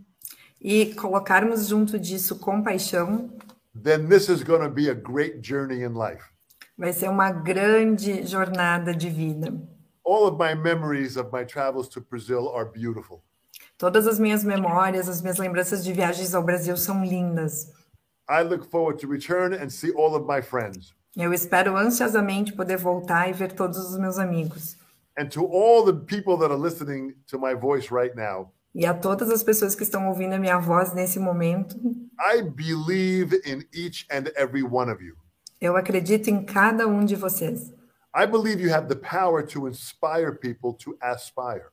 e colocarmos junto disso compaixão, then this is going to be a great journey in life. vai ser uma grande jornada de vida. All of my memories of my travels to Brazil are beautiful. Todas as minhas memórias, as minhas lembranças de viagens ao Brasil são lindas. I look forward to return and see all of my friends. Eu espero ansiosamente poder voltar e ver todos os meus amigos. And to all the people that are listening to my voice right now, E a todas as pessoas que estão ouvindo a minha voz nesse momento, I believe in each and every one of you. Eu acredito em cada um de vocês. I believe you have the power to inspire people to aspire.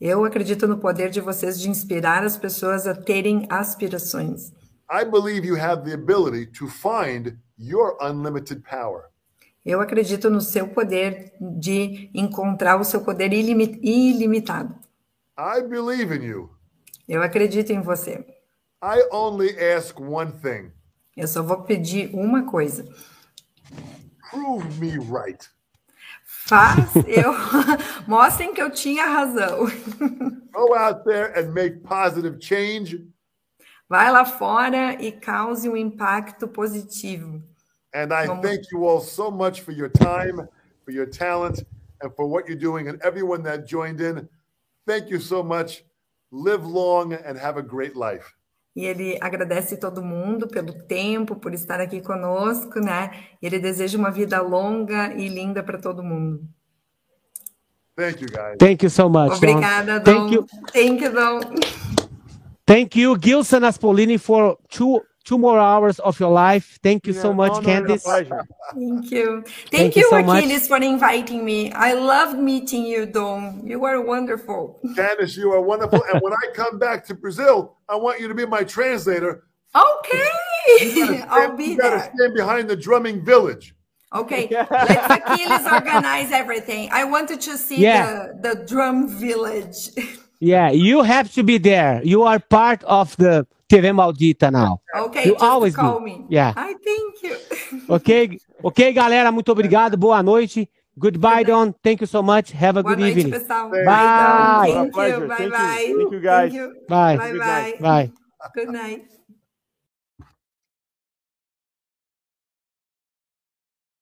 Eu acredito no poder de vocês de inspirar as pessoas a terem aspirações. I believe you have the ability to find your unlimited power. Eu acredito no seu poder de encontrar o seu poder ilimi- ilimitado. I believe in you. Eu acredito em você. I only ask one thing Eu só vou pedir uma coisa. prove me right. Eu mostrem que eu tinha razão. Go out there and make positive change. Vai lá fora e cause um impacto positivo. And I Vamos. thank you all so much for your time, for your talent, and for what you're doing. And everyone that joined in, thank you so much. Live long and have a great life. E ele agradece todo mundo pelo tempo, por estar aqui conosco, né? E ele deseja uma vida longa e linda para todo mundo. Thank you, guys. Thank you so much. Don. Obrigada, Dom. Thank you. Thank you, Dom. Thank you, Gilson Aspolini, for two two more hours of your life. Thank you so much, honor and Candice. Thank you. Thank, Thank you, you so much. Achilles, for inviting me. I loved meeting you, Dom. You were wonderful. Candice, you are wonderful. and when I come back to Brazil, I want you to be my translator. Okay, I'll be you gotta stand behind the drumming village. Okay, let's Achilles organize everything. I wanted to see Yeah. the, the drum village. Yeah, you have to be there. You are part of the TV Maldita now. Okay, You just always call do. me. Yeah. I thank you. Ok? Ok, galera, muito obrigado. Boa noite. Goodbye, Don. Thank you so much. Have a Boa good noite, evening. pessoal. Bye. Thank Pleasure. you. Bye Thank you. bye. Thank you, guys. Thank you. Bye. Bye bye. Bye. Good night.